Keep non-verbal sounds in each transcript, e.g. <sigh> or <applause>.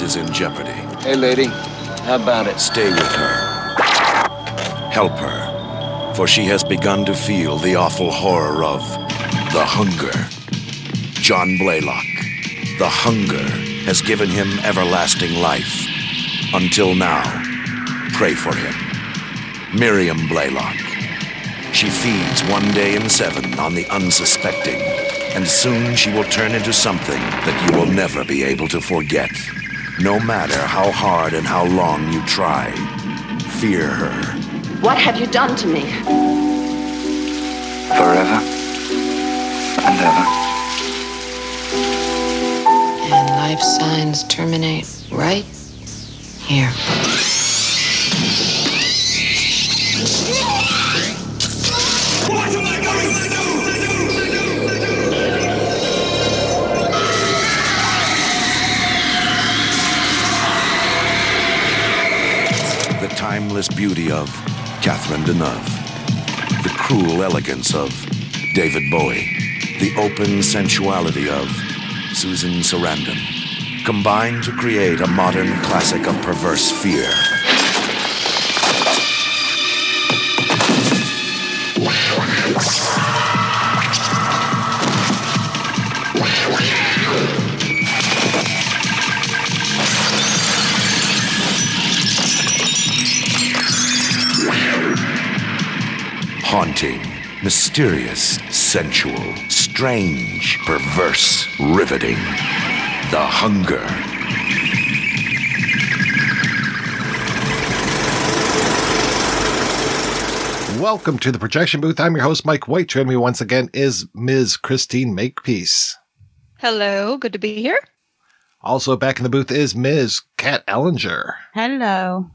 Is in jeopardy. Hey, lady, how about it? Stay with her. Help her, for she has begun to feel the awful horror of the hunger. John Blaylock, the hunger has given him everlasting life. Until now, pray for him. Miriam Blaylock. She feeds one day in seven on the unsuspecting, and soon she will turn into something that you will never be able to forget. No matter how hard and how long you try, fear her. What have you done to me? Forever and ever. And life signs terminate right here. Timeless beauty of Catherine Deneuve. The cruel elegance of David Bowie. The open sensuality of Susan Sarandon. Combined to create a modern classic of perverse fear. Haunting, mysterious, sensual, strange, perverse, riveting. The Hunger. Welcome to the projection booth. I'm your host, Mike White. Joining me once again is Ms. Christine Makepeace. Hello, good to be here. Also back in the booth is Ms. Kat Ellinger. Hello.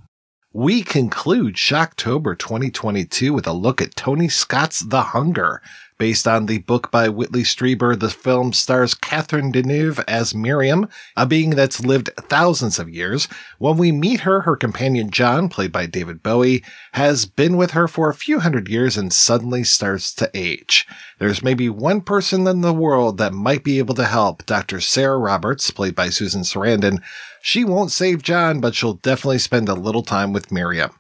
We conclude Shocktober 2022 with a look at Tony Scott's The Hunger. Based on the book by Whitley Strieber, the film stars Catherine Deneuve as Miriam, a being that's lived thousands of years. When we meet her, her companion John, played by David Bowie, has been with her for a few hundred years and suddenly starts to age. There's maybe one person in the world that might be able to help, Dr. Sarah Roberts, played by Susan Sarandon. She won't save John, but she'll definitely spend a little time with Miriam.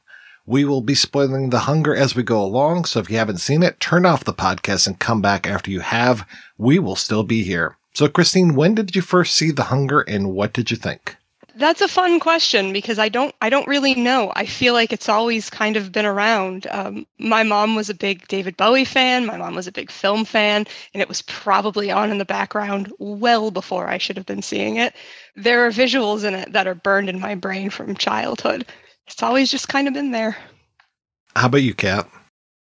We will be spoiling The Hunger as we go along, so if you haven't seen it, turn off the podcast and come back after you have. We will still be here. So, Christine, when did you first see The Hunger and what did you think? That's a fun question because I don't I don't really know. I feel like it's always kind of been around. Um, my mom was a big David Bowie fan. My mom was a big film fan, and it was probably on in the background well before I should have been seeing it. There are visuals in it that are burned in my brain from childhood. It's always just kind of been there. How about you, Kat?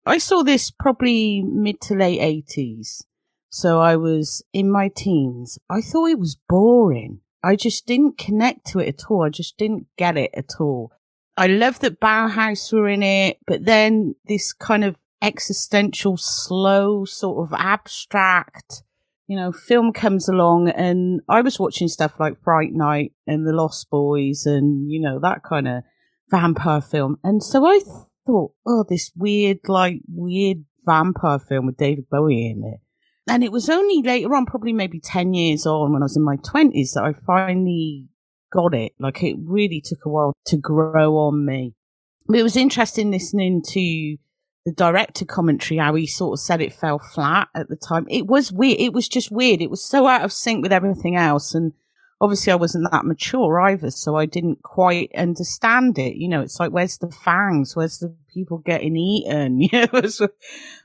I saw this probably mid to late 80s. So I was in my teens. I thought it was boring. I just didn't connect to it at all. I just didn't get it at all. I love that Bauhaus were in it, but then this kind of existential, slow, sort of abstract, you know, film comes along and I was watching stuff like Fright Night and The Lost Boys and, you know, that kind of vampire film. And so I thought, oh, this weird, like, weird vampire film with David Bowie in it. And it was only later on, probably maybe 10 years on when I was in my 20s, that I finally got it. Like, it really took a while to grow on me. It was interesting listening to the director commentary, how he sort of said it fell flat at the time. It was weird. It was just weird. It was so out of sync with everything else. And obviously I wasn't that mature either, so I didn't quite understand it. You know, it's like, where's the fangs? Where's the people getting eaten? <laughs> You know,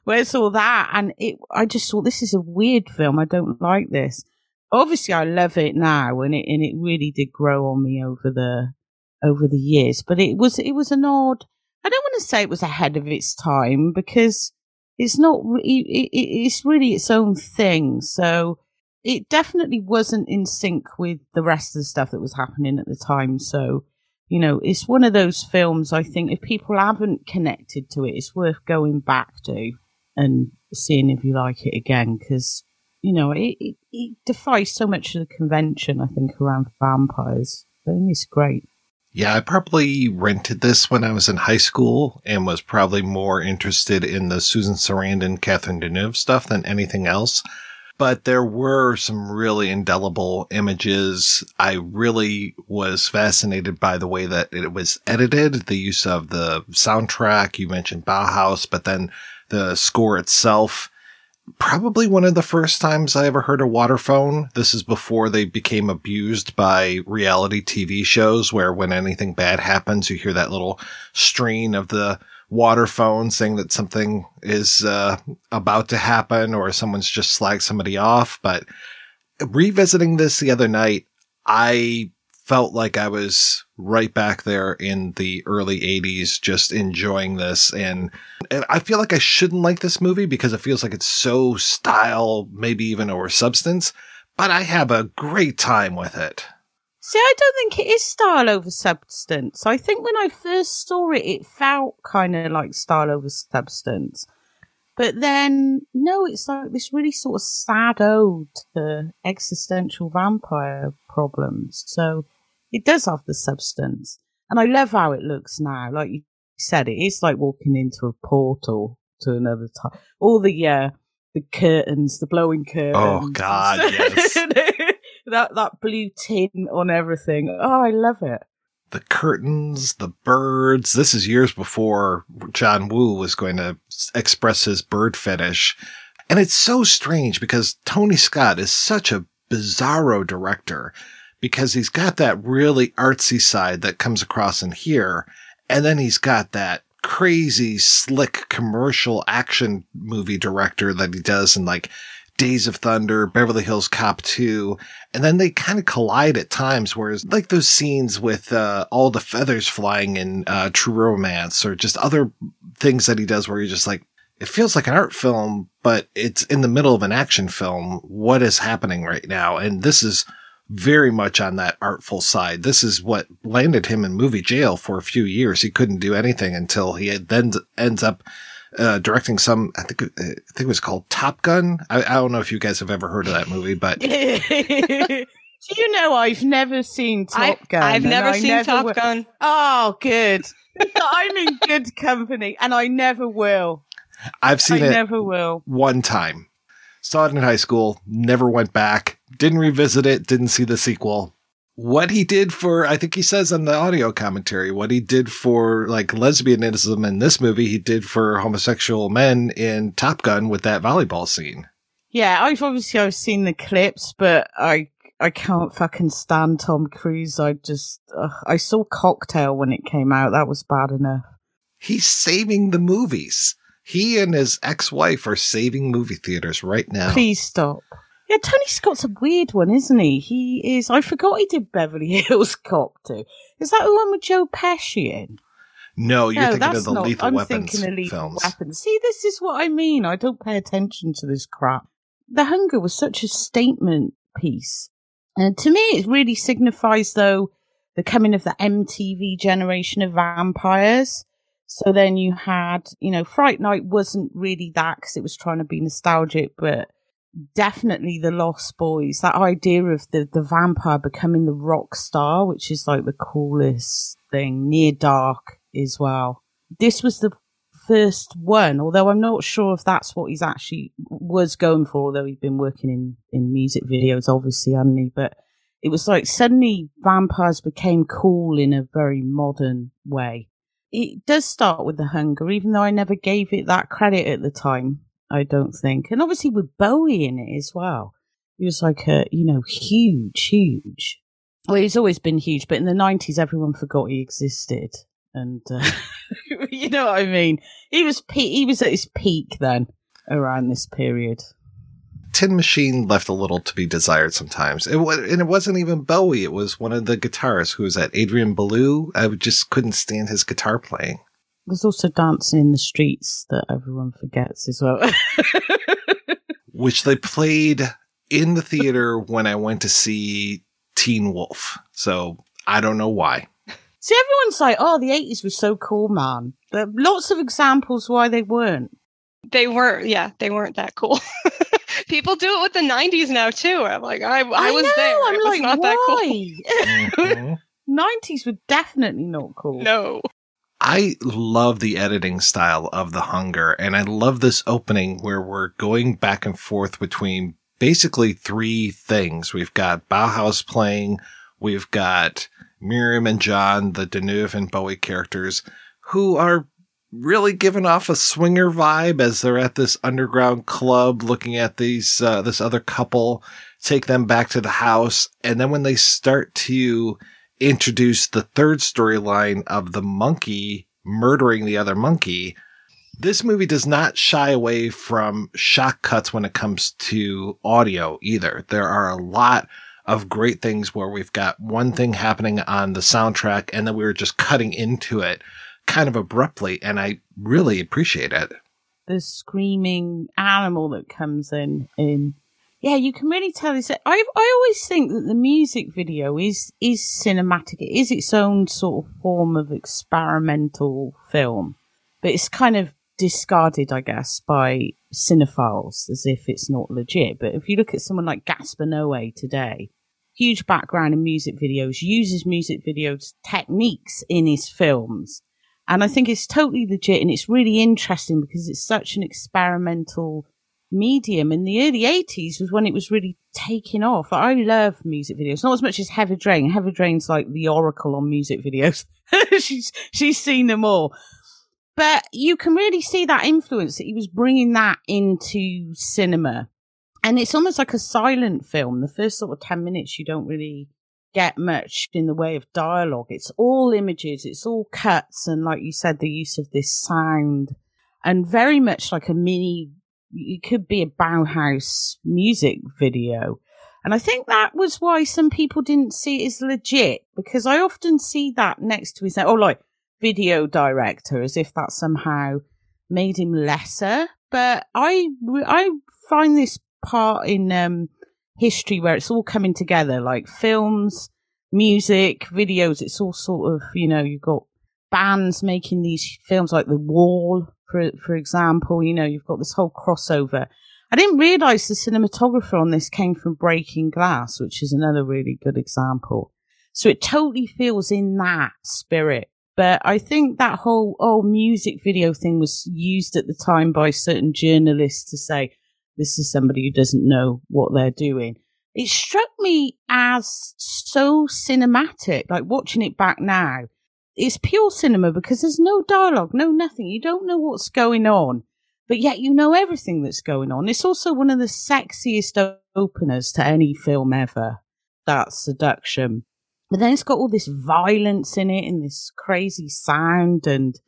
where's, all that? And it, I just thought this is a weird film. I don't like this. Obviously I love it now and it, and it really did grow on me over the, over the years, but it was, it was an odd, I don't want to say it was ahead of its time because it's not. It, it, it's really its own thing. So it definitely wasn't in sync with the rest of the stuff that was happening at the time. So you know, it's one of those films. I think if people haven't connected to it, it's worth going back to and seeing if you like it again because you know it, it, it defies so much of the convention. I think around vampires. I think it's great. Yeah, I probably rented this when I was in high school and was probably more interested in the Susan Sarandon, Catherine Deneuve stuff than anything else. But there were some really indelible images. I really was fascinated by the way that it was edited, the use of the soundtrack. You mentioned Bauhaus, but then the score itself probably one of the first times I ever heard a waterphone. This is before they became abused by reality TV shows where when anything bad happens, you hear that little strain of the waterphone saying that something is uh, about to happen or someone's just slagged somebody off. But revisiting this the other night, I felt like I was right back there in the early 80s, just enjoying this. And, and, I feel like I shouldn't like this movie because it feels like it's so style, maybe even over substance, but I have a great time with it. See, I don't think it is style over substance. I think when I first saw it, it felt kind of like style over substance. But then, no, it's like this really sort of sad ode to existential vampire problems. So it does have the substance. And I love how it looks now. Like you said, it is like walking into a portal to another time. All the, uh, the curtains, the blowing curtains. Oh God, <laughs> yes. <laughs> that, that blue tint on everything. Oh, I love it. The curtains, the birds. This is years before John Woo was going to express his bird fetish. And it's so strange because Tony Scott is such a bizarro director because he's got that really artsy side that comes across in here. And then he's got that crazy, slick commercial action movie director that he does in like Days of Thunder, Beverly Hills Cop 2. And then they kind of collide at times, whereas like those scenes with uh, all the feathers flying in uh, True Romance or just other things that he does where you're just like, it feels like an art film, but it's in the middle of an action film. What is happening right now? And this is very much on that artful side. This is what landed him in movie jail for a few years. He couldn't do anything until he then ends up uh, directing some. I think uh, I think it was called Top Gun. I, I, don't know if you guys have ever heard of that movie, but <laughs> do you know I've never seen Top I, Gun? I've never seen never Top Gun. Oh, good. I'm in good company, and I never will. I've seen I it. Never will. One time. Saw it in high school. Never went back didn't revisit it, didn't see the sequel. What he did for, I think he says on the audio commentary, what he did for like lesbianism in this movie, he did for homosexual men in Top Gun with that volleyball scene. Yeah, I've obviously I've seen the clips, but I I can't fucking stand Tom Cruise. I just I saw Cocktail when it came out. That was bad enough. He's saving the movies. He and his ex-wife are saving movie theaters right now. Please stop. Yeah, Tony Scott's a weird one, isn't he? He is. I forgot he did Beverly <laughs> Hills Cop too. Is that the one with Joe Pesci in? No, you're no, thinking of the not, Lethal I'm Weapons thinking of Lethal films. Weapons. See, this is what I mean. I don't pay attention to this crap. The Hunger was such a statement piece, and to me, it really signifies though the coming of the MTV generation of vampires. So then you had, you know, Fright Night wasn't really that because it was trying to be nostalgic, but definitely the Lost Boys. That idea of the, the vampire becoming the rock star, which is like the coolest thing, near dark as well. This was the first one, although I'm not sure if that's what he's actually was going for, although he'd been working in, in music videos, obviously, hadn't he? But it was like suddenly vampires became cool in a very modern way. It does start with the hunger, even though I never gave it that credit at the time. I don't think. And obviously with Bowie in it as well. He was like a, you know, huge, huge. Well, he's always been huge, but in the 90s, everyone forgot he existed. And, uh, <laughs> you know what I mean? He was, pe- he was at his peak then around this period. Tin Machine left a little to be desired sometimes. It was, and it wasn't even Bowie. It was one of the guitarists who was at Adrian Belew. I just couldn't stand his guitar playing. There's also dancing in the streets that everyone forgets as well. <laughs> which they played in the theater when I went to see Teen Wolf. So I don't know why. See, everyone's like, "Oh, the '80s was so cool, man." There are lots of examples why they weren't. They weren't. Yeah, they weren't that cool. <laughs> People do it with the '90s now too. I'm like, I, I, I was know, there. I'm it was like, not that cool. <laughs> Mhm. '90s were definitely not cool. No. I love the editing style of The Hunger, and I love this opening where we're going back and forth between basically three things. We've got Bauhaus playing, we've got Miriam and John, the Deneuve and Bowie characters, who are really giving off a swinger vibe as they're at this underground club looking at these uh, this other couple take them back to the house and then when they start to introduce the third storyline of the monkey murdering the other monkey this movie does not shy away from shock cuts when it comes to audio either there are a lot of great things where we've got one thing happening on the soundtrack and then we were just cutting into it kind of abruptly and I really appreciate it. the screaming animal that comes in in yeah you can really tell this i i always think that the music video is is cinematic. It is its own sort of form of experimental film but it's kind of discarded i guess by cinephiles as if it's not legit. But if you look at someone like gaspar noé today huge background in music videos uses music videos techniques in his films. And I think it's totally legit and it's really interesting because it's such an experimental medium. In the early 80s was when it was really taking off. I love music videos, not as much as Heather Drain. Heather Drain's like the oracle on music videos. <laughs> she's, she's seen them all. But you can really see that influence that he was bringing that into cinema. And it's almost like a silent film. The first sort of 10 minutes, you don't really get much in the way of dialogue. It's all images, it's all cuts, and like you said, the use of this sound, and very much like a mini. It could be a Bauhaus music video. And I think that was why some people didn't see it as legit because I often see that next to his name, oh, like video director, as if that somehow made him lesser. But I, I find this part in, um, history where it's all coming together, like films, music, videos. It's all sort of, you know, you've got bands making these films like The Wall, for, for example, you know, you've got this whole crossover. I didn't realize the cinematographer on this came from Breaking Glass, which is another really good example. So it totally feels in that spirit. But I think that whole, oh, music video thing was used at the time by certain journalists to say, this is somebody who doesn't know what they're doing. It struck me as so cinematic, like watching it back now. It's pure cinema because there's no dialogue, no nothing. You don't know what's going on, but yet you know everything that's going on. It's also one of the sexiest openers to any film ever. That seduction. But then it's got all this violence in it and this crazy sound, and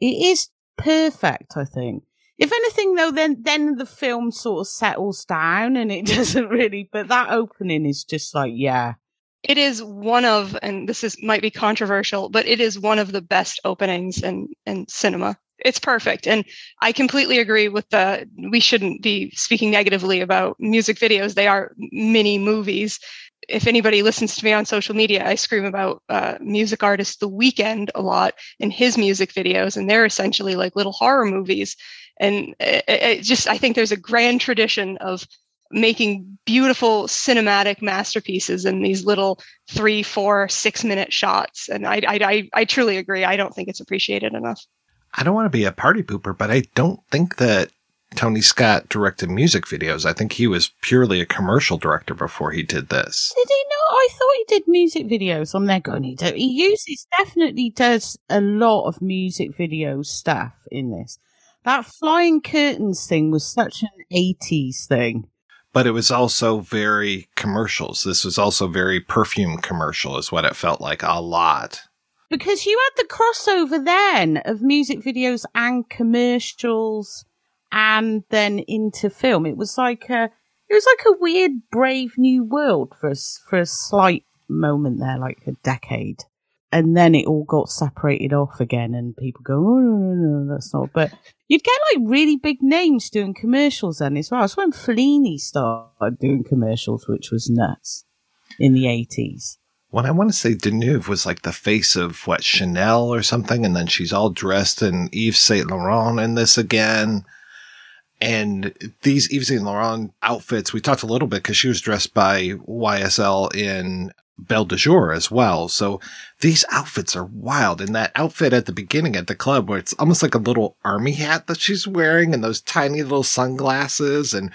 it is perfect, I think. If anything, though, then then the film sort of settles down and it <laughs> doesn't really. But that opening is just like, yeah, It is one of, and this is might be controversial, but it is one of the best openings in in cinema. It's perfect, and I completely agree with the. We shouldn't be speaking negatively about music videos. They are mini movies. If anybody listens to me on social media, I scream about uh, music artist The Weeknd a lot in his music videos, and they're essentially like little horror movies. And it, it just, I think there's a grand tradition of making beautiful cinematic masterpieces in these little three, four, six minute shots. And I, I, I, I truly agree. I don't think it's appreciated enough. I don't want to be a party pooper, but I don't think that Tony Scott directed music videos. I think he was purely a commercial director before he did this. Did he not? I thought he did music videos. I'm there going, he, do, he uses, definitely does a lot of music video stuff in this. That flying curtains thing was such an 80s thing. But it was also very commercials. This was also very perfume commercial, is what it felt like a lot. Because you had the crossover then of music videos and commercials and then into film. It was like a, it was like a weird brave new world for a, for a slight moment there, like a decade. and then it all got separated off again, and people go, "Oh no, no, no, that's not." But you'd get like really big names doing commercials then as well. That's when Fellini started doing commercials, which was nuts in the eighties. When I want to say Deneuve was like the face of what Chanel or something, and then she's all dressed in Yves Saint Laurent in this again. And these Yves Saint Laurent outfits, we talked a little bit because she was dressed by YSL in Belle de Jour as well. So these outfits are wild. And that outfit at the beginning at the club where it's almost like a little army hat that she's wearing and those tiny little sunglasses and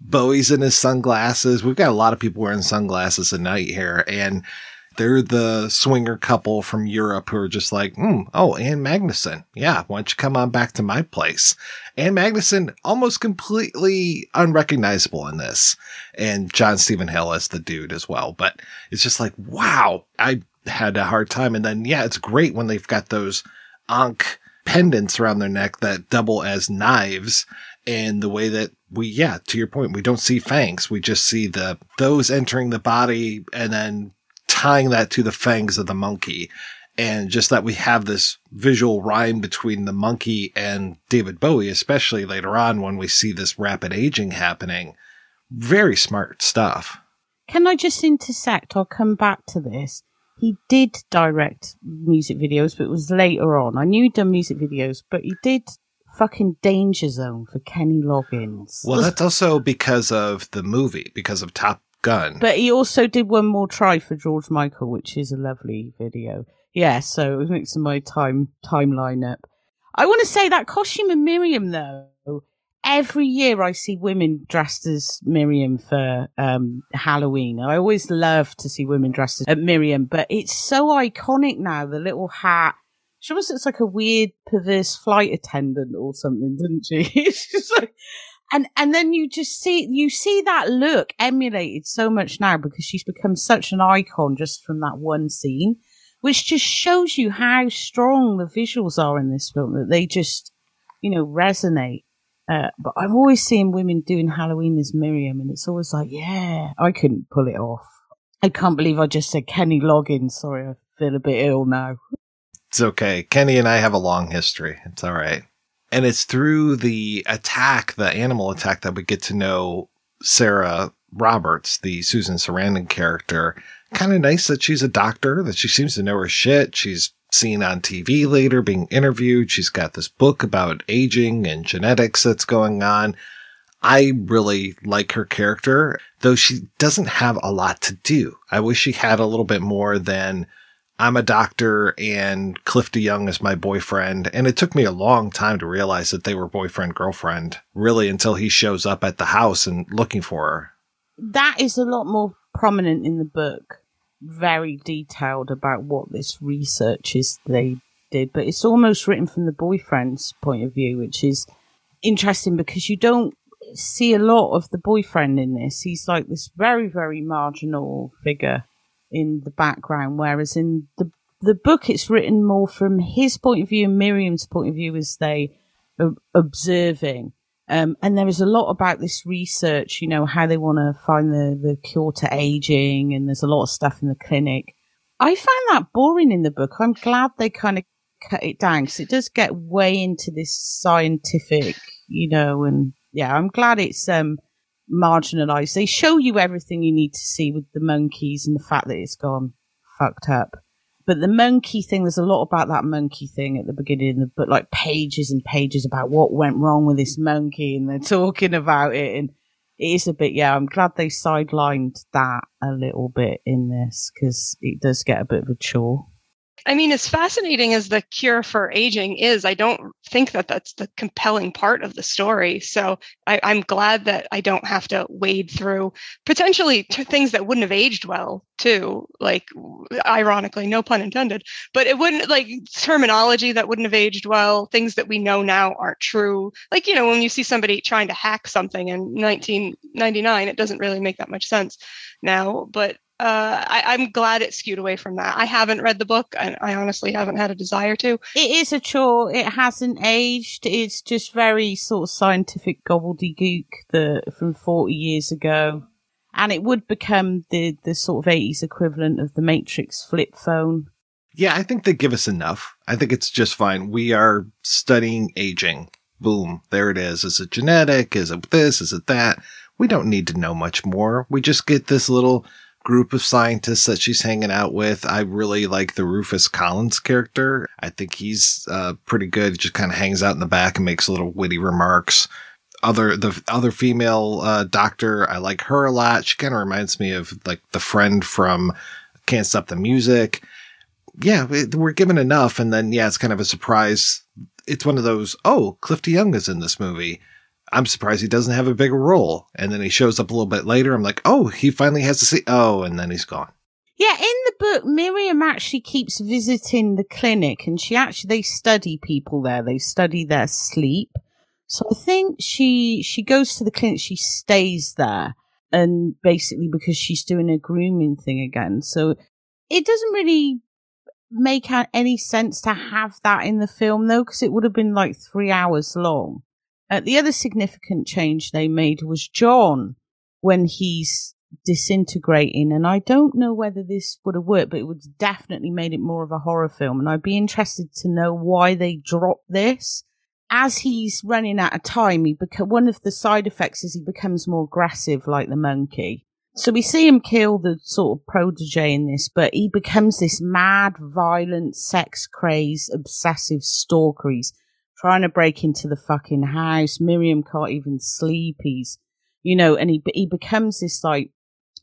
Bowie's in his sunglasses. We've got a lot of people wearing sunglasses at night here and they're the swinger couple from Europe who are just like, mm, oh, Ann Magnuson. Yeah, why don't you come on back to my place? Ann Magnuson, almost completely unrecognizable in this. And John Stephen Hill as the dude as well. But it's just like, wow, I had a hard time. And then, yeah, it's great when they've got those Ankh pendants around their neck that double as knives and the way that we yeah to your point we don't see fangs we just see the those entering the body and then tying that to the fangs of the monkey. And just that we have this visual rhyme between the monkey and David Bowie, especially later on when we see this rapid aging happening. Very smart stuff. Can I just intersect? I'll come back to this. He did direct music videos, but it was later on. I knew he'd done music videos, but he did fucking Danger Zone for Kenny Loggins. Well, that's also because of the movie, because of Top gun. But he also did one more try for George Michael, which is a lovely video. Yeah, so it was mixing my time timeline up. I want to say that costume of Miriam though. Every year I see women dressed as Miriam for um, Halloween. I always love to see women dressed as Miriam, but it's so iconic now. The little hat. She almost looks like a weird, perverse flight attendant or something, doesn't she? <laughs> like, and and then you just see you see that look emulated so much now because she's become such an icon just from that one scene which just shows you how strong the visuals are in this film that they just you know resonate. Uh, but i'm always seeing women doing halloween as miriam and it's always like yeah i couldn't pull it off. I can't believe i just said kenny loggins. Sorry i feel a bit ill now. It's okay. Kenny and i have a long history. It's all right and it's through the attack, the animal attack, that we get to know Sarah Roberts, the Susan Sarandon character. Kind of nice that she's a doctor, that she seems to know her shit. She's seen on TV later being interviewed. She's got this book about aging and genetics that's going on. I really like her character, though she doesn't have a lot to do. I wish she had a little bit more than I'm a doctor and Cliff DeYoung is my boyfriend. And it took me a long time to realize that they were boyfriend girlfriend, really, until he shows up at the house and looking for her. That is a lot more prominent in the book, very detailed about what this research is they did, but it's almost written from the boyfriend's point of view, which is interesting because you don't see a lot of the boyfriend in this. He's like this very, very marginal figure in the background, whereas in the the book it's written more from his point of view and Miriam's point of view as they are observing. Um, and there is a lot about this research, you know, how they want to find the, the cure to aging, and there's a lot of stuff in the clinic. I found that boring in the book. I'm glad they kind of cut it down because it does get way into this scientific, you know, and yeah, I'm glad it's um marginalized. They show you everything you need to see with the monkeys and the fact that it's gone fucked up. But the monkey thing, there's a lot about that monkey thing at the beginning, but like pages and pages about what went wrong with this monkey, and they're <laughs> talking about it, and it is a bit. Yeah, I'm glad they sidelined that a little bit in this because it does get a bit of a chore. I mean, as fascinating as the cure for aging is, I don't think that that's the compelling part of the story. So I, am glad that I don't have to wade through potentially things that wouldn't have aged well, too. Like, ironically, no pun intended, but it wouldn't like terminology that wouldn't have aged well, things that we know now aren't true. Like, you know, when you see somebody trying to hack something in 1999, it doesn't really make that much sense now. But uh, I, am glad it skewed away from that. I haven't read the book, and I honestly haven't had a desire to. It is a chore. It hasn't aged. It's just very sort of scientific gobbledygook the, from 40 years ago. And it would become the, the sort of 80s equivalent of the Matrix flip phone. Yeah, I think they give us enough. I think it's just fine. We are studying aging. Boom. There it is. Is it genetic? Is it this? Is it that? We don't need to know much more. We just get this little group of scientists that she's hanging out with. I really like the Rufus Collins character. I think he's uh, pretty good. He just kind of hangs out in the back and makes a little witty remarks. Other the other female uh, doctor, I like her a lot. She kind of reminds me of like the friend from Can't Stop the Music. Yeah, we're given enough, and then yeah, it's kind of a surprise. It's one of those. Oh, Cliff Young is in this movie I'm surprised he doesn't have a bigger role. And then he shows up a little bit later. I'm like, oh, he finally has to see. Oh, and then he's gone. Yeah, in the book, Miriam actually keeps visiting the clinic and she actually, they study people there. They study their sleep. So I think she, she goes to the clinic, she stays there and basically because she's doing a grooming thing again. So it doesn't really make any sense to have that in the film though, because it would have been like three hours long. Uh, the other significant change they made was John when he's disintegrating. And I don't know whether this would have worked, but it would definitely made it more of a horror film. And I'd be interested to know why they dropped this. As he's running out of time, he beca- one of the side effects is he becomes more aggressive like the monkey. So we see him kill the sort of protege in this, but he becomes this mad, violent, sex crazed, obsessive stalker. He's trying to break into the fucking house. Miriam can't even sleep. He's, you know, and he, he becomes this like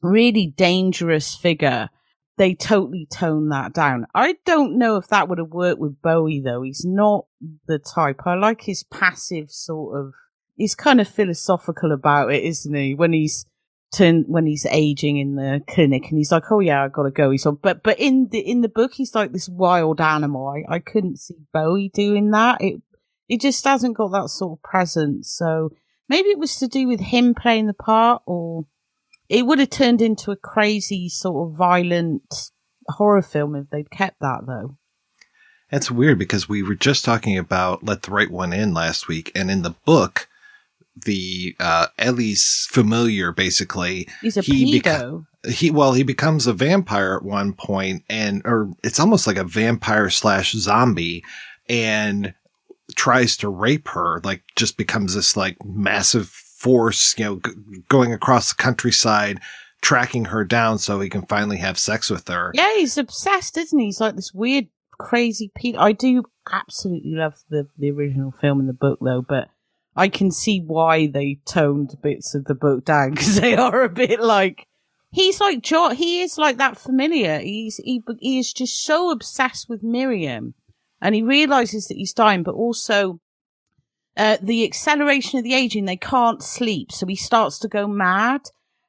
really dangerous figure. They totally tone that down. I don't know if that would have worked with Bowie though. He's not the type. I like his passive sort of, he's kind of philosophical about it, isn't he? When he's, turn when he's aging in the clinic and he's like, Oh yeah, I gotta go. He's on but but in the in the book he's like this wild animal. I, I couldn't see Bowie doing that. It he just hasn't got that sort of presence. So maybe it was to do with him playing the part, or it would have turned into a crazy sort of violent horror film if they'd kept that though. That's weird because we were just talking about Let the Right One In last week, and in the book, the uh, Ellie's familiar basically. He's a he pedo. Beca- he well, he becomes a vampire at one point, and or it's almost like a vampire slash zombie, and tries to rape her, like just becomes this like massive force, you know, g- going across the countryside, tracking her down so he can finally have sex with her. Yeah, he's obsessed, isn't he? He's like this weird, crazy Pete. I do absolutely love the, the original film and the book though, but I can see why they toned bits of the book down <laughs> because they are a bit like, he's like John, he is like that familiar. He's, he, he is just so obsessed with Miriam and he realizes that he's dying, but also uh, the acceleration of the aging, they can't sleep. So he starts to go mad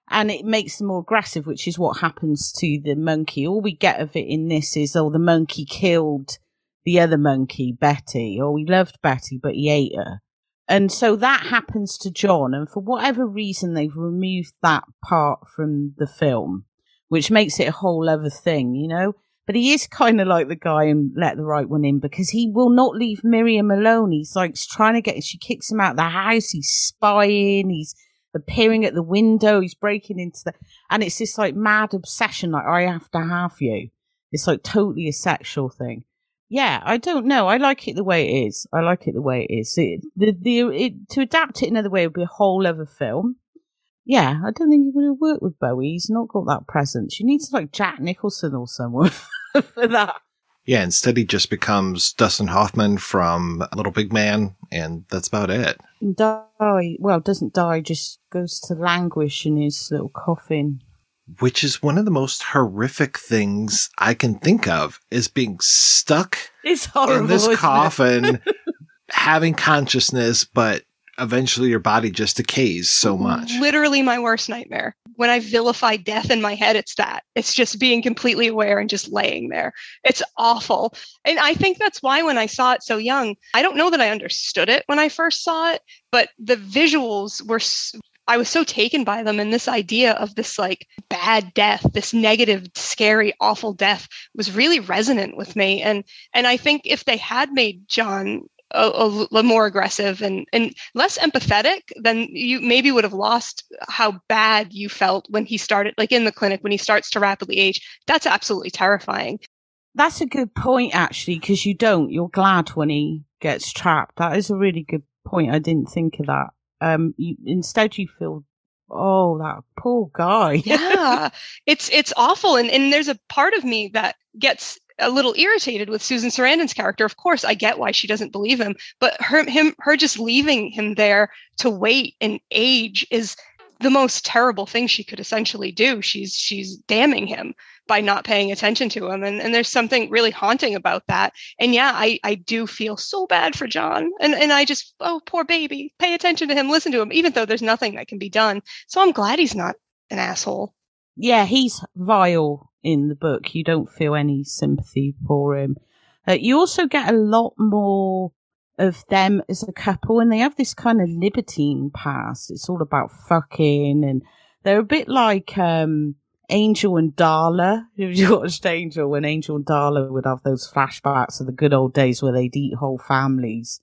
and it makes them more aggressive, which is what happens to the monkey. All we get of it in this is, oh, the monkey killed the other monkey, Betty, or oh, he loved Betty, but he ate her. And so that happens to John. And for whatever reason, they've removed that part from the film, which makes it a whole other thing, you know? But he is kind of like the guy and let the right one in because he will not leave Miriam alone. He's like trying to get, she kicks him out of the house. He's spying. He's appearing at the window. He's breaking into the, and it's this like mad obsession. Like, I have to have you. It's like totally a sexual thing. Yeah, I don't know. I like it the way it is. I like it the way it is. It, the, the, it, to adapt it another way would be a whole other film. Yeah, I don't think he would have worked with Bowie. He's not got that presence. You need to like Jack Nicholson or someone. <laughs> <laughs> for that. Yeah, instead he just becomes Dustin Hoffman from Little Big Man, and that's about it. Die, well, doesn't die, just goes to languish in his little coffin. Which is one of the most horrific things I can think of, is being stuck it's horrible, in this coffin, <laughs> having consciousness, but eventually your body just decays so much. Literally my worst nightmare. When I vilify death in my head, it's that. It's just being completely aware and just laying there. It's awful. And I think that's why when I saw it so young, I don't know that I understood it when I first saw it, but the visuals were I was so taken by them and this idea of this like bad death, this negative, scary, awful death was really resonant with me. And and I think if they had made John a, a, more aggressive and, and less empathetic, than you maybe would have lost how bad you felt when he started, like in the clinic, when he starts to rapidly age. That's absolutely terrifying. That's a good point, actually, because you don't. You're glad when he gets trapped. That is a really good point. I didn't think of that. Um, you, instead, you feel, oh, that poor guy. yeah, <laughs> it's it's awful, and and there's a part of me that gets a little irritated with Susan Sarandon's character. Of course, I get why she doesn't believe him, but her him her just leaving him there to wait and age is the most terrible thing she could essentially do. She's she's damning him by not paying attention to him. And and there's something really haunting about that. And yeah, I, I do feel so bad for John. And and I just oh poor baby. Pay attention to him, listen to him, even though there's nothing that can be done. So I'm glad he's not an asshole. Yeah, he's vile in the book. You don't feel any sympathy for him. Uh, you also get a lot more of them as a couple, and they have this kind of libertine past. It's all about fucking, and they're a bit like um, Angel and Darla. <laughs> If you watched Angel, when Angel and Darla would have those flashbacks of the good old days where they'd eat whole families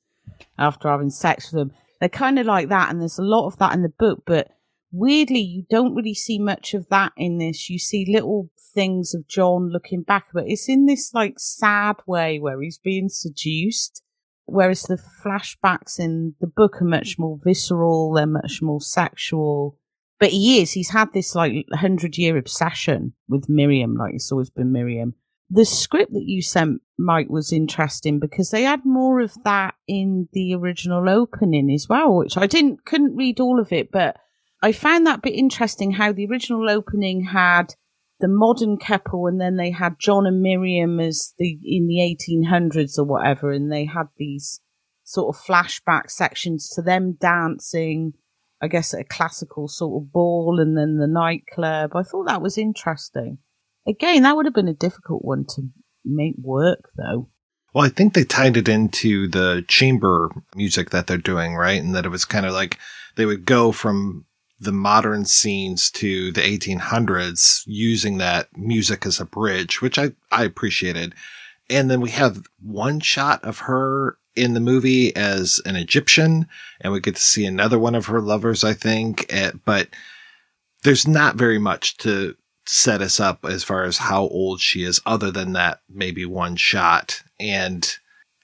after having sex with them, they're kind of like that, and there's a lot of that in the book, but weirdly, you don't really see much of that in this. You see little things of John looking back, but it's in this like sad way where he's being seduced. Whereas the flashbacks in the book are much more visceral, they're much more sexual. But he is, he's had this like hundred year obsession with Miriam, like it's always been Miriam. The script that you sent, Mike, was interesting because they had more of that in the original opening as well, which I didn't, couldn't read all of it, but I found that bit interesting how the original opening had the modern couple and then they had John and Miriam as the in the 1800s or whatever and they had these sort of flashback sections to them dancing I guess at a classical sort of ball and then the nightclub. I thought that was interesting. Again, that would have been a difficult one to make work though. Well, I think they tied it into the chamber music that they're doing, right? And that it was kind of like they would go from the modern scenes to the 1800s using that music as a bridge, which I, I appreciated. And then we have one shot of her in the movie as an Egyptian, and we get to see another one of her lovers, I think. Eh, but there's not very much to set us up as far as how old she is, other than that maybe one shot. And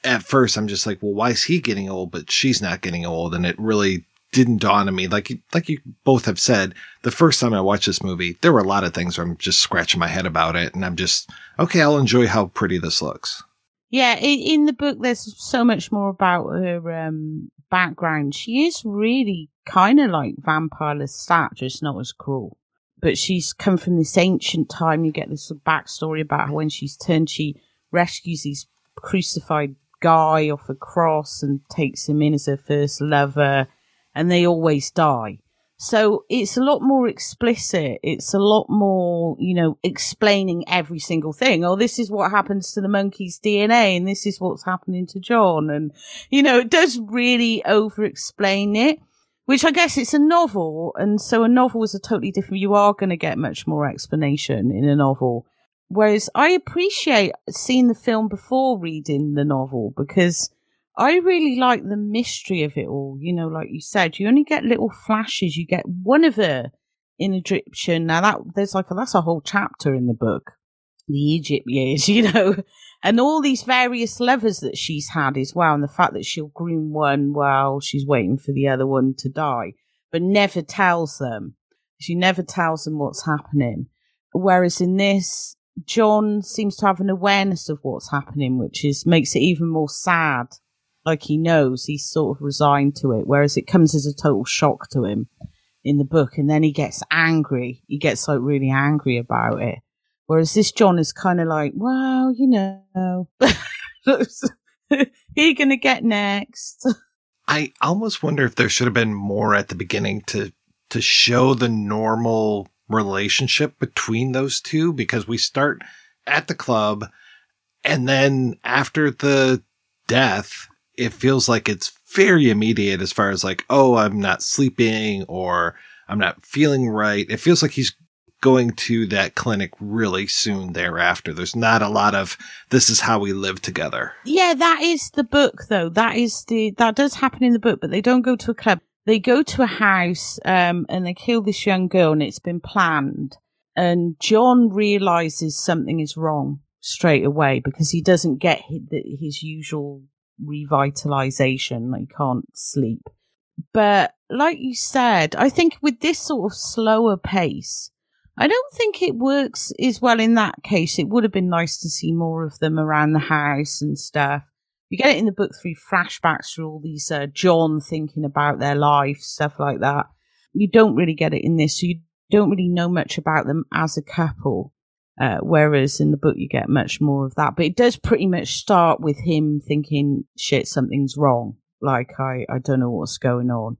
at first, I'm just like, well, why is he getting old, but she's not getting old? And it really didn't dawn on me. Like like you both have said, the first time I watched this movie, there were a lot of things where I'm just scratching my head about it, and I'm just okay. I'll enjoy how pretty this looks. Yeah, in, in the book, there's so much more about her um, background. She is really kind of like Vampire Lestat, just not as cruel. But she's come from this ancient time. You get this backstory about when she's turned. She rescues these crucified guy off a cross and takes him in as her first lover and they always die. So it's a lot more explicit. It's a lot more, you know, explaining every single thing. Oh, this is what happens to the monkey's DNA and this is what's happening to John. And, you know, it does really over explain it, which I guess it's a novel. And so a novel is a totally different, you are going to get much more explanation in a novel. Whereas I appreciate seeing the film before reading the novel because I really like the mystery of it all. You know, like you said, you only get little flashes. You get one of her in Egyptian. Now that there's like a, that's a whole chapter in the book, the Egypt years, <laughs> you know, and all these various lovers that she's had as well, and the fact that she'll groom one while she's waiting for the other one to die, but never tells them. She never tells them what's happening. Whereas in this, John seems to have an awareness of what's happening, which is makes it even more sad like he knows he's sort of resigned to it, whereas it comes as a total shock to him in the book, and then he gets angry. He gets like really angry about it. Whereas this John is kind of like, well, you know, <laughs> you gonna get next? <laughs> I almost wonder if there should have been more at the beginning to to show the normal relationship between those two because we start at the club and then after the death it feels like it's very immediate as far as like, oh, I'm not sleeping or I'm not feeling right. It feels like he's going to that clinic really soon thereafter. There's not a lot of this is how we live together. Yeah, that is the book though. That is the that does happen in the book, but they don't go to a club. They go to a house um, and they kill this young girl and it's been planned. And John realizes something is wrong straight away because he doesn't get his, his usual revitalization. He can't sleep. But like you said, I think with this sort of slower pace, I don't think it works as well in that case. It would have been nice to see more of them around the house and stuff. You get it in the book through flashbacks through all these uh, John thinking about their life, stuff like that. You don't really get it in this, so you don't really know much about them as a couple. Uh, whereas in the book you get much more of that. But it does pretty much start with him thinking, shit, something's wrong. Like, I, I don't know what's going on.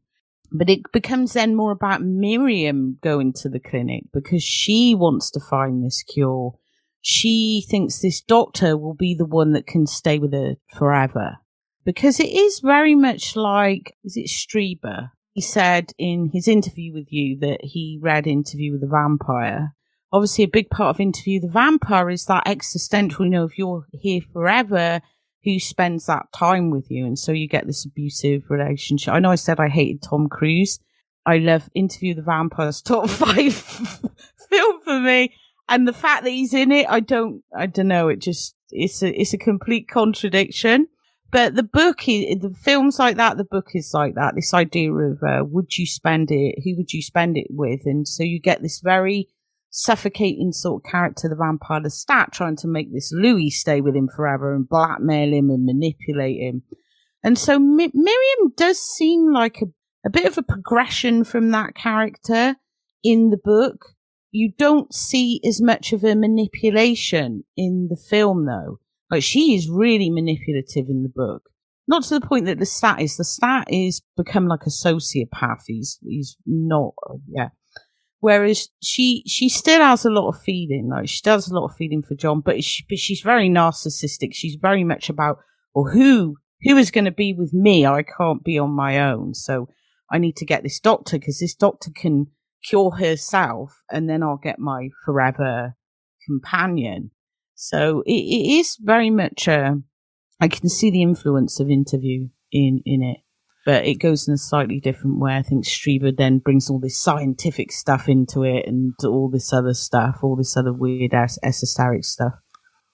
But it becomes then more about Miriam going to the clinic because she wants to find this cure. She thinks this doctor will be the one that can stay with her forever. Because it is very much like, is it Strieber? He said in his interview with you that he read Interview with the Vampire. Obviously, a big part of Interview the Vampire is that existential, you know, if you're here forever, who spends that time with you. And so you get this abusive relationship. I know I said I hated Tom Cruise. I love Interview the Vampires top <laughs> five film for me. And the fact that he's in it, I don't, I don't know. It just, it's a, it's a complete contradiction. But the book is, the films like that, the book is like that. This idea of, uh, would you spend it? Who would you spend it with? And so you get this very, suffocating sort of character, the vampire Lestat trying to make this Louis stay with him forever and blackmail him and manipulate him. And so Mi- Miriam does seem like a, a bit of a progression from that character in the book. You don't see as much of a manipulation in the film though. Like she is really manipulative in the book. Not to the point that Lestat is. Lestat is become like a sociopath. He's, he's not, yeah. Whereas she she still has a lot of feeling, like she does a lot of feeling for John, but, she, but she's very narcissistic. She's very much about, well, who who is going to be with me? I can't be on my own, so I need to get this doctor because this doctor can cure herself, and then I'll get my forever companion. So it, it is very much a. I can see the influence of interview in in it but it goes in a slightly different way. I think Strieber then brings all this scientific stuff into it and all this other stuff, all this other weird ass esoteric stuff.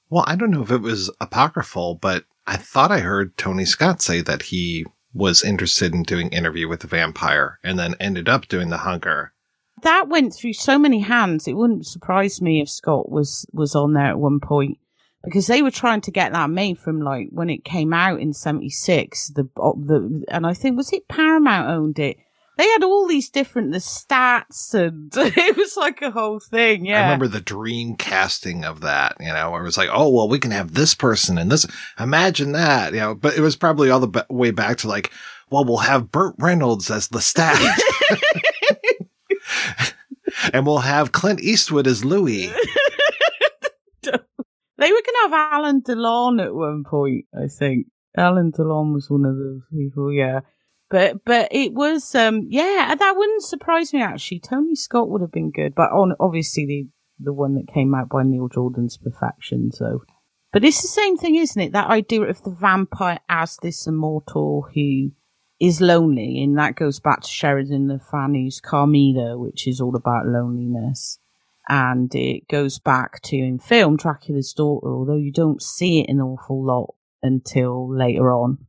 Well, I don't know if it was apocryphal, but I thought I heard Tony Scott say that he was interested in doing an Interview with the Vampire and then ended up doing The Hunger. That went through so many hands. It wouldn't surprise me if Scott was was on there at one point because they were trying to get that made from like when it came out in 76 the the and i think was it paramount owned it? They had all these different Lestats and <laughs> it was like a whole thing yeah. i remember the dream casting of that you know where it was like oh well we can have this person and this imagine that you know but it was probably all the way back to like well we'll have burt reynolds as Lestat. <laughs> <laughs> And we'll have clint eastwood as louis they were going to have Alain Delon at one point, I think. Alain Delon was one of those people, yeah. But but it was um yeah, that wouldn't surprise me actually. Tony Scott would have been good, but on obviously the the one that came out by Neil Jordan's Perfection, so but it's the same thing, isn't it? That idea of the vampire as this immortal who is lonely, and that goes back to Sheridan Le Fanu's Carmilla, which is all about loneliness and it goes back to in film Dracula's daughter, although you don't see it an awful lot until later on.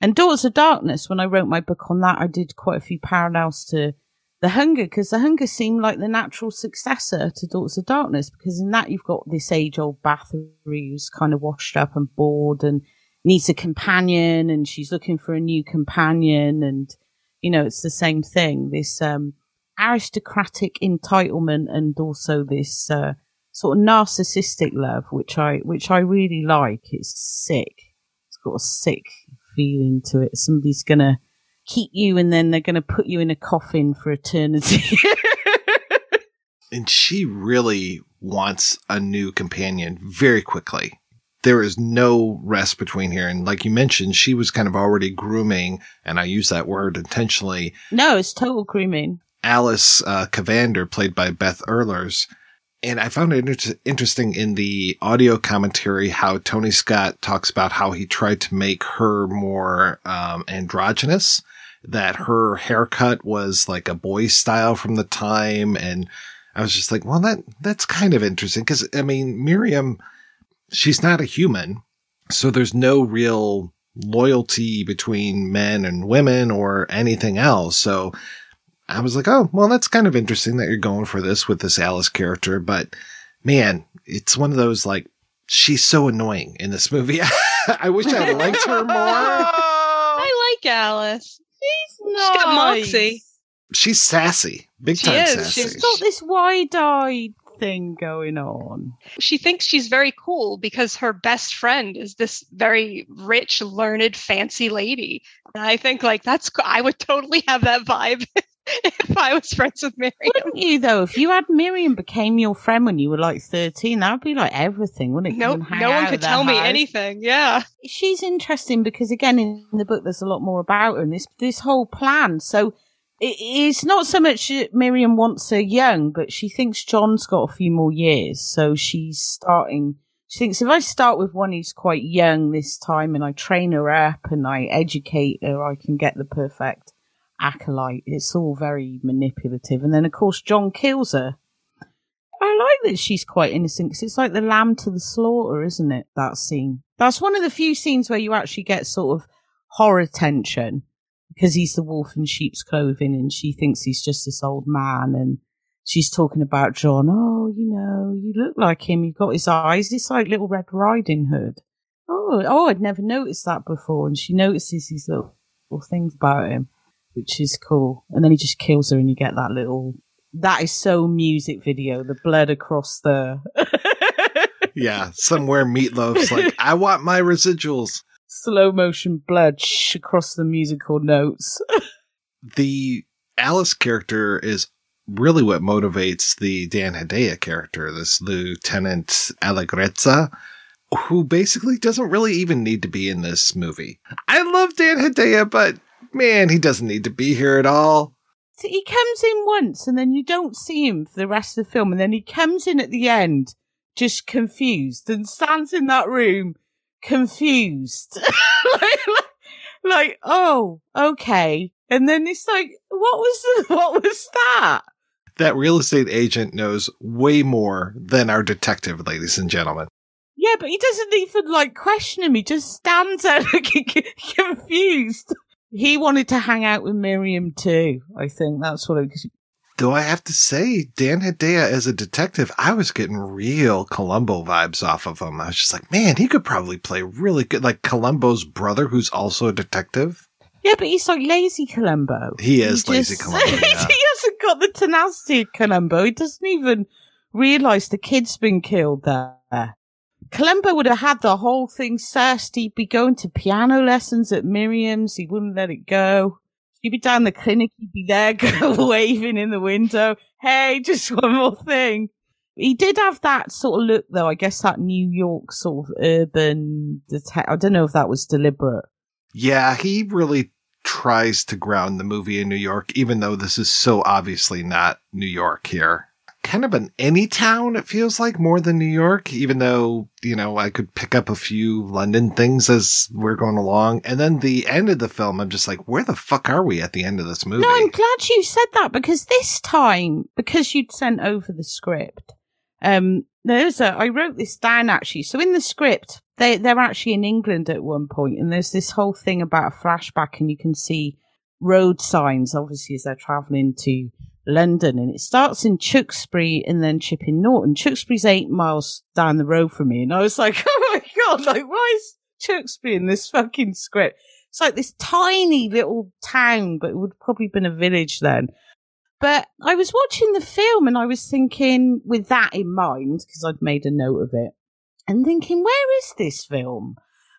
And Daughters of Darkness, when I wrote my book on that, I did quite a few parallels to The Hunger, because The Hunger seemed like the natural successor to Daughters of Darkness, because in that you've got this age old Bathory who's kind of washed up and bored and needs a companion, and she's looking for a new companion, and you know, it's the same thing. This um aristocratic entitlement and also this uh, sort of narcissistic love, which I which I really like. It's sick. It's got a sick feeling to it. Somebody's gonna keep you, and then they're gonna put you in a coffin for eternity. and she really wants a new companion very quickly. There is no rest between here. And like you mentioned, she was kind of already grooming, and I use that word intentionally. No, it's total grooming. Alice uh, Cavender, played by Beth Ehlers. And I found it inter- interesting in the audio commentary how Tony Scott talks about how he tried to make her more um, androgynous, that her haircut was like a boy style from the time. And I was just like, well, that that's kind of interesting because I mean, Miriam, she's not a human. So there's no real loyalty between men and women or anything else. So I was like, oh, well, that's kind of interesting that you're going for this with this Alice character. But man, it's one of those like, she's so annoying in this movie. <laughs> I wish I liked her more. <laughs> I like Alice. She's She's got moxie. She's sassy, big She time is. sassy. She's She's got this wide-eyed thing going on. She thinks she's very cool because her best friend is this very rich, learned, fancy lady. And I think like that's I would totally have that vibe <laughs> <laughs> if I was friends with Miriam. Wouldn't you though? If you had Miriam became your friend when you were like thirteen, that would be like everything, wouldn't it? No, You can hang no one could tell me anything. Yeah. she's interesting because again in the book there's a lot more about her and this this whole plan so it, it's not so much that miriam wants her young but she thinks john's got a few more years so she's starting she thinks if i start with one who's quite young this time and i train her up and i educate her i can get the perfect acolyte it's all very manipulative and then of course john kills her I like that she's quite innocent because it's like the lamb to the slaughter, isn't it? That scene. That's one of the few scenes where you actually get sort of horror tension because he's the wolf in sheep's clothing and she thinks he's just this old man and she's talking about John. Oh, you know, you look like him. You've got his eyes. It's like little Red Riding Hood. Oh, oh, I'd never noticed that before. And she notices these little, little things about him, which is cool. And then he just kills her and you get that little that is so music video. The blood across the <laughs> yeah, somewhere Meatloaf's like, I want my residuals. slow motion blood shh, across the musical notes. <laughs> The Alice character is really what motivates the Dan Hedaya character, this Lieutenant Allegrezza, who basically doesn't really even need to be in this movie. I love Dan Hedaya, but man, he doesn't need to be here at all. So he comes in once and then you don't see him for the rest of the film, and then he comes in at the end just confused and stands in that room confused. like, <laughs> like, like, oh, okay. And then it's like, what was the, <laughs> what was that? That real estate agent knows way more than our detective, ladies and gentlemen. Yeah, but he doesn't even like question him. He just stands there <laughs> looking confused. He wanted to hang out with Miriam too. I think that's what it. Though I have to say, Dan Hedaya as a detective, I was getting real Columbo vibes off of him. I was just like, man, he could probably play really good, like Columbo's brother, who's also a detective. Yeah, but he's like lazy Columbo. He is lazy just- Columbo. <laughs> he hasn't got the tenacity of Columbo. He doesn't even realise the kid's been killed there. Columbo would have had the whole thing sussed. He'd be going to piano lessons at Miriam's. He wouldn't let it go. He'd be down the clinic. He'd be there, <laughs> waving in the window. Hey, just <laughs> one more thing. He did have that sort of look, though. I guess that New York sort of urban. Deta- I don't know if that was deliberate. Yeah, he really tries to ground the movie in New York, even though this is so obviously not New York here. Kind of an any town, it feels like, more than New York, even though, you know, I could pick up a few London things as we're going along. And then the end of the film, I'm just like, where the fuck are we at the end of this movie? No, I'm glad you said that because this time, because you'd sent over the script, um, there's a, I wrote this down actually. So in the script, they, they're actually in England at one point and there's this whole thing about a flashback and you can see road signs, obviously, as they're traveling to London and it starts in Tewkesbury and then Chipping Norton. Tewkesbury's eight miles down the road from me and I was like, <laughs> oh my God, like why is Tewkesbury in this fucking script? It's like this tiny little town, but it would have probably been a village then. But I was watching the film and I was thinking, with that in mind, because I'd made a note of it, and thinking, where is this film?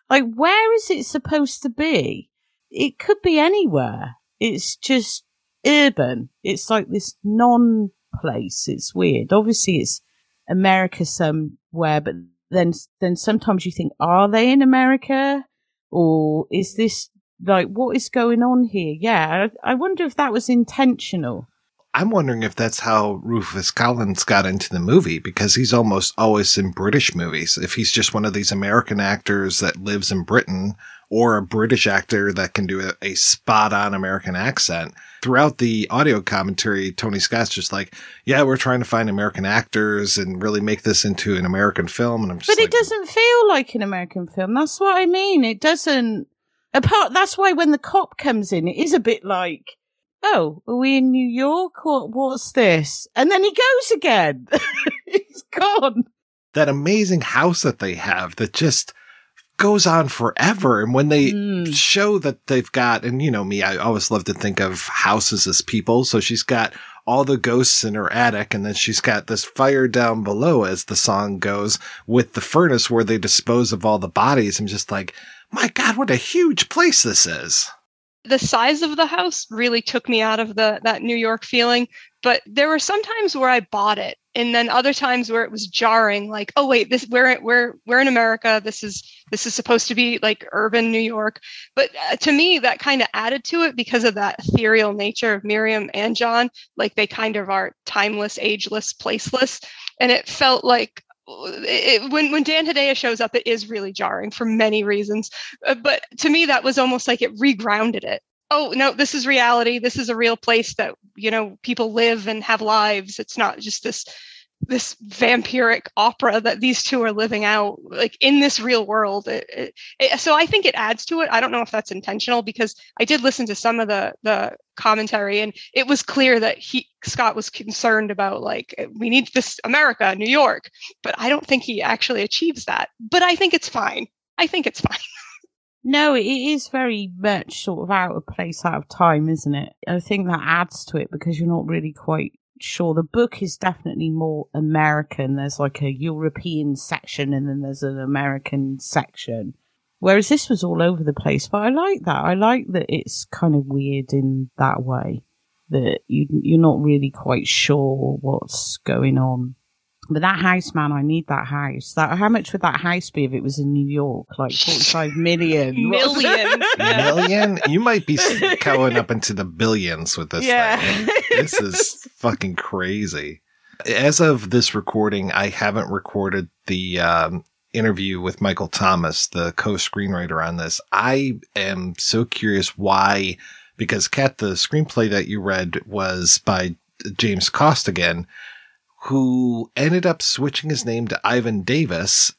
Like, where is it supposed to be? It could be anywhere. It's just urban. It's like this non place. It's weird. Obviously, it's America somewhere, but then then sometimes you think, are they in America, or is this like what is going on here? Yeah, I, I wonder if that was intentional. I'm wondering if that's how Rufus Collins got into the movie because he's almost always in British movies. If he's just one of these American actors that lives in Britain or a British actor that can do a, a spot on American accent. Throughout the audio commentary, Tony Scott's just like, yeah, we're trying to find American actors and really make this into an American film. And I'm just But like, it doesn't feel like an American film. That's what I mean. It doesn't. Apart. That's why when the cop comes in, it is a bit like, oh, are we in New York? What? What's this? And then he goes again. <laughs> He's gone. that amazing house that they have that just goes on forever. And when they Mm. show that they've got, and you know me, I always love to think of houses as people. So she's got all the ghosts in her attic, and then she's got this fire down below, as the song goes, with the furnace where they dispose of all the bodies. I'm just like, my God, what a huge place this is. the size of the house really took me out of the that New York feeling. But there were some times where I bought it, and then other times where it was jarring. Like, oh wait, this we're we're we're in America. This is this is supposed to be like urban New York. But uh, to me, that kind of added to it because of that ethereal nature of Miriam and John. Like they kind of are timeless, ageless, placeless, and it felt like. It, when when Dan Hedaya shows up, it is really jarring for many reasons. Uh, but to me, that was almost like it regrounded it. Oh no, this is reality. This is a real place that you know people live and have lives. It's not just this this vampiric opera that these two are living out like in this real world. It, it, it- so i think it adds to it. I don't know if that's intentional because i did listen to some of the the commentary and it was clear that he scott was concerned about like eh, we need this america new york but i don't think he actually achieves that. But i think it's fine. I think it's fine <laughs> No, it is very much sort of out of place, out of time, isn't it? I think that adds to it because you're not really quite sure. The book is definitely more American. There's like a European section and then there's an American section. Whereas this was all over the place. But I like that. I like that it's kind of weird in that way. That you, you're not really quite sure what's going on. But that house, man, I need that house. That how much would that house be if it was in New York? Like forty-five <laughs> million. million Yeah. <laughs> Million? You might be <laughs> going up into the billions with this Yeah. thing. This is fucking crazy. As of this recording, I haven't recorded the um, interview with Michael Thomas, the co-screenwriter on this. I am so curious why, because Kat, the screenplay that you read was by James Costigan, who ended up switching his name to Ivan Davis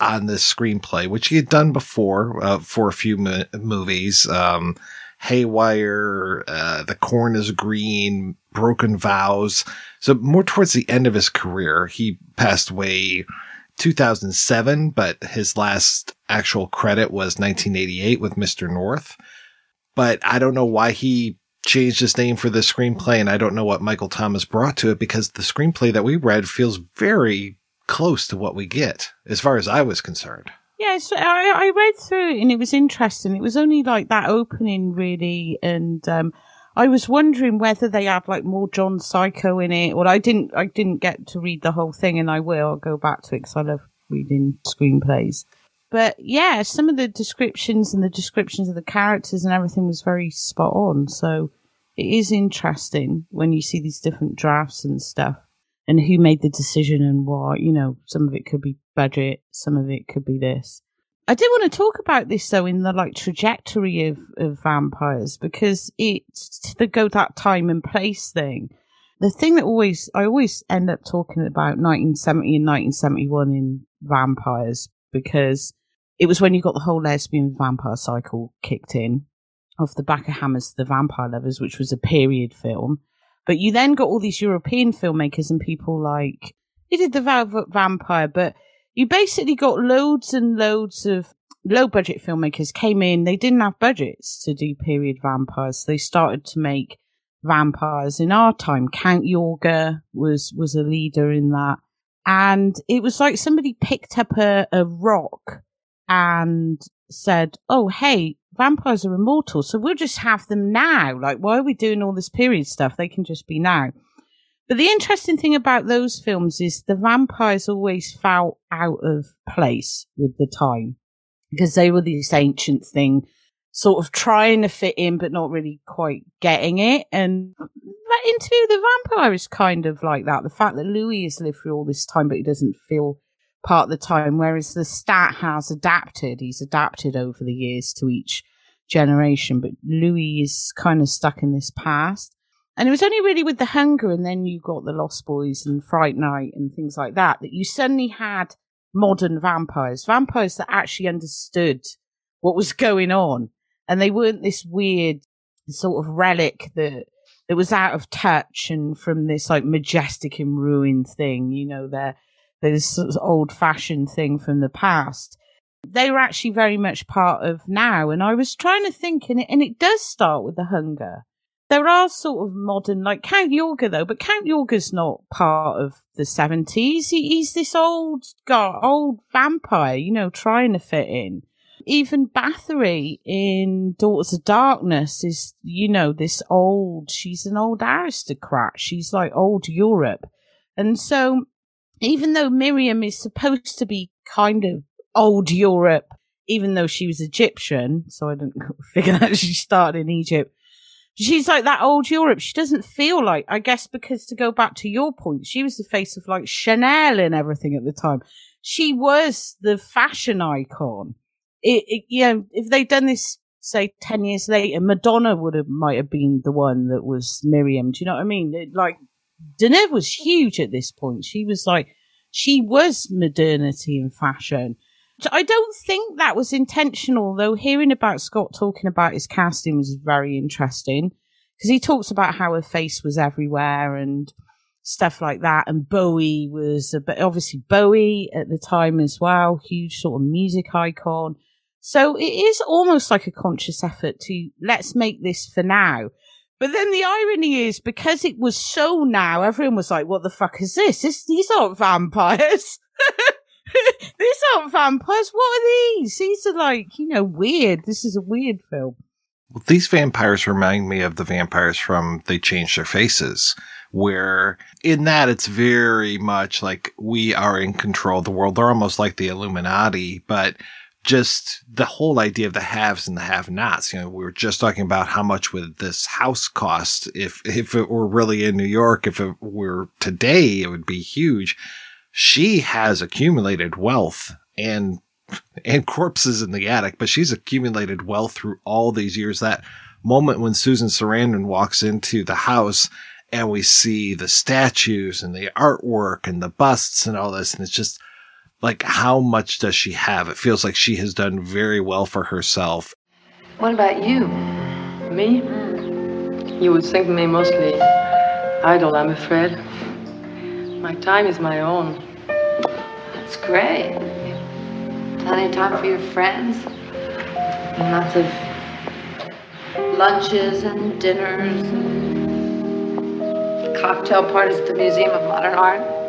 on this screenplay, which he had done before uh, for a few mo- movies. Um, Haywire, uh, The Corn is Green, Broken Vows. So more towards the end of his career, he passed away 2007, but his last actual credit was 1988 with Mr. North. But I don't know why he changed his name for the screenplay, and I don't know what Michael Thomas brought to it because the screenplay that we read feels very close to what we get, as far as I was concerned. Yes, I, I read through it and it was interesting. It was only like that opening really, and um, I was wondering whether they had like more John Psycho in it. Well, I didn't. I didn't get to read the whole thing, and I will. I'll go back to it because I love reading screenplays. But yeah, some of the descriptions and the descriptions of the characters and everything was very spot on. So it is interesting when you see these different drafts and stuff and who made the decision and why. You know, some of it could be budget, some of it could be this. I did want to talk about this though in the like trajectory of, of vampires because it's the go that time and place thing. The thing that always I always end up talking about 1970 and 1971 in vampires because it was when you got the whole lesbian vampire cycle kicked in off the back of Hammers the Vampire Lovers, which was a period film. But you then got all these European filmmakers and people like they did the Velvet Vampire, but you basically got loads and loads of low budget filmmakers came in. They didn't have budgets to do period vampires. So They started to make vampires in our time. Count Yorga was was a leader in that, and it was like somebody picked up a, a rock and said, "Oh, hey." Vampires are immortal, so we'll just have them now. Like, why are we doing all this period stuff? They can just be now. But the interesting thing about those films is the vampires always felt out of place with the time because they were this ancient thing, sort of trying to fit in, but not really quite getting it. And that interview the vampire is kind of like that. The fact that Louis has lived through all this time, but he doesn't feel part of the time, whereas Lestat has adapted. He's adapted over the years to each generation, but Louis is kind of stuck in this past. And it was only really with the hunger, and then you got the Lost Boys and Fright Night and things like that, that you suddenly had modern vampires, vampires that actually understood what was going on. And they weren't this weird sort of relic that that was out of touch and from this like majestic and ruined thing, you know, they're this sort of old fashioned thing from the past. They were actually very much part of now. And I was trying to think, and it, and it does start with the hunger. There are sort of modern, like Count Yorga though, but Count Yorga's not part of the 70s. He, he's this old guy, old vampire, you know, trying to fit in. Even Bathory in Daughters of Darkness is, you know, this old, she's an old aristocrat. She's like old Europe. And so even though Miriam is supposed to be kind of old Europe, even though she was Egyptian, so I didn't <laughs> figure that she started in Egypt. She's like that old Europe. She doesn't feel like, I guess, because to go back to your point, she was the face of like Chanel and everything at the time. She was the fashion icon. It, it you know, if they'd done this, say, 10 years later, Madonna would have, might have been the one that was Miriam. Do you know what I mean? It, like, Deneuve was huge at this point. She was like, she was modernity and fashion. I don't think that was intentional, though. Hearing about Scott talking about his casting was very interesting because he talks about how her face was everywhere and stuff like that. And Bowie was, but obviously Bowie at the time as well, huge sort of music icon. So it is almost like a conscious effort to let's make this for now. But then the irony is because it was so now, everyone was like, what the fuck is this? this these aren't vampires. <laughs> these aren't vampires. What are these? These are like, you know, weird. This is a weird film. Well, these vampires remind me of the vampires from They Change Their Faces, where in that it's very much like we are in control of the world. They're almost like the Illuminati, but just the whole idea of the haves and the have-nots. You know, we were just talking about how much would this house cost if if it were really in New York. If it were today, it would be huge. She has accumulated wealth and and corpses in the attic, but she's accumulated wealth through all these years. That moment when Susan Sarandon walks into the house and we see the statues and the artwork and the busts and all this, and it's just like how much does she have? It feels like she has done very well for herself. What about you? Me? You would think me mostly idle, I'm afraid. My time is my own. That's great. Plenty of time for your friends. And lots of lunches and dinners and cocktail parties at the Museum of Modern Art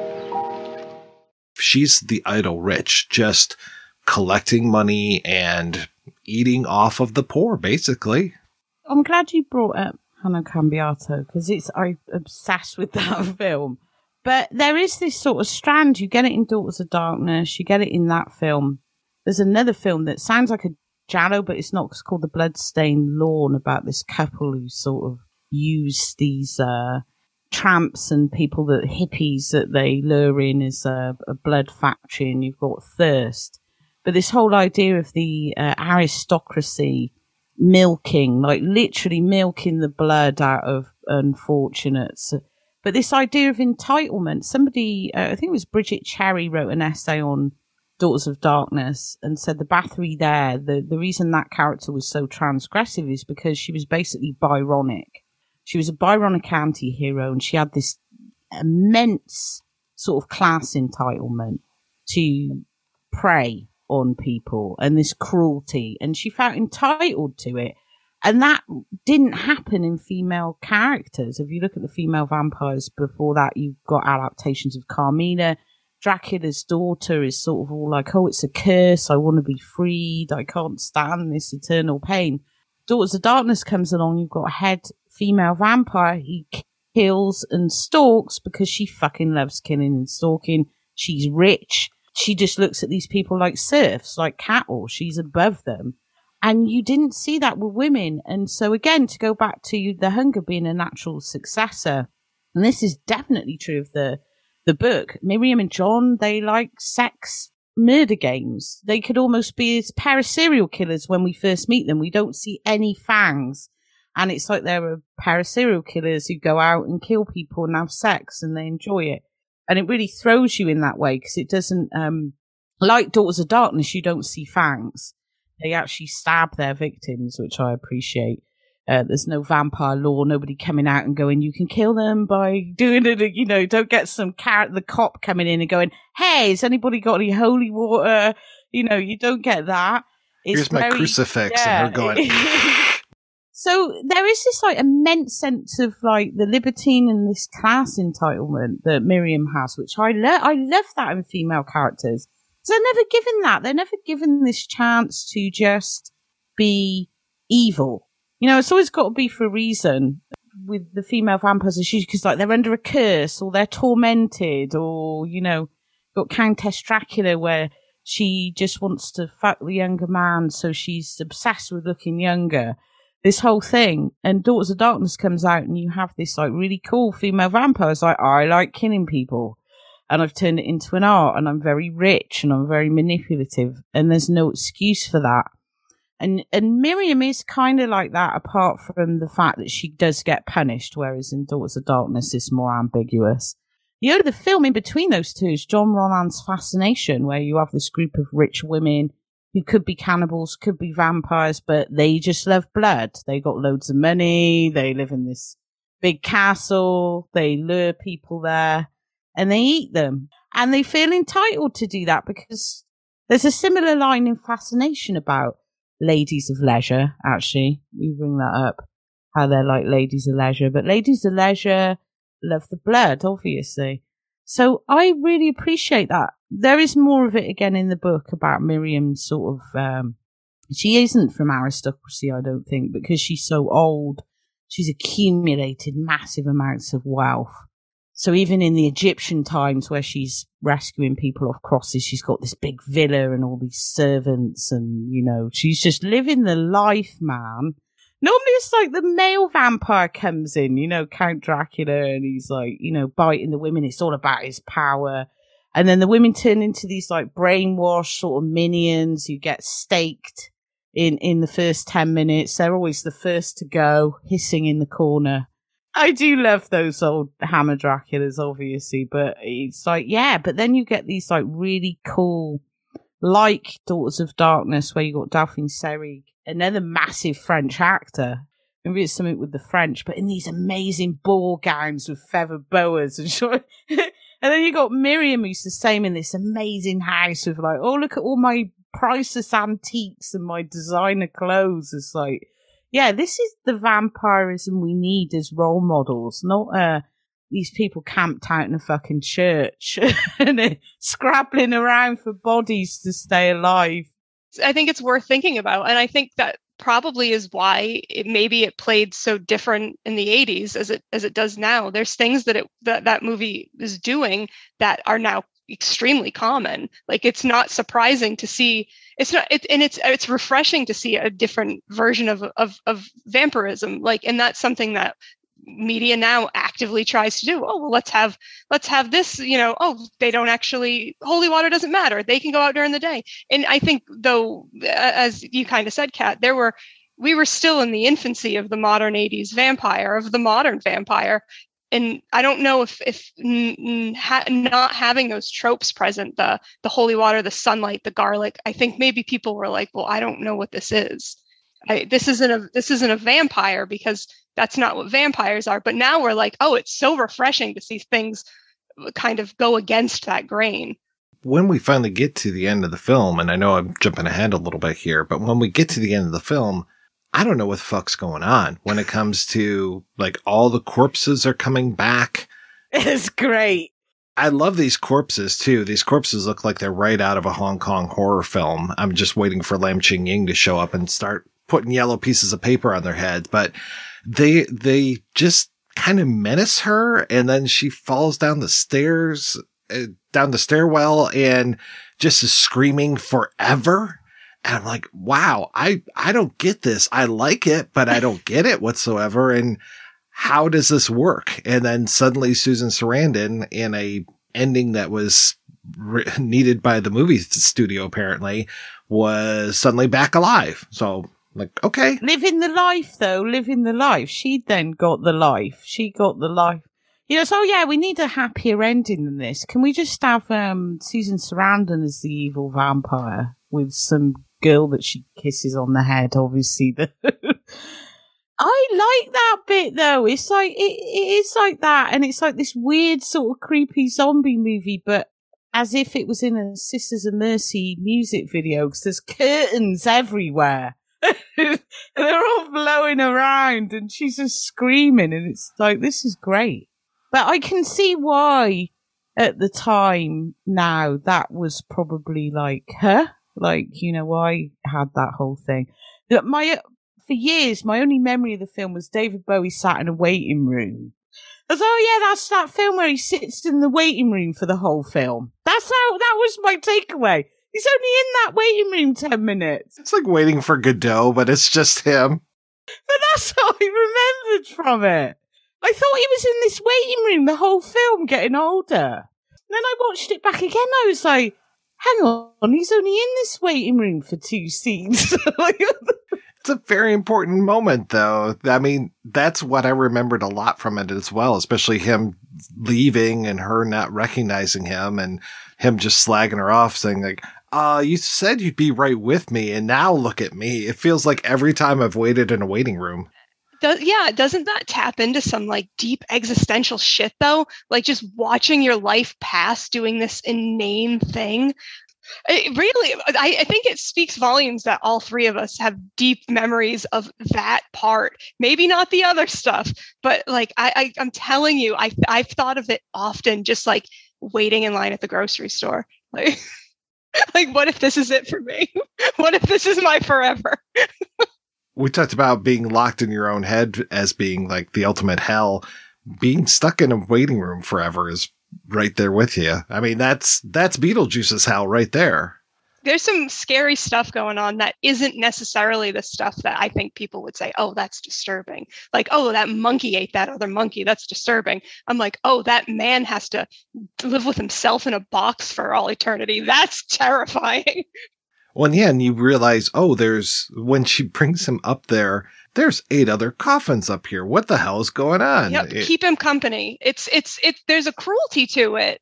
she's the idle rich, just collecting money and eating off of the poor, basically. I'm glad you brought up Hanno Cambiato because it's I'm obsessed with that <laughs> film. But there is this sort of strand. You get it in Daughters of Darkness. You get it in that film. There's another film that sounds like a giallo, but it's not. It's called The Bloodstained Lawn about this couple who sort of use these uh, tramps and people that hippies that they lure in as a, a blood factory and you've got thirst. But this whole idea of the uh, aristocracy milking, like literally milking the blood out of unfortunates. But this idea of entitlement, somebody, uh, I think it was Brigid Cherry wrote an essay on Daughters of Darkness and said the Bathory there, the, the reason that character was so transgressive is because she was basically Byronic she was a Byronic anti-hero and she had this immense sort of class entitlement to prey on people and this cruelty and she felt entitled to it. And that didn't happen in female characters. If you look at the female vampires before that, you've got adaptations of Carmilla. Dracula's daughter is sort of all like, oh, it's a curse. I want to be freed. I can't stand this eternal pain. Daughters of Darkness comes along. You've got head female vampire he kills and stalks because she fucking loves killing and stalking. She's rich. She just looks at these people like serfs, like cattle. She's above them. And you didn't see that with women. And so again, to go back to the hunger being a natural successor, and this is definitely true of the, the book. Miriam and John, they like sex murder games. They could almost be as pair of serial killers when we first meet them. We don't see any fangs. And it's like they're a pair of serial killers who go out and kill people and have sex and they enjoy it. And it really throws you in that way because it doesn't, um, like Daughters of Darkness, you don't see fangs. They actually stab their victims, which I appreciate. Uh, there's no vampire law, nobody coming out and going, you can kill them by doing it. You know, don't get some carrot, the cop coming in and going, hey, has anybody got any holy water? You know, you don't get that. It's Here's my crucifix, yeah. and her going. <laughs> so there is this like immense sense of like the libertine and this class entitlement that Miriam has, which I love. I love that in female characters. They're never given that. They're never given this chance to just be evil. You know, it's always got to be for a reason with the female vampires. It's usually because like they're under a curse or they're tormented or, you know, got Countess Dracula where she just wants to fuck the younger man. So she's obsessed with looking younger. This whole thing and Daughters of Darkness comes out and you have this like really cool female vampire. It's like, I like killing people and I've turned it into an art and I'm very rich and I'm very manipulative and there's no excuse for that. And and Miriam is kind of like that apart from the fact that she does get punished, whereas in Daughters of Darkness it's more ambiguous. The only the film in between those two is Jean Rollin's Fascination, where you have this group of rich women who could be cannibals, could be vampires, but they just love blood. They got loads of money, they live in this big castle, they lure people there and they eat them. And they feel entitled to do that because there's a similar line in Fascination about ladies of leisure, actually. You bring that up, how they're like ladies of leisure. But ladies of leisure love the blood, obviously. So I really appreciate that. There is more of it again in the book about Miriam sort of, um, she isn't from aristocracy, I don't think, because she's so old. She's accumulated massive amounts of wealth. So even in the Egyptian times where she's rescuing people off crosses, she's got this big villa and all these servants and, you know, she's just living the life, man. Normally it's like the male vampire comes in, you know, Count Dracula and he's like, you know, biting the women. It's all about his power. And then the women turn into these like brainwashed sort of minions who get staked in, in the first 10 minutes. They're always the first to go, hissing in the corner. I do love those old Hammer Draculas, obviously, but it's like, yeah, but then you get these like really cool, like Daughters of Darkness, where you got Delphine Seyrig, another massive French actor. Maybe it's something with the French, but in these amazing ball gowns with feather boas and <laughs> short. And then you got Miriam, who's the same in this amazing house with like, oh, look at all my priceless antiques and my designer clothes. It's like, yeah, this is the vampirism we need as role models, not uh, these people camped out in a fucking church <laughs> and scrabbling around for bodies to stay alive. I think it's worth thinking about, and I think that probably is why it, maybe it played so different in the 80s as it as it does now. There's things that it that that movie is doing that are now extremely common. Like it's not surprising to see it's not it, and it's it's refreshing to see a different version of of of vampirism. Like and that's something that media now actively tries to do. Oh, well let's have let's have this, you know, oh, they don't actually holy water doesn't matter. They can go out during the day. And I think though as you kind of said Kat, there were we were still in the infancy of the modern 80s vampire of the modern vampire and I don't know if if ha- not having those tropes present, the the holy water, the sunlight, the garlic. I think maybe people were like, well, I don't know what this is. I, this isn't a this isn't a vampire because that's not what vampires are. But now we're like, oh, it's so refreshing to see things kind of go against that grain. When we finally get to the end of the film, and I know I'm jumping ahead a little bit here, but when we get to the end of the film, I don't know what the fuck's going on when it comes to like all the corpses are coming back. <laughs> It's great. I love these corpses too. These corpses look like they're right out of a Hong Kong horror film. I'm just waiting for Lam Ching Ying to show up and start putting yellow pieces of paper on their heads, but they, they just kind of menace her. And then she falls down the stairs, uh, down the stairwell and just is screaming forever And I'm like, wow, I, I don't get this. I like it, but I don't get it whatsoever. And how does this work? And then suddenly Susan Sarandon in a ending that was re- <laughs> needed by the movie studio apparently was suddenly back alive. So like, okay. Living the life though, living the life. She then got the life. She got the life. You know, so yeah, we need a happier ending than this. Can we just have um, Susan Sarandon as the evil vampire with some girl that she kisses on the head? Obviously, the <laughs> I like that bit though. It's like it, it is like that, and it's like this weird sort of creepy zombie movie, but as if it was in a Sisters of Mercy music video because there's curtains everywhere. <laughs> they're all blowing around and she's just screaming and it's like this is great but i can see why at the time now that was probably like huh like you know i had that whole thing my for years my only memory of the film was david bowie sat in a waiting room I was, oh yeah, that's that film where he sits in the waiting room for the whole film. That's how that was my takeaway. He's only in that waiting room 10 minutes. It's like waiting for Godot, but it's just him. But that's <laughs> all I remembered from it. I thought he was in this waiting room the whole film getting older. And then I watched it back again. I was like, hang on, he's only in this waiting room for two scenes. <laughs> it's a very important moment, though. I mean, that's what I remembered a lot from it as well, especially him leaving and her not recognizing him and him just slagging her off, saying, like, uh, you said you'd be right with me, and now look at me. It feels like every time I've waited in a waiting room. Yeah, doesn't that tap into some like deep existential shit though? Like just watching your life pass doing this inane thing. It really, I, I, think it speaks volumes that all three of us have deep memories of that part. Maybe not the other stuff, but like I, I I'm telling you, I I've thought of it often, just like waiting in line at the grocery store. Like <laughs> <laughs> like what if this is it for me? <laughs> what if this is my forever? we talked about being locked in your own head as being like the ultimate hell. Being stuck in a waiting room forever is right there with you. I mean, that's that's Beetlejuice's hell right there there's some scary stuff going on that isn't necessarily the stuff that I think people would say, oh, that's disturbing. Like, oh, that monkey ate that other monkey. That's disturbing. I'm like, oh, that man has to live with himself in a box for all eternity. <laughs> That's terrifying. Well, yeah, and you realize, oh, there's when she <laughs> brings him up there, there's eight other coffins up here. What the hell is going on? Yep, it, keep him company. It's it's it. there's a cruelty to it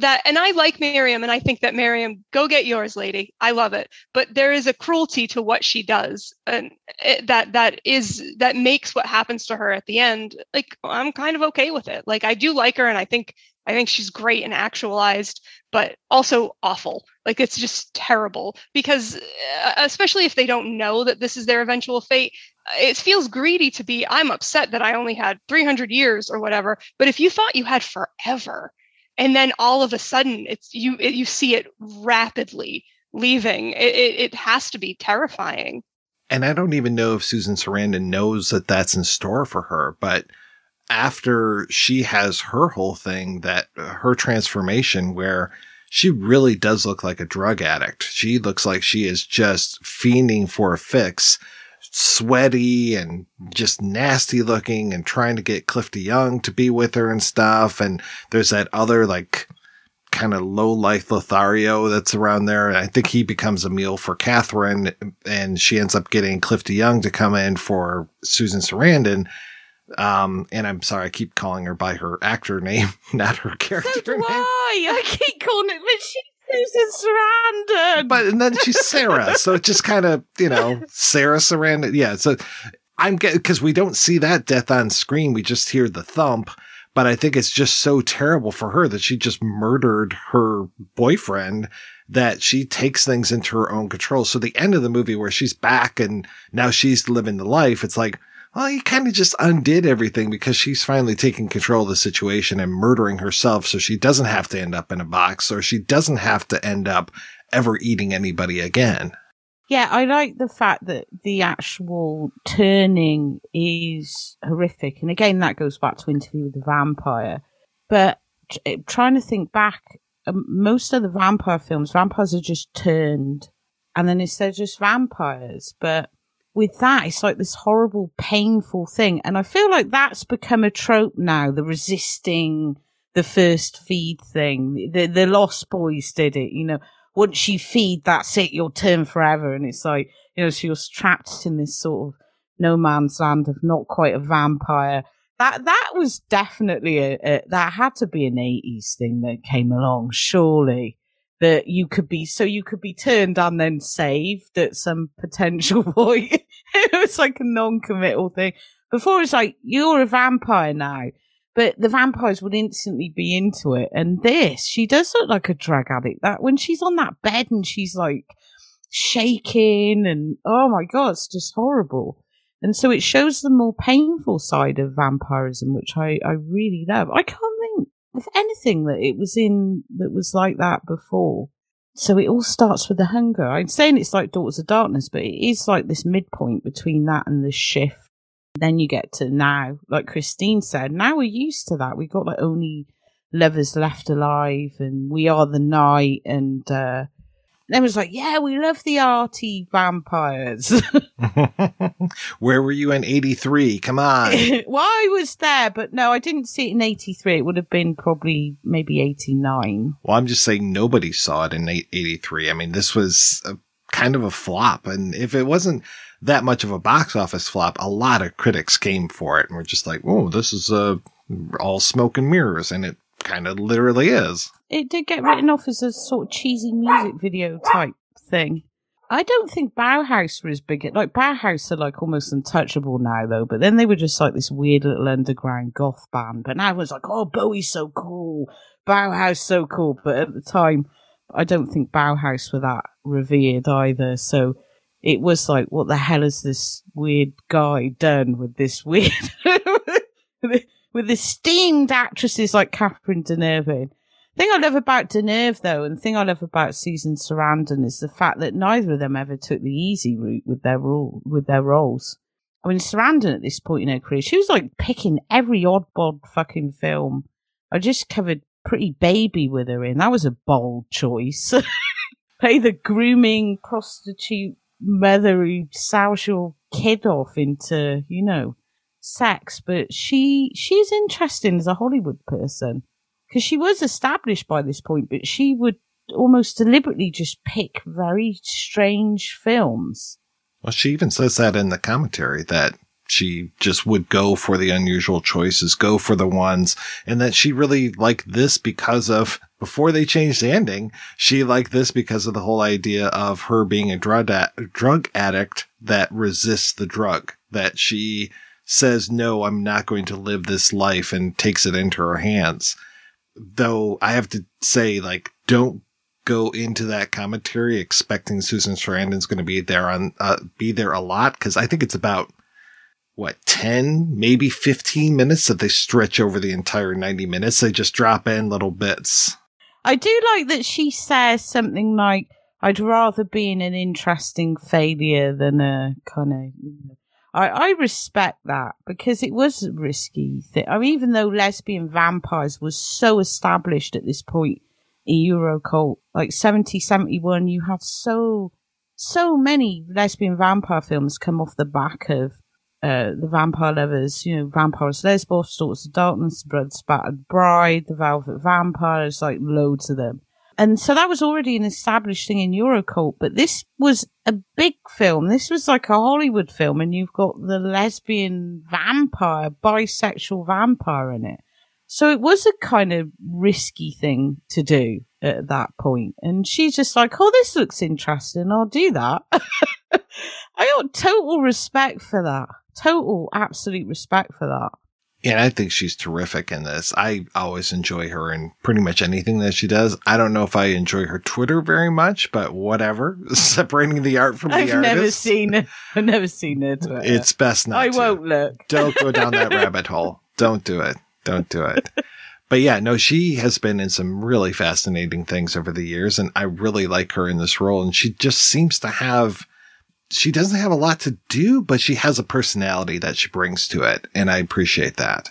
that and I like Miriam and I think that Miriam go get yours lady. I love it. But there is a cruelty to what she does and it, that that is that makes what happens to her at the end like I'm kind of okay with it. Like I do like her and I think I think she's great and actualized but also awful. Like it's just terrible. Because uh, especially if they don't know that this is their eventual fate it feels greedy to be i'm upset that i only had 300 years or whatever. But if you thought you had forever and then all of a sudden it's you it, you see it rapidly leaving. It, it, it has to be terrifying. And i don't even know if susan sarandon knows that that's in store for her but after she has her whole thing that her transformation where she really does look like a drug addict. She looks like she is just fiending for a fix sweaty and just nasty looking and trying to get Cliff De Young to be with her and stuff. And there's that other like kind of low life Lothario that's around there. And I think he becomes a meal for Catherine and she ends up getting Cliff De Young to come in for Susan Sarandon. Um, and I'm sorry, I keep calling her by her actor <laughs> name, not her character so name. I. I keep calling it, but she Susan Sarandon. But and then she's Sarah, <laughs> so it just kind of you know Sarah Sarandon. Yeah, so I'm getting because we don't see that death on screen. We just hear the thump. But I think it's just so terrible for her that she just murdered her boyfriend that she takes things into her own control. So the end of the movie where she's back and now she's living the life, it's like, well, he kind of just undid everything because she's finally taking control of the situation and murdering herself so she doesn't have to end up in a box or she doesn't have to end up ever eating anybody again. Yeah, I like the fact that the actual turning is horrific. And again, that goes back to Interview with the Vampire. But trying to think back, um, most of the vampire films, vampires are just turned and then instead just vampires. But with that, it's like this horrible, painful thing. And I feel like that's become a trope now, the resisting the first feed thing. The, the Lost Boys did it, you know. Once you feed, that's it, you'll turn forever. And it's like, you know, so you're trapped in this sort of no man's land of not quite a vampire. That, that was definitely a, a that had to be an 80s thing that came along, surely that you could be so you could be turned and then saved at some potential <laughs> point. it was like a non-committal thing. Before it's like you're a vampire now, but the vampires would instantly be into it. And this, she does look like a drug addict. That when she's on that bed and she's like shaking and oh my god, it's just horrible. And so it shows the more painful side of vampirism, which I, I really love. I can't think of anything that it was in that was like that before. So it all starts with the hunger. I'm saying it's like Daughters of Darkness, but it is like this midpoint between that and the shift. Then you get to now, like Christine said, now we're used to that. We've got like only lovers left alive and we are the night and uh then it was like, yeah, we love the arty vampires. <laughs> <laughs> Where were you in 83? Come on. <laughs> well, I was there, but no, I didn't see it in 83. It would have been probably maybe 89. Well, I'm just saying nobody saw it in 83. I mean, this was a, kind of a flop. And if it wasn't that much of a box office flop, a lot of critics came for it and were just like, oh, this is uh, all smoke and mirrors. And it kind of literally is. It did get written off as a sort of cheesy music video type thing. I don't think Bauhaus were as big. Like Bauhaus are like almost untouchable now, though. But then they were just like this weird little underground goth band. But now everyone's like, "Oh, Bowie's so cool, Bauhaus so cool." But at the time, I don't think Bauhaus were that revered either. So it was like, "What the hell has this weird guy done with this weird?" <laughs> with esteemed actresses like Catherine Deneuve thing I love about Deneuve, though, and the thing I love about Susan Sarandon is the fact that neither of them ever took the easy route with their role, with their roles. I mean, Sarandon at this point in her career, she was like picking every oddball fucking film. I just covered Pretty Baby with her in. That was a bold choice. <laughs> Play the grooming prostitute mother who sours your kid off into, you know, sex. But she she's interesting as a Hollywood person because she was established by this point, but she would almost deliberately just pick very strange films. Well, she even says that in the commentary that she just would go for the unusual choices, go for the ones, and that she really liked this because of before they changed the ending, she liked this because of the whole idea of her being a drug, a drug addict that resists the drug, that she says, no, I'm not going to live this life and takes it into her hands though I have to say, like, don't go into that commentary expecting Susan Sarandon's going to be there on, uh, be there a lot. Cause I think it's about what, 10, maybe 15 minutes that they stretch over the entire 90 minutes. They just drop in little bits. I do like that she says something like, I'd rather be in an interesting failure than a kind of I, I respect that because it was a risky thing. I mean, even though lesbian vampires was so established at this point in Eurocult, like 70, 71, you had so, so many lesbian vampire films come off the back of uh, the vampire lovers, you know, Vampyros Lesbos, Daughters of Darkness, Blood Spattered Bride, The Velvet Vampires, like loads of them. And so that was already an established thing in Eurocult, but this was a big film. This was like a Hollywood film, and you've got the lesbian vampire, bisexual vampire in it. So it was a kind of risky thing to do at that point. And she's just like, oh, this looks interesting. I'll do that. <laughs> I got total respect for that. Total, absolute respect for that. Yeah, I think she's terrific in this. I always enjoy her in pretty much anything that she does. I don't know if I enjoy her Twitter very much, but whatever. <laughs> Separating the art from the art. I've artist. never seen it. <laughs> I've never seen it. It's best not I to. won't look. <laughs> Don't go down that rabbit hole. Don't do it. Don't do it. But yeah, no, she has been in some really fascinating things over the years, and I really like her in this role. And she just seems to have she doesn't have a lot to do, but she has a personality that she brings to it, and I appreciate that.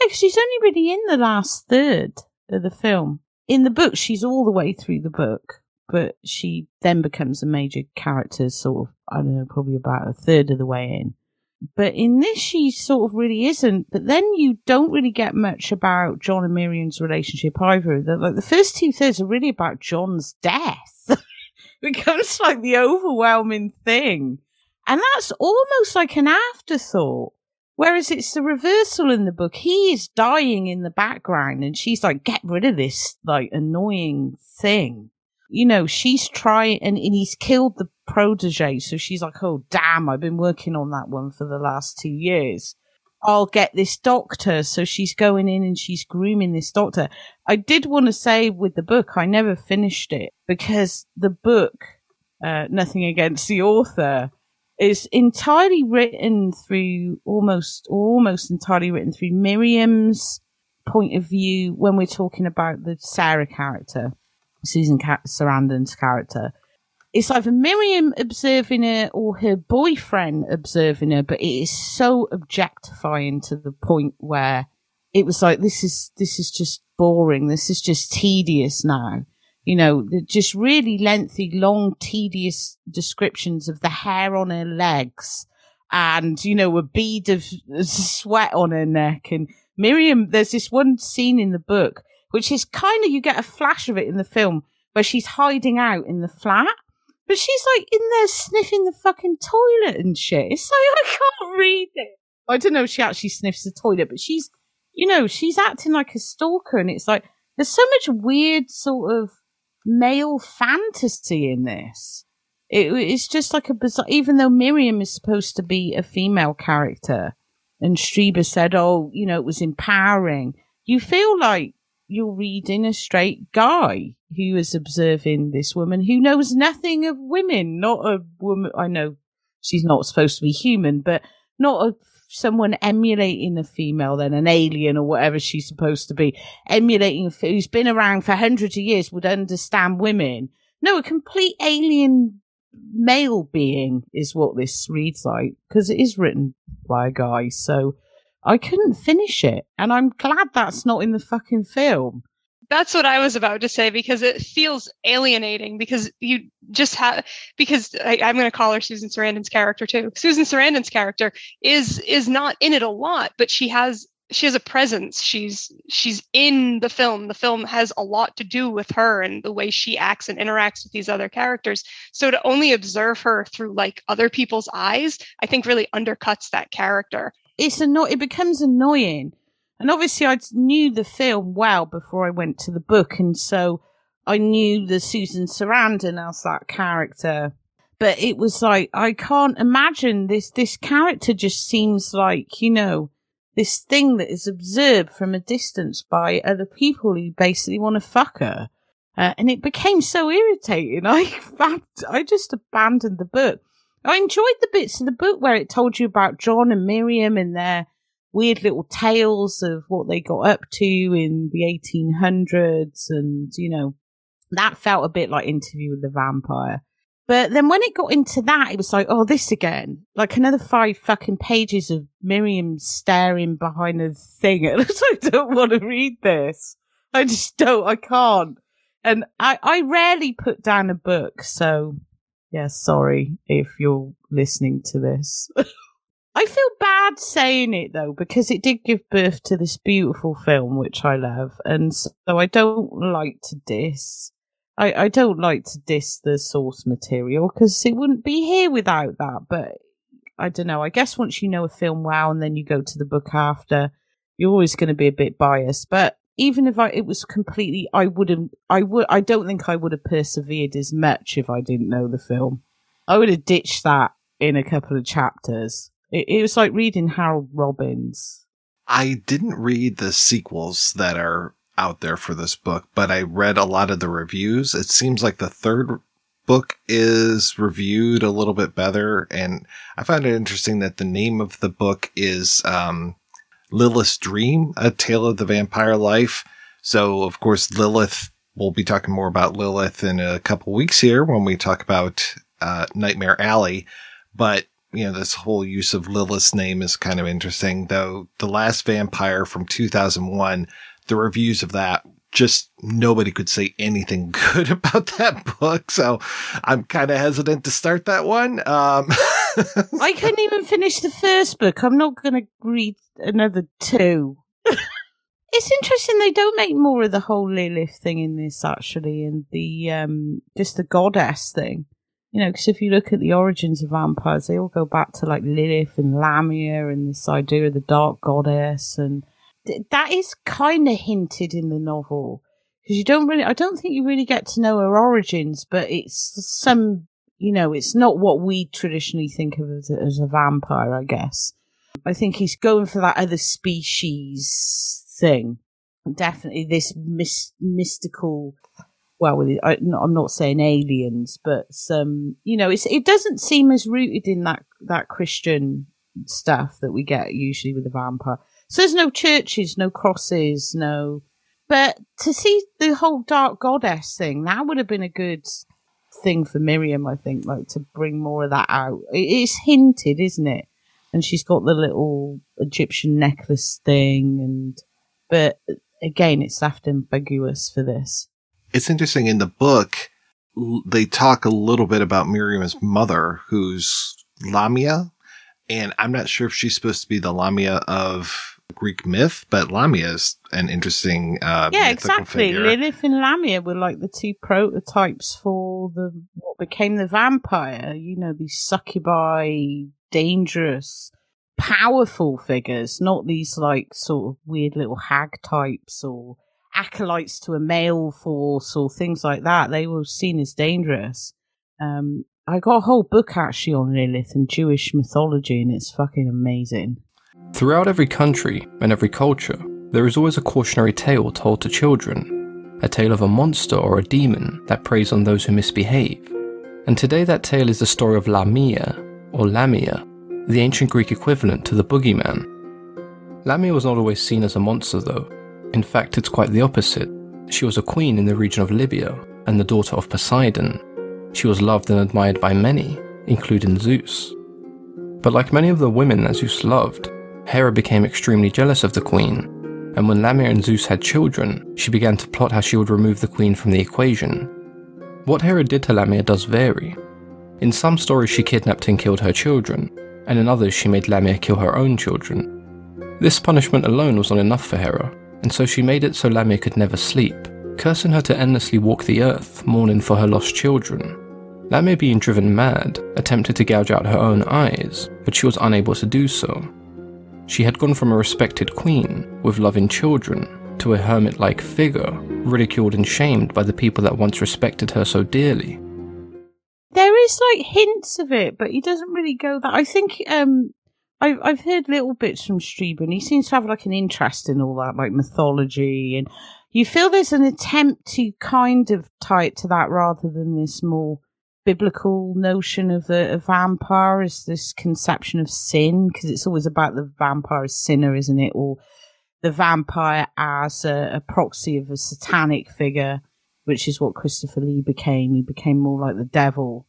Yeah, she's only really in the last third of the film. In the book, she's all the way through the book. but she then becomes a major character, sort of, I don't know, probably about a third of the way in. But in this, she sort of really isn't. But then you don't really get much about John and Miriam's relationship either. The, like the first two thirds are really about John's death. <laughs> <laughs> becomes like the overwhelming thing. And that's almost like an afterthought. Whereas it's the reversal in the book. He is dying in the background and she's like, get rid of this like annoying thing. You know, she's trying and, and he's killed the protege. So she's like, oh damn, I've been working on that one for the last two years. I'll get this doctor. So she's going in and she's grooming this doctor. I did want to say with the book, I never finished it because the book, uh, nothing against the author, is entirely written through almost almost entirely written through Miriam's point of view when we're talking about the Sarah character, Susan Sarandon's character. It's either Miriam observing her or her boyfriend observing her, but it is so objectifying to the point where it was like this is this is just boring. This is just tedious now you know, just really lengthy, long, tedious descriptions of the hair on her legs and, you know, a bead of sweat on her neck. And Miriam, there's this one scene in the book, which is kind of, you get a flash of it in the film where she's hiding out in the flat. But she's like in there sniffing the fucking toilet and shit. It's like, I can't read it. I don't know if she actually sniffs the toilet, but she's, you know, she's acting like a stalker. And it's like, there's so much weird sort of male fantasy in this. It, it's just like a bizarre, even though Miriam is supposed to be a female character and Strieber said, oh, you know, it was empowering. You feel like you're reading a straight guy who is observing this woman who knows nothing of women, not a woman. I know she's not supposed to be human, but not a someone emulating a female then an alien or whatever she's supposed to be emulating who's been around for hundreds of years would understand women no a complete alien male being is what this reads like because it is written by a guy so i couldn't finish it and i'm glad that's not in the fucking film that's what I was about to say because it feels alienating because you just have because I, am going to call her Susan Sarandon's character too. Susan Sarandon's character is is not in it a lot, but she has she has a presence. She's she's in the film. The film has a lot to do with her and the way she acts and interacts with these other characters. So to only observe her through like other people's eyes, I think really undercuts that character. It's anno- it becomes annoying and obviously, I knew the film well before I went to the book, and so I knew the Susan Sarandon as that character. But it was like I can't imagine this. This character just seems like you know this thing that is observed from a distance by other people who basically want to fuck her. Uh, and it became so irritating. <laughs> I I just abandoned the book. I enjoyed the bits of the book where it told you about John and Miriam and their weird little tales of what they got up to in the 1800s and you know that felt a bit like interview with the vampire. But then when it got into that it was like oh this again. Like another five fucking pages of miriam staring behind a thing <laughs> and i don't want to read this. I just don't i can't. And i i rarely put down a book so yeah sorry if you're listening to this <laughs> I feel bad saying it though because it did give birth to this beautiful film which I love, and so I don't like to diss. I, I don't like to diss the source material because it wouldn't be here without that. But I don't know. I guess once you know a film well and then you go to the book after, you're always going to be a bit biased. But even if I, it was completely, I wouldn't, I would, I don't think I would have persevered as much if I didn't know the film. I would have ditched that in a couple of chapters. It, it was like reading Harold Robbins. I didn't read the sequels that are out there for this book, but I read a lot of the reviews. It seems like the third book is reviewed a little bit better. And I find it interesting that the name of the book is, um, Lilith's Dream, A Tale of the Vampire Life. So, of course, Lilith, we'll be talking more about Lilith in a couple weeks here when we talk about, uh, Nightmare Alley. But you know, this whole use of Lilith's name is kind of interesting, though the last vampire from 2001, the reviews of that just nobody could say anything <laughs> good about that book. So I'm kind of hesitant to start that one. Um, <laughs> I couldn't even finish the first book. I'm not going to read another two. <laughs> it's interesting they don't make more of the whole Lilith thing in this actually, and the um just the goddess thing. You know, because if you look at the origins of vampires, they all go back to like Lilith and Lamia and this idea of the dark goddess, and th- that is kind of hinted in the novel because you don't really. I don't think you really get to know her origins, but it's some. You know, it's not what we traditionally think of as a, as a vampire, I guess. I think he's going for that other species thing. Definitely this mis- mystical. Well, I, am not saying aliens, but some. You know, it's it doesn't seem as rooted in that that Christian stuff that we get usually with the vampire. So there's no churches, no crosses, no. But to see the whole dark goddess thing, that would have been a good thing for Miriam, I think, like to bring more of that out. It's hinted, isn't it? And she's got the little Egyptian necklace thing, and but again, it's left ambiguous for this. It's interesting in the book. They talk a little bit about Miriam's mother, who's Lamia, and I'm not sure if she's supposed to be the Lamia of Greek myth, but Lamia is an interesting uh, yeah, exactly. Figure. Lilith and Lamia were like the two prototypes for the what became the vampire. You know, these succubi, dangerous, powerful figures, not these like sort of weird little hag types or acolytes to a male force or things like that. They were seen as dangerous. Um, I got a whole book actually on Lilith and Jewish mythology, and it's fucking amazing. Throughout every country and every culture, there is always a cautionary tale told to children, a tale of a monster or a demon that preys on those who misbehave. And today that tale is the story of Lamia, or Lamia, the ancient Greek equivalent to the boogeyman. Lamia was not always seen as a monster though. In fact, it's quite the opposite. She was a queen in the region of Libya and the daughter of Poseidon. She was loved and admired by many, including Zeus. But like many of the women that Zeus loved, Hera became extremely jealous of the queen, and when Lamia and Zeus had children, she began to plot how she would remove the queen from the equation. What Hera did to Lamia does vary. In some stories, she kidnapped and killed her children, and in others, she made Lamia kill her own children. This punishment alone was not enough for Hera, and so she made it so Lamia could never sleep, cursing her to endlessly walk the earth, mourning for her lost children. Lamia, being driven mad, attempted to gouge out her own eyes, but she was unable to do so, she had gone from a respected queen, with loving children, to a hermit like figure, ridiculed and shamed by the people that once respected her so dearly. There is like hints of it, but he doesn't really go that. I think um, I've I've heard little bits from Strieber, and he seems to have like an interest in all that, like mythology, and you feel there's an attempt to kind of tie it to that rather than this more biblical notion of the a vampire is this conception of sin because it's always about the vampire as sinner, isn't it? Or the vampire as a, a, proxy of a satanic figure, which is what Christopher Lee became. He became more like the devil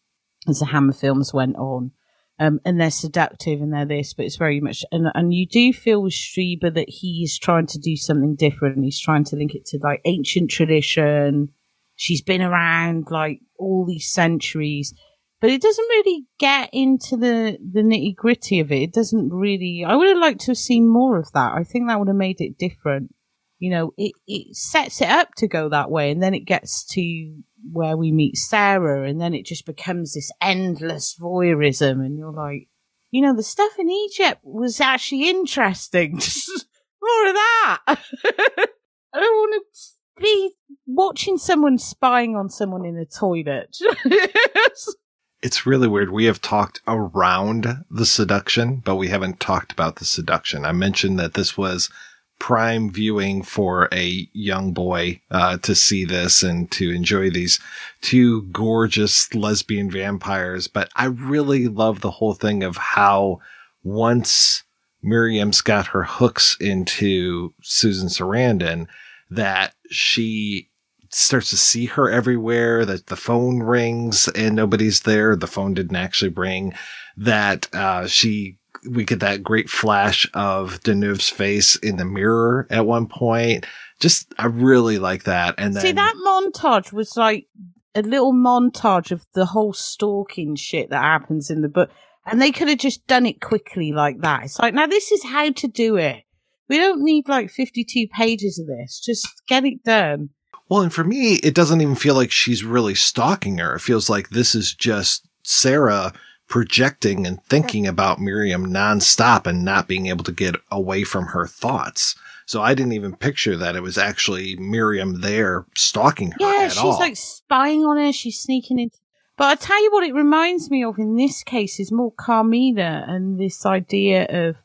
as the Hammer films went on. Um, and they're seductive and they're this, but it's very much, and, and you do feel with Strieber that he's trying to do something different. He's trying to link it to like ancient tradition. She's been around like all these centuries, but it doesn't really get into the the nitty gritty of it. It doesn't really. I would have liked to have seen more of that. I think that would have made it different. You know, it it sets it up to go that way, and then it gets to where we meet Sarah, and then it just becomes this endless voyeurism, and you're like, you know, the stuff in Egypt was actually interesting. <laughs> More of that. <laughs> I don't want to be watching someone spying on someone in a toilet. <laughs> it's really weird. We have talked around the seduction, but we haven't talked about the seduction. I mentioned that this was prime viewing for a young boy uh, to see this and to enjoy these two gorgeous lesbian vampires. But I really love the whole thing of how once Miriam's got her hooks into Susan Sarandon, that she starts to see her everywhere, that the phone rings and nobody's there. The phone didn't actually ring. That uh, she, we get that great flash of Deneuve's face in the mirror at one point. Just, I really like that. And then, See, that montage was like a little montage of the whole stalking shit that happens in the book. And they could have just done it quickly like that. It's like, now this is how to do it. We don't need like 52 pages of this. Just get it done. Well, and for me, it doesn't even feel like she's really stalking her. It feels like this is just Sarah projecting and thinking about Miriam nonstop and not being able to get away from her thoughts. So I didn't even picture that it was actually Miriam there stalking her Yeah, she's all. like spying on her. She's sneaking in. But I tell you what, it reminds me of in this case is more Carmilla and this idea of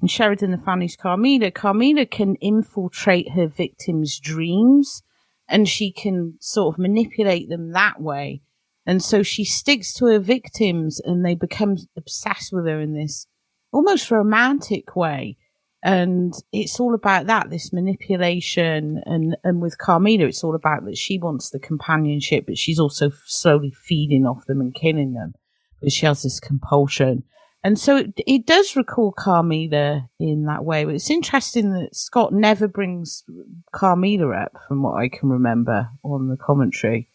and Sheridan the family's Carmilla. Carmilla can infiltrate her victims' dreams, and she can sort of manipulate them that way. And so she sticks to her victims, and they become obsessed with her in this almost romantic way. And it's all about that this manipulation and and with Carmilla it's all about that she wants the companionship but she's also slowly feeding off them and killing them. But she has this compulsion. And so it, it does recall Carmilla in that way but it's interesting that scott never brings Carmilla up from what i can remember on the commentary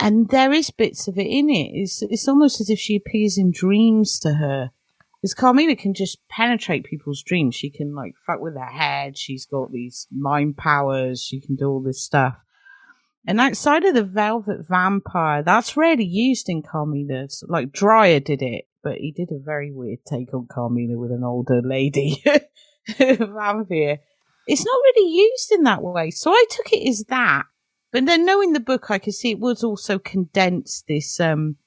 and there is bits of it in it it's, it's almost as if she appears in dreams to her because Carmilla can just penetrate people's dreams. She can like fuck with their head. She's got these mind powers. She can do all this stuff. And outside of the Velvet Vampire, that's rarely used in Carmilla. So, like Dreyer did it, but he did a very weird take on Carmilla with an older lady <laughs> vampire. It's not really used in that way. So I took it as that. But then knowing the book, I could see it was also condensed this um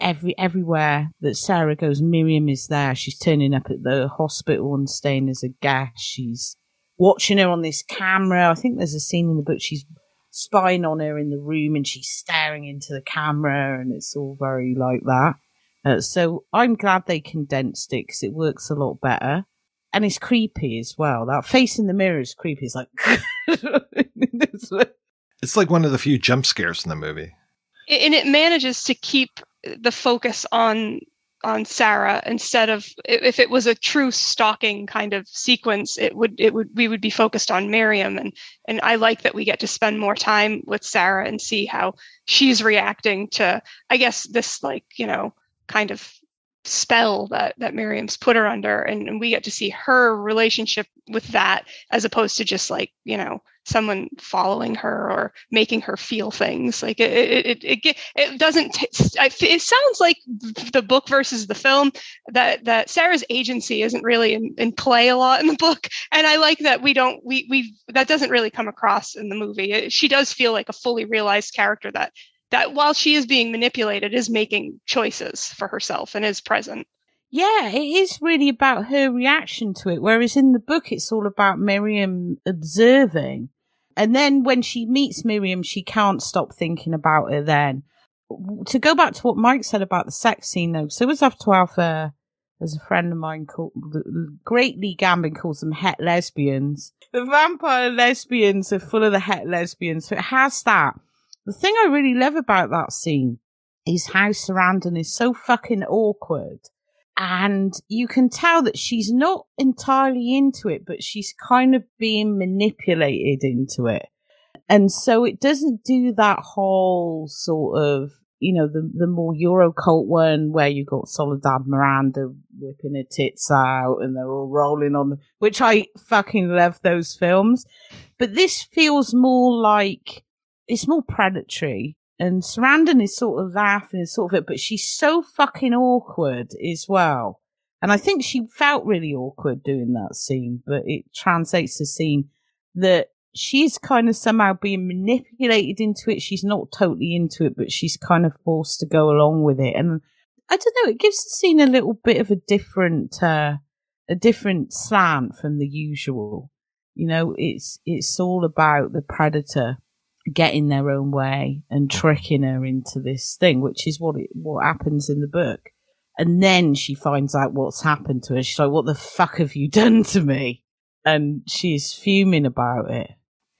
every everywhere that Sarah goes, Miriam is there. She's turning up at the hospital and staying as a guest. She's watching her on this camera. I think there's a scene in the book she's spying on her in the room and she's staring into the camera, and it's all very like that. Uh, so I'm glad they condensed it because it works a lot better. And it's creepy as well. That face in the mirror is creepy. It's like, <laughs> it's like one of the few jump scares in the movie. and it manages to keep the focus on on Sarah instead of if it was a true stalking kind of sequence, it would it would we would be focused on Miriam and and I like that we get to spend more time with Sarah and see how she's reacting to I guess this like you know kind of spell that that Miriam's put her under and, and we get to see her relationship with that as opposed to just like you know someone following her or making her feel things like it it it, it, it doesn't t- it sounds like the book versus the film that that sarah's agency isn't really in, in play a lot in the book and i like that we don't we we that doesn't really come across in the movie it, she does feel like a fully realized character that that while she is being manipulated is making choices for herself and is present yeah, it is really about her reaction to it. Whereas in the book, it's all about Miriam observing. And then when she meets Miriam, she can't stop thinking about her then. To go back to what Mike said about the sex scene though, so it was after Alpha, there's a friend of mine called, Great Lee Gambin calls them het lesbians. The vampire lesbians are full of the het lesbians. So it has that. The thing I really love about that scene is how Sarandon is so fucking awkward and you can tell that she's not entirely into it, but she's kind of being manipulated into it. And so it doesn't do that whole sort of, you know, the, the more Eurocult one where you got Soledad Miranda whipping her tits out and they're all rolling on which I fucking love those films. But this feels more like, it's more predatory and Sarandon is sort of laughing and sort of it, but she's so fucking awkward as well. And I think she felt really awkward doing that scene, but it translates the scene that she's kind of somehow being manipulated into it. She's not totally into it, but she's kind of forced to go along with it. And I don't know, it gives the scene a little bit of a different, uh, a different slant from the usual. You know, it's, it's all about the predator getting their own way and tricking her into this thing, which is what it, what happens in the book. And then she finds out what's happened to her. She's like, "What the fuck have you <laughs> done to me?" And she's fuming about it.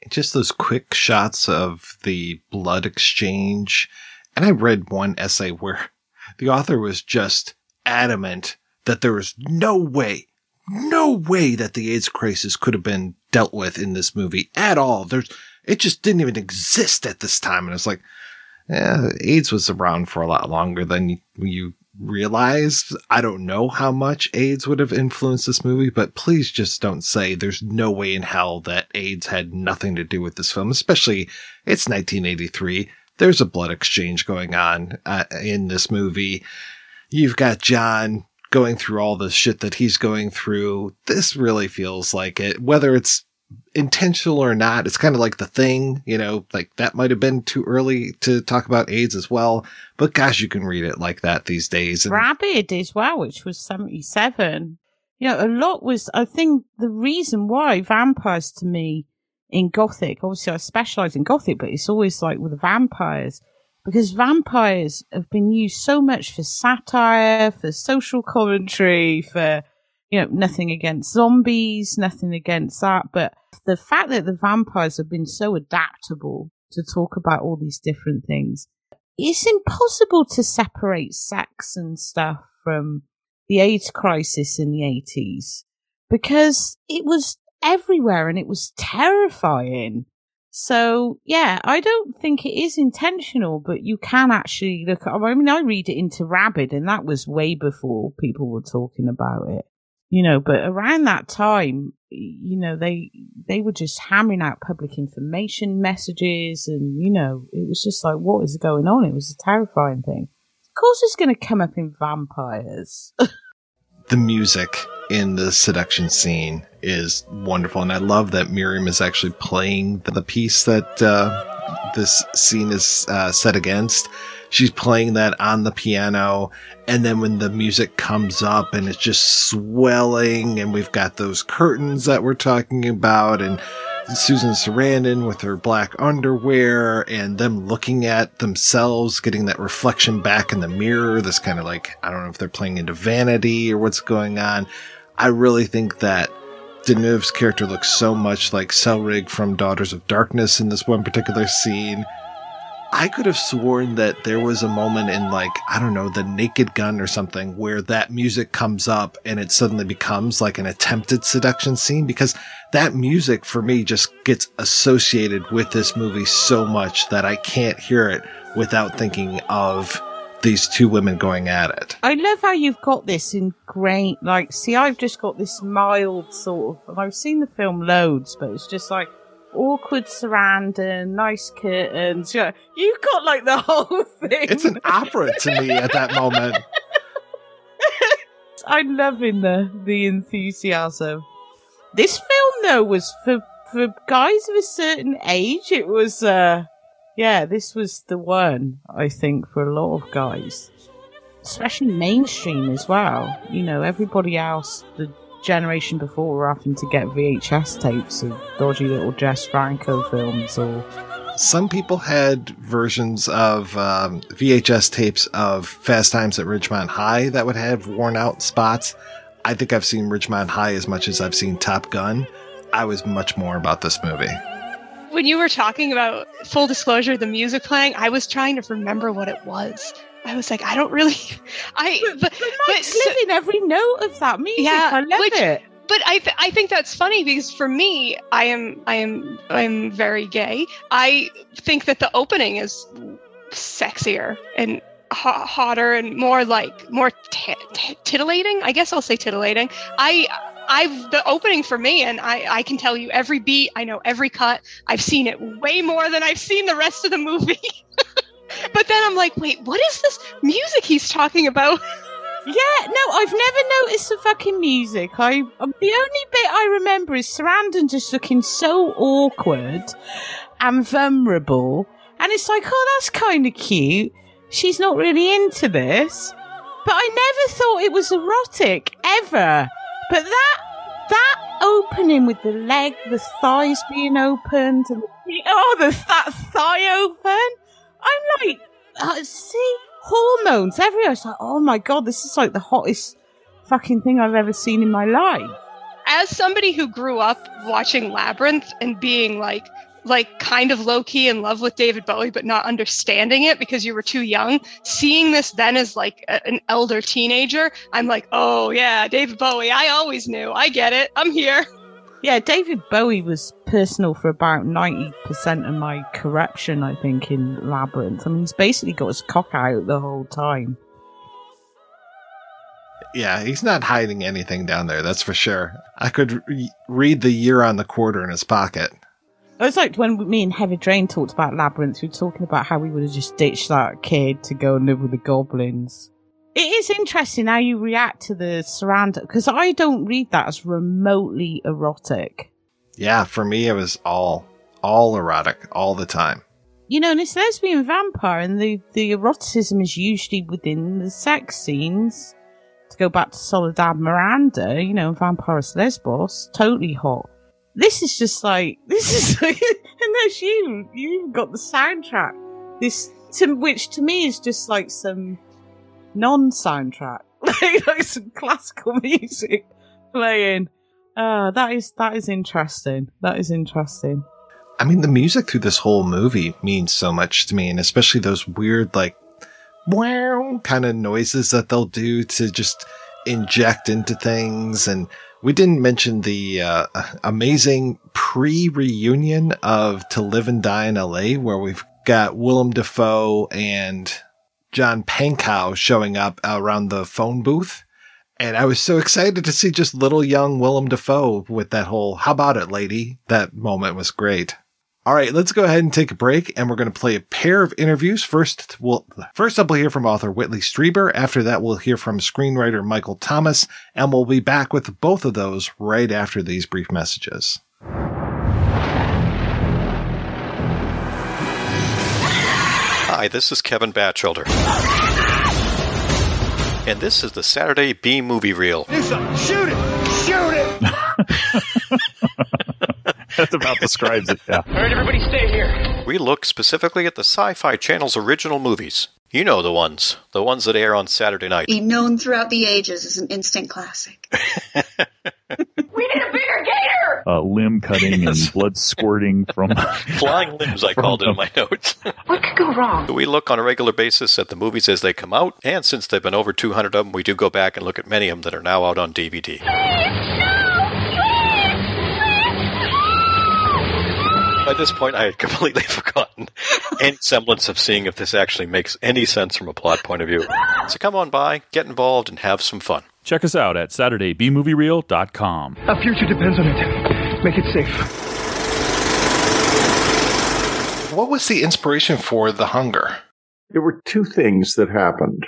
Just those quick shots of the blood exchange. And I read one essay where <laughs> the author was just adamant that there was no way no way that the AIDS crisis could have been dealt with in this movie at all. There's, it just didn't even exist at this time. And it's like, yeah, AIDS was around for a lot longer than you, realize. I don't know how much AIDS would have influenced this movie, but please just don't say there's no way in hell that AIDS had nothing to do with this film, especially it's 1983. There's a blood exchange going on uh, in this movie. You've got John going through all the shit that he's going through. This really feels like it, whether it's intentional or not. It's kind of like the thing, you know, like that might have been too early to talk about AIDS as well. But gosh, you can read it like that these days. And Rabid as well, which was 77. You know, a lot was, I think the reason why vampires to me in Gothic, obviously I specialize in Gothic, but it's always like with vampires because vampires have been used so much for satire, for social commentary, for you know, nothing against zombies, nothing against that, but the fact that the vampires have been so adaptable to talk about all these different things, it's impossible to separate sex and stuff from the AIDS crisis in the 80s because it was everywhere and it was terrifying. So yeah, I don't think it is intentional, but you can actually look at, I mean, I read it into Rabid and that was way before people were talking about it you know but around that time you know they they were just hammering out public information messages and you know it was just like what is going on? It was a terrifying thing. Of course it's going to come up in vampires. <laughs> The music in the seduction scene is wonderful and i love that miriam is actually playing the piece that uh, this scene is uh, set against she's playing that on the piano. And then when the music comes up and it's just swelling and we've got those curtains that we're talking about and Susan Sarandon with her black underwear and them looking at themselves, getting that reflection back in the mirror. This kind of like, I don't know if they're playing into vanity or what's going on. I really think that Deneuve's character looks so much like Seyrig from Daughters of Darkness in this one particular scene. I could have sworn that there was a moment in like, I don't know, the naked gun or something where that music comes up and it suddenly becomes like an attempted seduction scene because that music for me just gets associated with this movie so much that I can't hear it without thinking of these two women going at it. I love how you've got this in great, like, see, I've just got this mild sort of, and I've seen the film loads, but it's just like, awkward Sarandon, nice curtains. Yeah, you've got like the <laughs> whole thing. It's an opera to me at that moment. <laughs> I'm loving the the enthusiasm. This film though was for for guys of a certain age. It was uh yeah, this was the one I think for a lot of guys, especially mainstream as well. You know, everybody else the generation before were having to get VHS tapes of dodgy little Jess Franco films or. Some people had versions of um, VHS tapes of Fast Times at Ridgemont High that would have worn out spots. I think I've seen Ridgemont High as much as I've seen Top Gun. I was much more about this movie. When you were talking about full disclosure, the music playing, I was trying to remember what it was. I was like, I don't really, <laughs> I, but, but, but Mike's but, living every note of that music. Yeah, I love which, it. But I, th- I think that's funny because for me, I am, I am, I'm very gay. I think that the opening is sexier and ho- hotter and more like more t- t- titillating. I guess I'll say titillating. I, I've the opening for me, and I, I can tell you every beat. I know every cut. I've seen it way more than I've seen the rest of the movie. <laughs> but then I'm like, wait, what is this music he's talking about? <laughs> Yeah, no, I've never noticed the fucking music. I um, the only bit I remember is Sarandon just looking so awkward and vulnerable, and it's like, oh, that's kind of cute. She's not really into this, but I never thought it was erotic ever. But that that opening with the leg, the thighs being opened, and the, oh, the that thigh open. I'm like, uh, see, hormones everywhere. It's like, oh my god, this is like the hottest fucking thing I've ever seen in my life. As somebody who grew up watching Labyrinth and being like like kind of low key in love with David Bowie, but not understanding it because you were too young. Seeing this then as like a, an elder teenager, I'm like, oh yeah, David Bowie. I always knew. I get it. I'm here. <laughs> Yeah, David Bowie was personal for about 90% of my corruption, I think, in Labyrinth. I mean, he's basically got his cock out the whole time. Yeah, he's not hiding anything down there, that's for sure. I could re- read the year on the quarter in his pocket. It was like when me and Heather Drain talked about Labyrinth, we were talking about how we would have just ditched that kid to go and live with the goblins. It is interesting how you react to the surround because I don't read that as remotely erotic. Yeah, for me it was all all erotic all the time. You know, and it's lesbian vampire, and the the eroticism is usually within the sex scenes. To go back to Soledad Miranda, you know, Vampyros Lesbos, totally hot. This is just like <laughs> this is like, and there's you. You've got the soundtrack. This to which to me is just like some non-soundtrack, <laughs> like, like some classical <laughs> music playing. Uh, that is that is interesting. That is interesting. I mean, the music through this whole movie means so much to me, and especially those weird, like, wow kind of noises that they'll do to just inject into things. And we didn't mention the uh, amazing pre reunion of To Live and Die in LA, where we've got Willem Dafoe and John Pankow showing up around the phone booth. And I was so excited to see just little young Willem Dafoe with that whole, how about it, lady? That moment was great. All right, let's go ahead and take a break, and we're going to play a pair of interviews. First, we'll first up we'll hear from author Whitley Strieber. After that, we'll hear from screenwriter Michael Thomas, and we'll be back with both of those right after these brief messages. Hi, this is Kevin Batchelder. And this is the Saturday B Movie Reel. Do something. Shoot it. Shoot it. <laughs> That about describes it, yeah. All right, everybody stay here. We look specifically at the Sci Fi Channel's original movies. You know the ones, the ones that air on Saturday night. Be known throughout the ages as an instant classic. <laughs> We need a bigger gator. Uh, limb cutting and blood squirting from <laughs> Flying limbs, I called it in my notes. What could go wrong? We look on a regular basis at the movies as they come out, and since they've been over 200 of them, we do go back and look at many of them that are now out on DVD. By this point, I had completely <laughs> forgotten any semblance of seeing if this actually makes any sense from a plot point of view. So come on by, get involved, and have some fun. Check us out at SaturdayBMovieReel.com. Our future depends on it. Make it safe. What was the inspiration for The Hunger? There were two things that happened.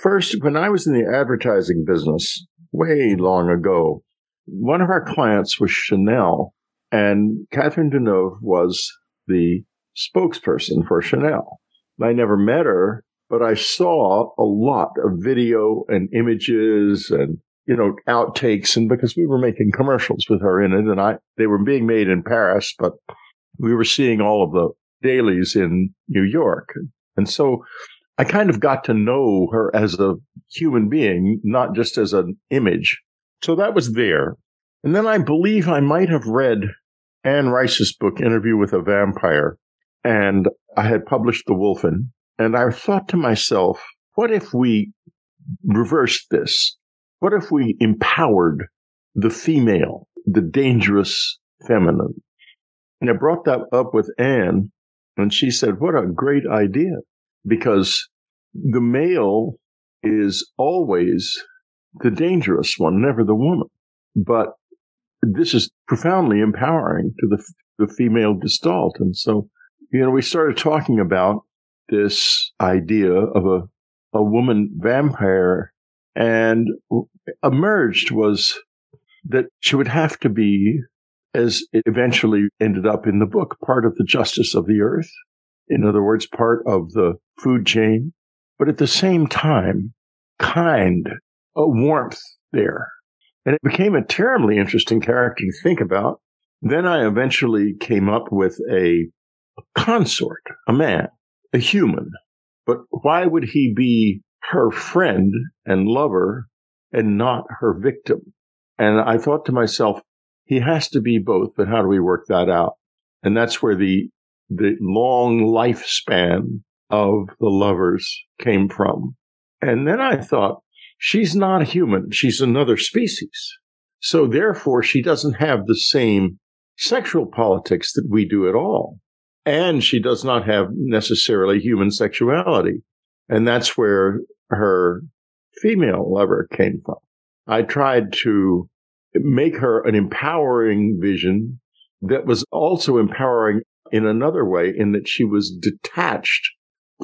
First, when I was in the advertising business way long ago, one of our clients was Chanel, and Catherine Deneuve was the spokesperson for Chanel. I never met her, but I saw a lot of video and images and you know outtakes, and because we were making commercials with her in it, and I they were being made in Paris, but we were seeing all of the dailies in New York, and so I kind of got to know her as a human being, not just as an image. So that was there. And then I believe I might have read Anne Rice's book, Interview with a Vampire, and I had published The Wolfen. And I thought to myself, what if we reversed this? What if we empowered the female, the dangerous feminine? And I brought that up with Anne, and she said, what a great idea, because the male is always the dangerous one, never the woman. But this is profoundly empowering to the, the female gestalt. And so, you know, we started talking about this idea of a, a woman vampire and emerged was that she would have to be, as it eventually ended up in the book, part of the justice of the earth. In other words, part of the food chain, but at the same time, kind, a warmth there. And it became a terribly interesting character to think about. Then I eventually came up with a consort, a man, a human. But why would he be her friend and lover and not her victim? And I thought to myself, he has to be both, but how do we work that out? And that's where the, the long lifespan of the lovers came from. And then I thought, she's not a human. She's another species. So therefore, she doesn't have the same sexual politics that we do at all. And she does not have necessarily human sexuality. And that's where her female lover came from. I tried to make her an empowering vision that was also empowering in another way, in that she was detached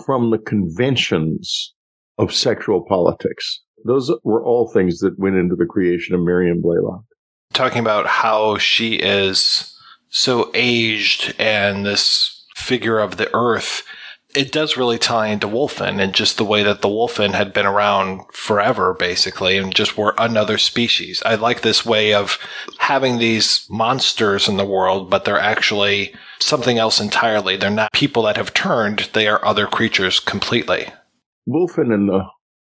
from the conventions of sexual politics. Those were all things that went into the creation of Miriam Blaylock. Talking about how she is so aged and this figure of the earth it does really tie into Wolfen and just the way that the Wolfen had been around forever, basically, and just were another species. I like this way of having these monsters in the world, but they're actually something else entirely. They're not people that have turned, they are other creatures completely. Wolfen and the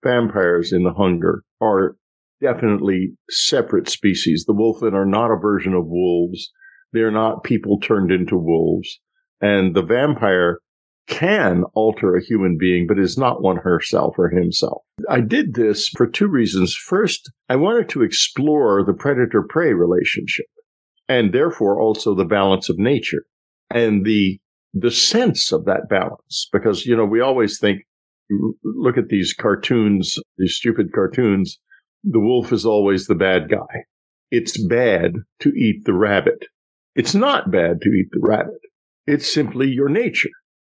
vampires in the Hunger are definitely separate species. The Wolfen are not a version of wolves. They're not people turned into wolves. And the vampire can alter a human being, but is not one herself or himself. I did this for two reasons. First, I wanted to explore the predator prey relationship and therefore also the balance of nature and the the sense of that balance because you know we always think look at these cartoons these stupid cartoons the wolf is always the bad guy it's bad to eat the rabbit it's not bad to eat the rabbit it's simply your nature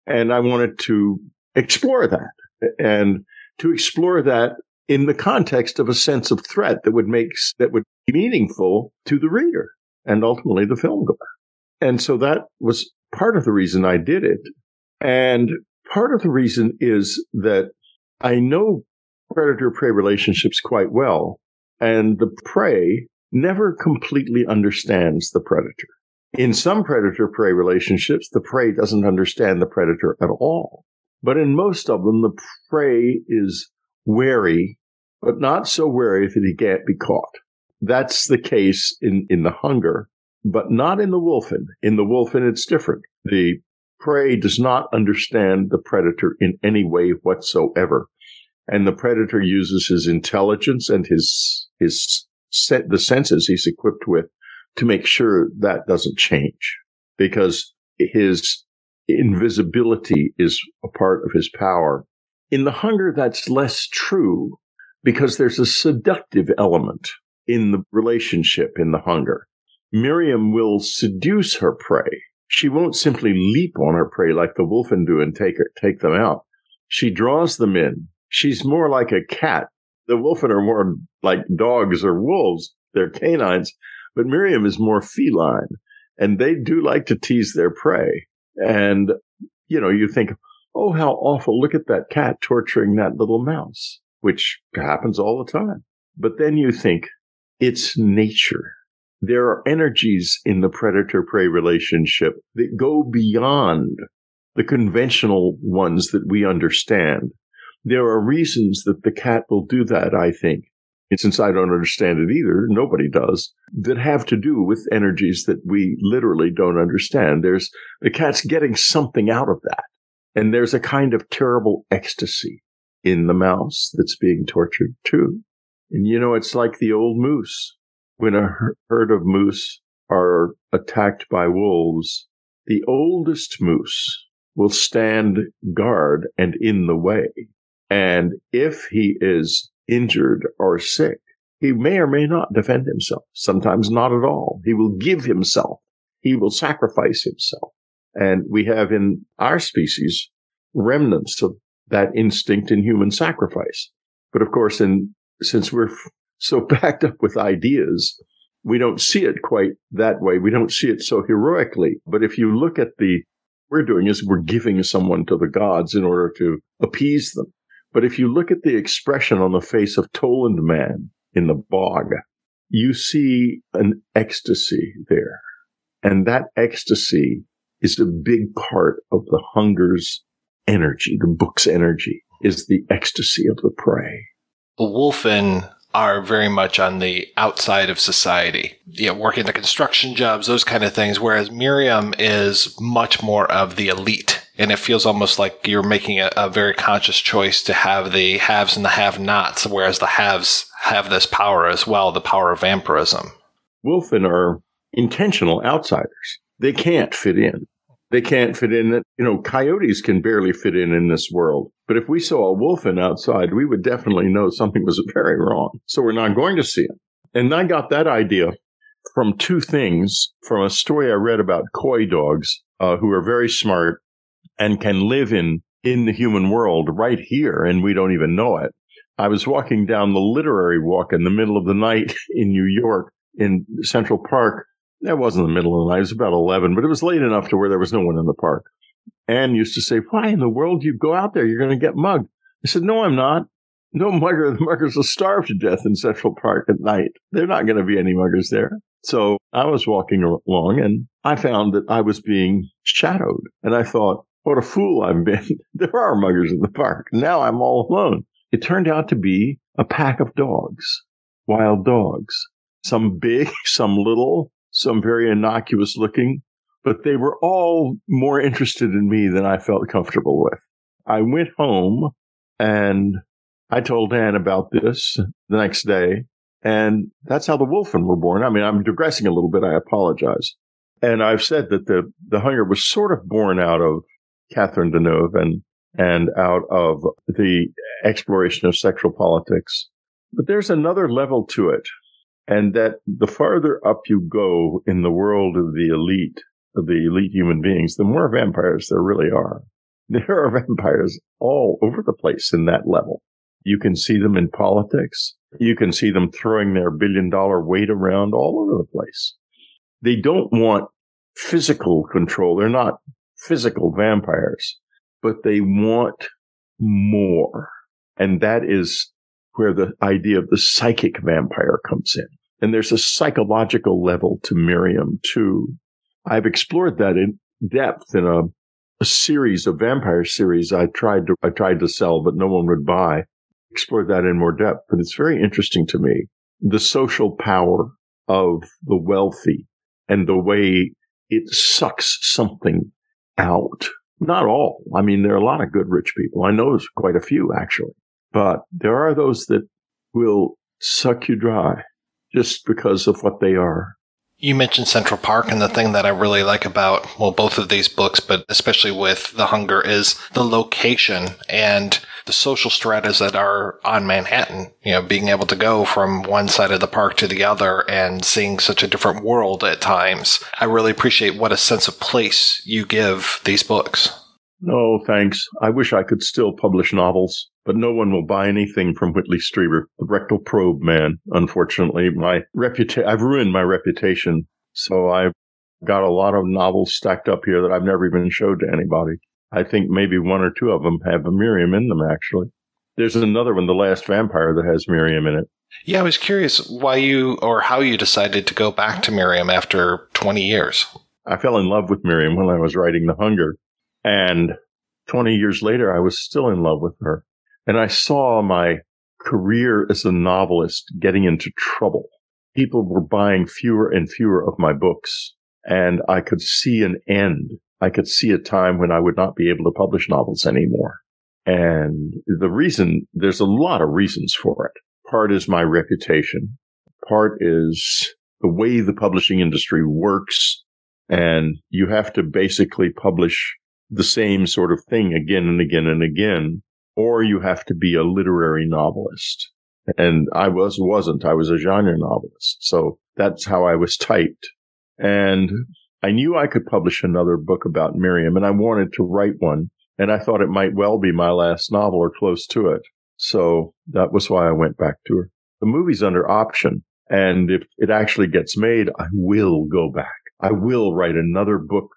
and I wanted to explore that and to explore that in the context of a sense of threat that would make, that would be meaningful to the reader and ultimately the film goer. And so that was part of the reason I did it. And part of the reason is that I know predator prey relationships quite well, and the prey never completely understands the predator. In some predator prey relationships, the prey doesn't understand the predator at all. But in most of them, the prey is wary, but not so wary that he can't be caught. That's the case in, in the hunger, but not in the wolfen. In the wolfen, it's different. The prey does not understand the predator in any way whatsoever. And the predator uses his intelligence and his, his, the senses he's equipped with to make sure that doesn't change because his invisibility is a part of his power. In the hunger, that's less true because there's a seductive element in the relationship in the hunger. Miriam will seduce her prey. She won't simply leap on her prey like the wolfen do and take her, take them out. She draws them in. She's more like a cat. The wolfen are more like dogs or wolves. They're canines. But Miriam is more feline and they do like to tease their prey. And, you know, you think, oh, how awful. Look at that cat torturing that little mouse, which happens all the time. But then you think it's nature. There are energies in the predator prey relationship that go beyond the conventional ones that we understand. There are reasons that the cat will do that, I think and since I don't understand it either, nobody does, that have to do with energies that we literally don't understand. There's the cat's getting something out of that. And there's a kind of terrible ecstasy in the mouse that's being tortured too. And you know, it's like the old moose. When a herd of moose are attacked by wolves, the oldest moose will stand guard and in the way. And if he is injured or sick, he may or may not defend himself. Sometimes not at all. He will give himself. He will sacrifice himself. And we have in our species remnants of that instinct in human sacrifice. But of course, in, since we're so <laughs> backed up with ideas, we don't see it quite that way. We don't see it so heroically. But if you look at the, we're doing is we're giving someone to the gods in order to appease them. But if you look at the expression on the face of Tollund Man in the bog, you see an ecstasy there. And that ecstasy is a big part of the hunger's energy, the book's energy is the ecstasy of the prey. The wolfen are very much on the outside of society, you know, working the construction jobs, those kind of things. Whereas Miriam is much more of the elite. And it feels almost like you're making a, a very conscious choice to have the haves and the have nots, whereas the haves have this power as well, the power of vampirism. Wolfen are intentional outsiders. They can't fit in. They can't fit in. You know, coyotes can barely fit in in this world. But if we saw a Wolfen outside, we would definitely know something was <laughs> very wrong. So we're not going to see it. And I got that idea from two things from a story I read about coy dogs uh, who are very smart and can live in in the human world right here, and we don't even know it. I was walking down the literary walk in the middle of the night <laughs> in New York in Central Park. That wasn't the middle of the night. It was about 11, but it was late enough to where there was no one in the park. Anne used to say, why in the world do you go out there? You're going to get mugged. I said, no, I'm not. No mugger. The <laughs> muggers will starve to death in Central Park at night. They're not going to be any muggers there. So I was walking along and I found that I was being shadowed. And I thought, what a fool I've been. <laughs> there are muggers in the park. Now I'm all alone. It turned out to be a pack of dogs, wild dogs, some big, <laughs> some little, some very innocuous looking, but they were all more interested in me than I felt comfortable with. I went home and I told Anne about this the next day. And that's how the Wolfen were born. I mean, I'm digressing a little bit. I apologize. And I've said that the, the hunger was sort of born out of Catherine Deneuve and, and out of the exploration of sexual politics. But there's another level to it. And that the farther up you go in the world of the elite, of the elite human beings, the more vampires there really are. <laughs> There are vampires all over the place in that level. You can see them in politics. You can see them throwing their billion dollar weight around all over the place. They don't want physical control. They're not physical vampires, but they want more. And that is where the idea of the psychic vampire comes in. And there's a psychological level to Miriam too. I've explored that in depth in a, a series of vampire series I tried to I tried to sell, but no one would buy. Explored that in more depth, but it's very interesting to me the social power of the wealthy and the way it sucks something out. Not all. I mean, there are a lot of good rich people. I know there's quite a few actually, but there are those that will suck you dry just because of what they are. You mentioned Central Park, and the thing that I really like about, well, both of these books, but especially with The Hunger, is the location and the social stratas that are on Manhattan. You know, being able to go from one side of the park to the other and seeing such a different world at times. I really appreciate what a sense of place you give these books. No, thanks. I wish I could still publish novels, but no one will buy anything from Whitley Strieber, the rectal probe man. Unfortunately, my reputation, I've ruined my reputation. So I've got a lot of novels stacked up here that I've never even showed to anybody. I think maybe one or two of them have a Miriam in them, actually. There's another one, The Last Vampire, that has Miriam in it. Yeah, I was curious why you or how you decided to go back to Miriam after 20 years. I fell in love with Miriam when I was writing The Hunger. And 20 years later, I was still in love with her. And I saw my career as a novelist getting into trouble. People were buying fewer and fewer of my books, and I could see an end. I could see a time when I would not be able to publish novels anymore. And the reason, there's a lot of reasons for it. Part is my reputation. Part is the way the publishing industry works. And you have to basically publish the same sort of thing again and again and again, or you have to be a literary novelist. And I was, wasn't. I was a genre novelist. So that's how I was typed. And I knew I could publish another book about Miriam and I wanted to write one. And I thought it might well be my last novel or close to it. So that was why I went back to her. The movie's under option. And if it actually gets made, I will go back. I will write another book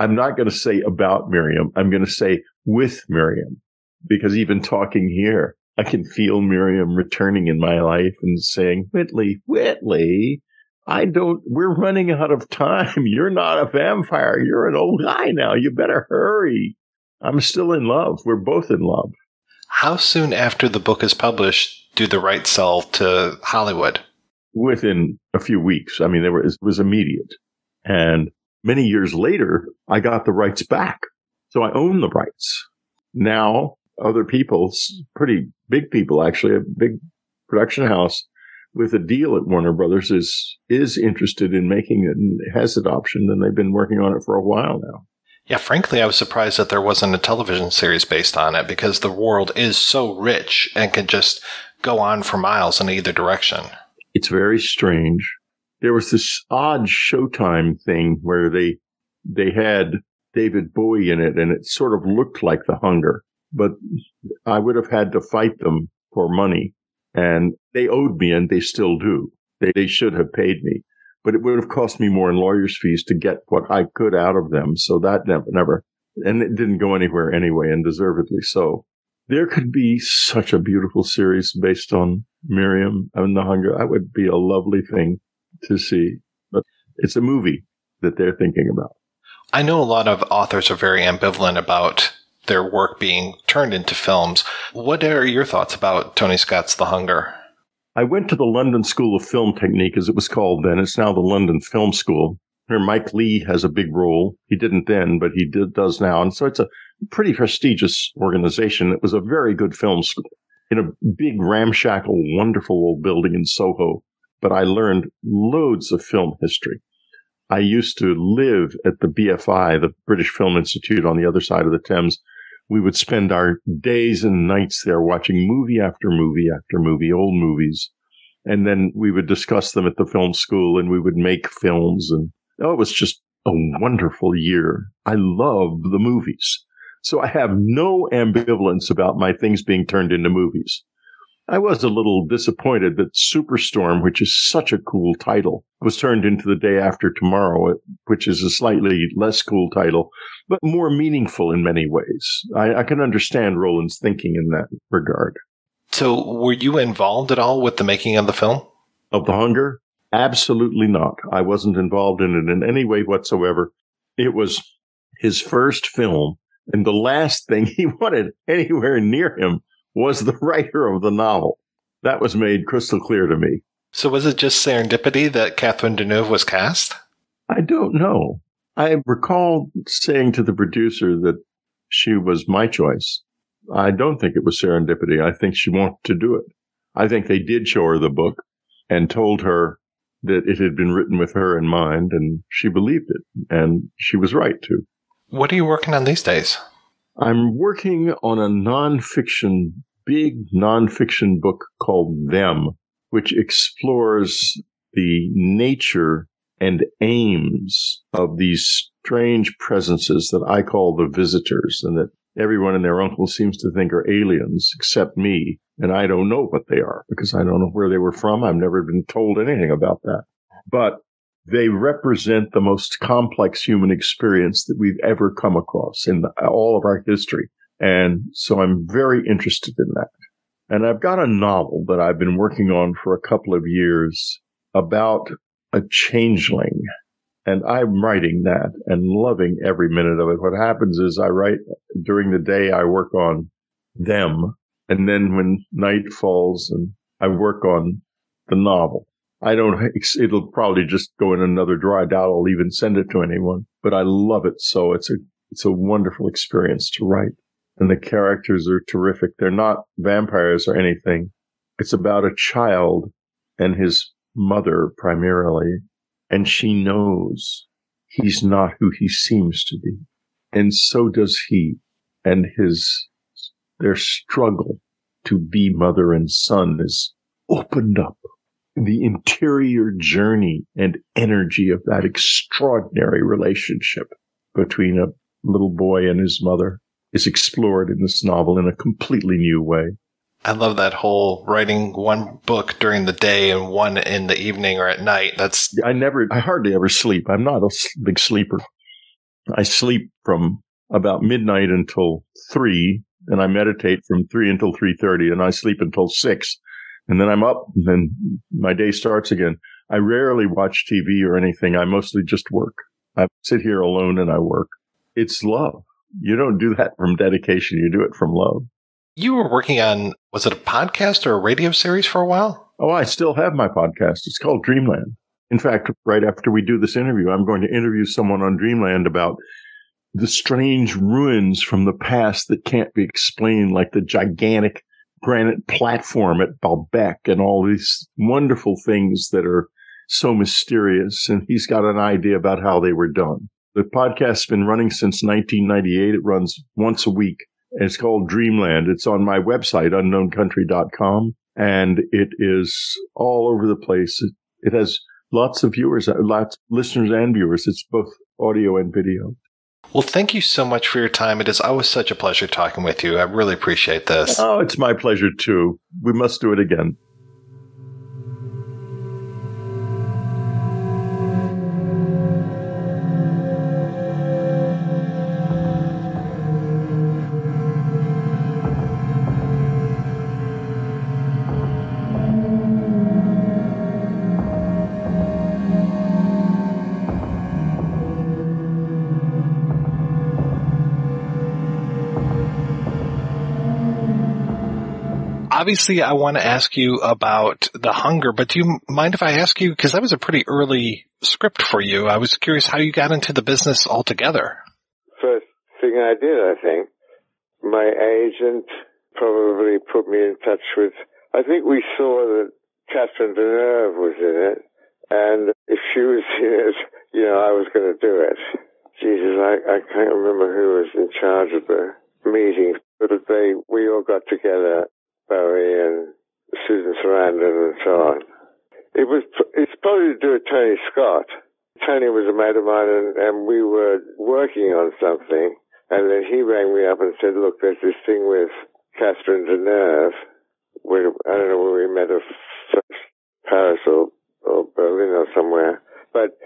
I'm not going to say about Miriam. I'm going to say with Miriam because even talking here, I can feel Miriam returning in my life and saying, Whitley, Whitley, I don't, we're running out of time. <laughs> You're not a vampire. You're an old guy now. You better hurry. I'm still in love. We're both in love. How soon after the book is published do the rights sell to Hollywood? Within a few weeks. I mean, there was, it was immediate. And many years later, I got the rights back. So I own the rights. Now, other people, pretty big people actually, a big production house with a deal at Warner Brothers is is interested in making it and has it optioned, and they've been working on it for a while now. Yeah, frankly, I was surprised that there wasn't a television series based on it because the world is so rich and can just go on for miles in either direction. It's very strange. There was this odd Showtime thing where they they had David Bowie in it, and it sort of looked like The Hunger, but I would have had to fight them for money and they owed me and they still do. They, they should have paid me, but it would have cost me more in lawyer's fees to get what I could out of them. So that never, never, and it didn't go anywhere anyway, and deservedly so. There could be such a beautiful series based on Miriam and the Hunger. That would be a lovely thing to see, but it's a movie that they're thinking about. I know a lot of authors are very ambivalent about their work being turned into films. What are your thoughts about Tony Scott's The Hunger? I went to the London School of Film Technique, as it was called then. It's now the London Film School. Here, Mike Leigh has a big role. He didn't then, but he did, does now. And so it's a pretty prestigious organization. It was a very good film school in a big, ramshackle, wonderful old building in Soho. But I learned loads of film history. I used to live at the BFI, the British Film Institute on the other side of the Thames, we would spend our days and nights there watching movie after movie after movie, old movies. And then we would discuss them at the film school and we would make films. And oh, it was just a wonderful year. I love the movies. So I have no ambivalence about my things being turned into movies. I was a little disappointed that Superstorm, which is such a cool title, was turned into the day after tomorrow, which is a slightly less cool title, but more meaningful in many ways. I, I can understand Roland's thinking in that regard. So, were you involved at all with the making of the film? Of The Hunger? Absolutely not. I wasn't involved in it in any way whatsoever. It was his first film, and the last thing <laughs> he wanted anywhere near him was the <laughs> writer of the novel. That was made crystal clear to me. So was it just serendipity that Catherine Deneuve was cast? I don't know. I recall saying to the producer that she was my choice. I don't think it was serendipity. I think she wanted to do it. I think they did show her the book and told her that it had been written with her in mind, and she believed it, and she was right to. What are you working on these days? I'm working on a nonfiction, big nonfiction book called Them, which explores the nature and aims of these strange presences that I call the visitors and that everyone and their uncle seems to think are aliens except me. And I don't know what they are because I don't know where they were from. I've never been told anything about that. But they represent the most complex human experience that we've ever come across in all of our history. And so I'm very interested in that. And I've got a novel that I've been working on for a couple of years about a changeling. And I'm writing that and loving every minute of it. What happens is I write during the day, I work on them. And then when night falls and I work on the novel. I don't, it'll probably just go in another dry doubt. I'll even send it to anyone, but I love it. So it's a, it's a wonderful experience to write. And the characters are terrific. They're not vampires or anything. It's about a child and his mother primarily. And she knows he's not who he seems to be. And so does he. And his, their struggle to be mother and son is opened up the interior journey and energy of that extraordinary relationship between a little boy and his mother is explored in this novel in a completely new way. I love that whole writing one book during the day and one in the evening or at night. That's I never I hardly ever sleep. I'm not a big sleeper. I sleep from about midnight until 3 and I meditate from 3 until 3:30 and I sleep until 6 and then I'm up and then my day starts again. I rarely watch TV or anything. I mostly just work. I sit here alone and I work. It's love. You don't do that from dedication. You do it from love. You were working on, was it a podcast or a radio series for a while? Oh, I still have my podcast. It's called Dreamland. In fact, right after we do this interview, I'm going to interview someone on Dreamland about the strange ruins from the past that can't be explained, like the gigantic granite platform at Baalbek and all these wonderful things that are so mysterious. And he's got an idea about how they were done. The podcast's been running since 1998. It runs once a week. It's called Dreamland. It's on my website, unknowncountry.com, and it is all over the place. It, has lots of viewers, lots of listeners and viewers. It's both audio and video. Well, thank you so much for your time. It is always such a pleasure talking with you. I really appreciate this. Oh, it's my pleasure too. We must do it again. Obviously I want to ask you about the hunger, but do you mind if I ask you, because that was a pretty early script for you. I was curious how you got into the business altogether. First thing I did, I think, my agent probably put me in touch with, I think we saw that Catherine Deneuve was in it, and if she was <laughs> in it, you know, I was going to do it. Jesus, I, I can't remember who was in charge of the meeting, but they, we all got together Bowie and Susan Sarandon and so on. It was, it's probably to do with Tony Scott. Tony was a mate of mine and, and we were working on something and then he rang me up and said, look, there's this thing with Catherine Deneuve. Where, I don't know where we met her Paris or, or Berlin or somewhere. But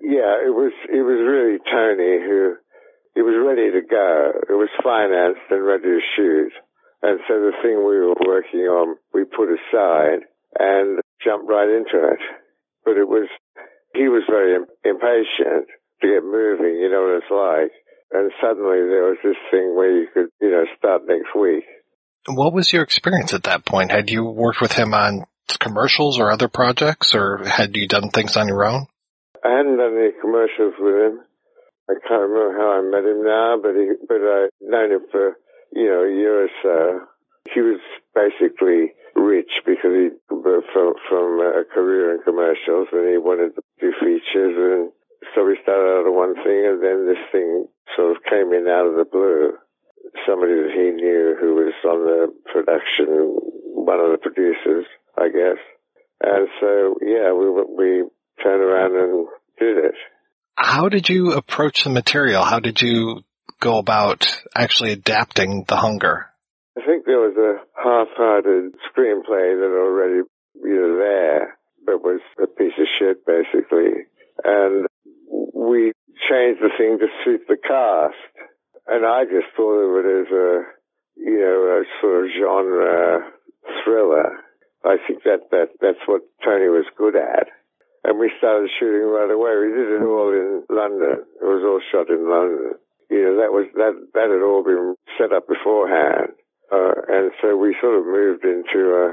yeah, it was, it was really Tony who, he was ready to go. It was financed and ready to shoot. And so the thing we were working on, we put aside and jumped right into it. But it was, he was very impatient to get moving, you know what it's like. And suddenly there was this thing where you could, you know, start next week. What was your experience at that point? Had you worked with him on commercials or other projects, or had you done things on your own? I hadn't done any commercials with him. I can't remember how I met him now, but he, but I known him for you know, a year or so, he was basically rich because he from from a career in commercials and he wanted to do features and so we started out on one thing and then this thing sort of came in out of the blue. Somebody that he knew who was on the production, one of the producers, I guess. And so, yeah, we we turned around and did it. How did you approach the material? How did you go about actually adapting The Hunger? I think there was a half-hearted screenplay that already was there, but was a piece of shit basically, and we changed the thing to suit the cast. And I just thought of it as a, you know, a sort of genre thriller. I think that, that that's what Tony was good at. And we started shooting right away. We did it all in London. It was all shot in London you know, that was that that had all been set up beforehand, uh, and so we sort of moved into uh,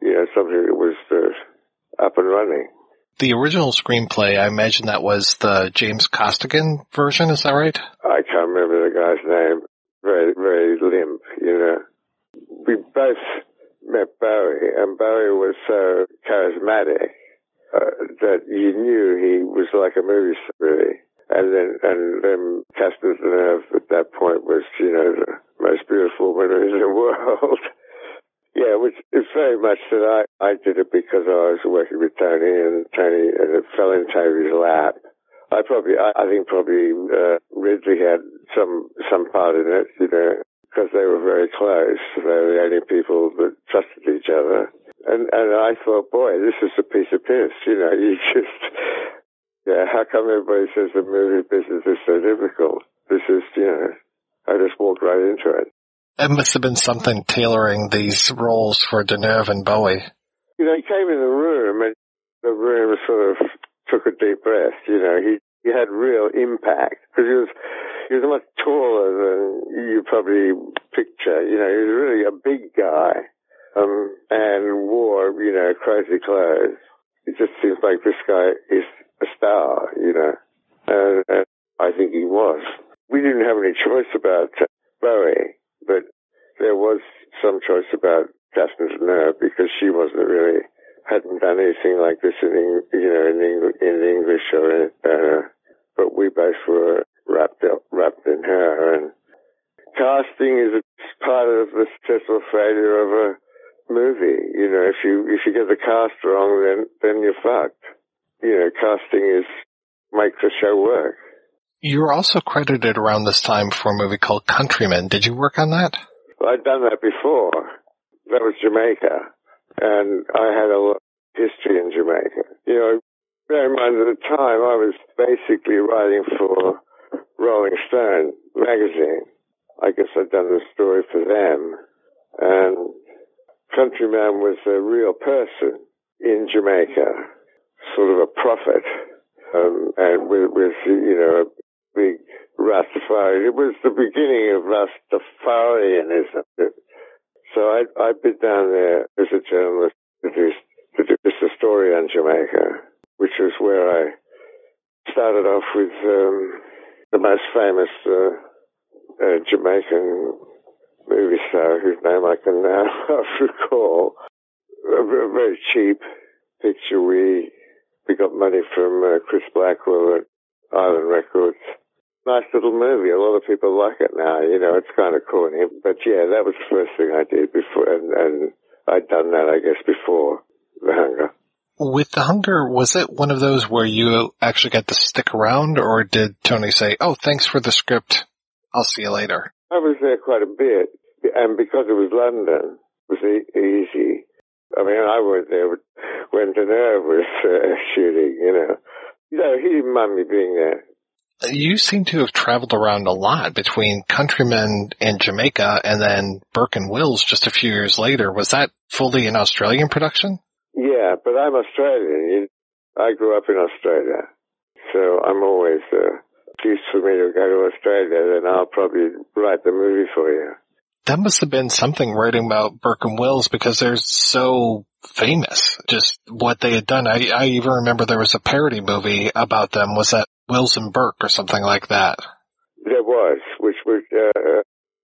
you know something that was uh, up and running. The original screenplay, I imagine that was the James Costigan version. Is that right? I can't remember the guy's name. Very very limp, you know. We both met Bowie, and Bowie was so charismatic uh, that you knew he was like a movie star. Really and then and then Catherine Deneuve at that point was you know the most beautiful woman in the <laughs> world. yeah, which is very much that I I did it because I was working with Tony and Tony and it fell in Tony's lap. I probably I, I think probably uh, Ridley had some some part in it, you know, because they were very close. They were the only people that trusted each other. And and I thought, boy, this is a piece of piss. You know, <laughs> you just yeah, how come everybody says the movie business is so difficult? This is, you know, I just walked right into it. It must have been something tailoring these roles for Deneuve and Bowie. You know, he came in the room and the room sort of took a deep breath. You know, he, he had real impact because he was, he was much taller than you probably picture. You know, he was really a big guy, um, and wore, you know, crazy clothes. It just seems like this guy is a star, you know, and, and I think he was. We didn't have any choice about uh, Bowie, but there was some choice about Catherine Deneuve because she wasn't really hadn't done anything like this in you know in, Eng- in English or uh, but we both were wrapped up wrapped in her and casting is part of the successful failure of a movie. You know, if you if you get the cast wrong, then then you're fucked. You know, casting is makes the show work. You were also credited around this time for a movie called Countryman. Did you work on that? I'd done that before. That was Jamaica, and I had a lot of history in Jamaica. You know, bear in mind at the time I was basically writing for Rolling Stone magazine. I guess I'd done the story for them, and Countryman was a real person in Jamaica, sort of a prophet, um, and with, with you know a big Rastafari. It was the beginning of Rastafarianism. So I I'd been down there as a journalist to do, to do a story on Jamaica, which was where I started off with um, the most famous uh, uh, Jamaican movie star whose name I can <laughs> now recall. A, very cheap picture. We we got money from uh, Chris Blackwell at Island Records. Nice little movie. A lot of people like it now. You know, it's kind of corny, but yeah, that was the first thing I did before, and, and I'd done that, I guess, before The Hunger. With The Hunger, was it one of those where you actually got to stick around, or did Tony say, "Oh, thanks for the script. I'll see you later"? I was there quite a bit, and because it was London, it was easy. I mean, I was there when Deneuve was uh, shooting, you know. No, he didn't mind me being there. You seem to have traveled around a lot between Countryman and Jamaica, and then Burke and Wills just a few years later. Was that fully an Australian production? Yeah, but I'm Australian. I grew up in Australia, so I'm always uh, excuse for me to go to Australia. Then I'll probably write the movie for you. That must have been something writing about Burke and Wills because they're so famous. Just what they had done. I, I even remember there was a parody movie about them. Was that Wills and Burke or something like that? There was, which was uh,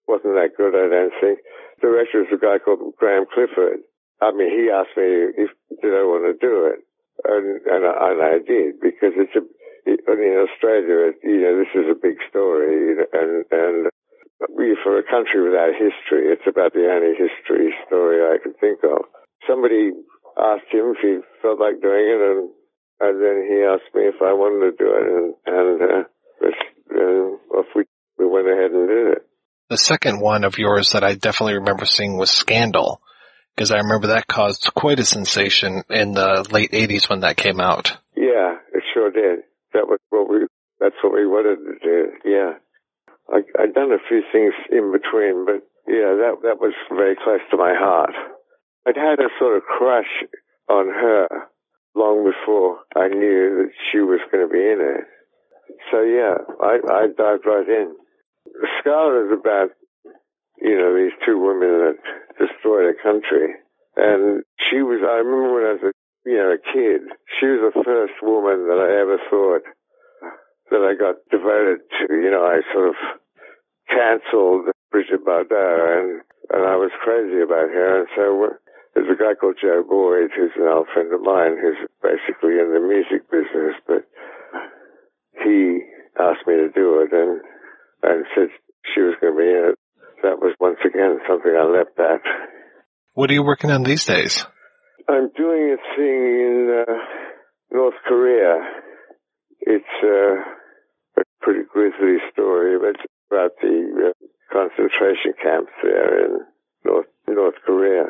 wasn't that good. I don't think. The director was a guy called Graeme Clifford. I mean, he asked me if did I want to do it, and and I, and I did because it's a in Australia. You know, this is a big story, and and we for a country without history, it's about the only history story I can think of. Somebody asked him if he felt like doing it, and and then he asked me if I wanted to do it, and and uh, uh, off we we went ahead and did it. The second one of yours that I definitely remember seeing was Scandal, because I remember that caused quite a sensation in the late 80s when that came out. Yeah, it sure did. That was what we. That's what we wanted to do. Yeah, I I'd done a few things in between, but yeah, that that was very close to my heart. I'd had a sort of crush on her long before I knew that she was going to be in it. So yeah, I I dived right in. Scarlet is about you know these two women that destroyed a country, and she was. I remember when I was a you know a kid, she was the first woman that I ever thought that I got devoted to. You know, I sort of cancelled Brigitte Bardot, and and I was crazy about her, and so. Uh, there's a guy called Joe Boyd, who's an old friend of mine, who's basically in the music business, but he asked me to do it and and said she was going to be in it. That was once again something I leapt at. What are you working on these days? I'm doing a thing in uh, North Korea. It's uh, a pretty grisly story, but about the uh, concentration camps there in North North Korea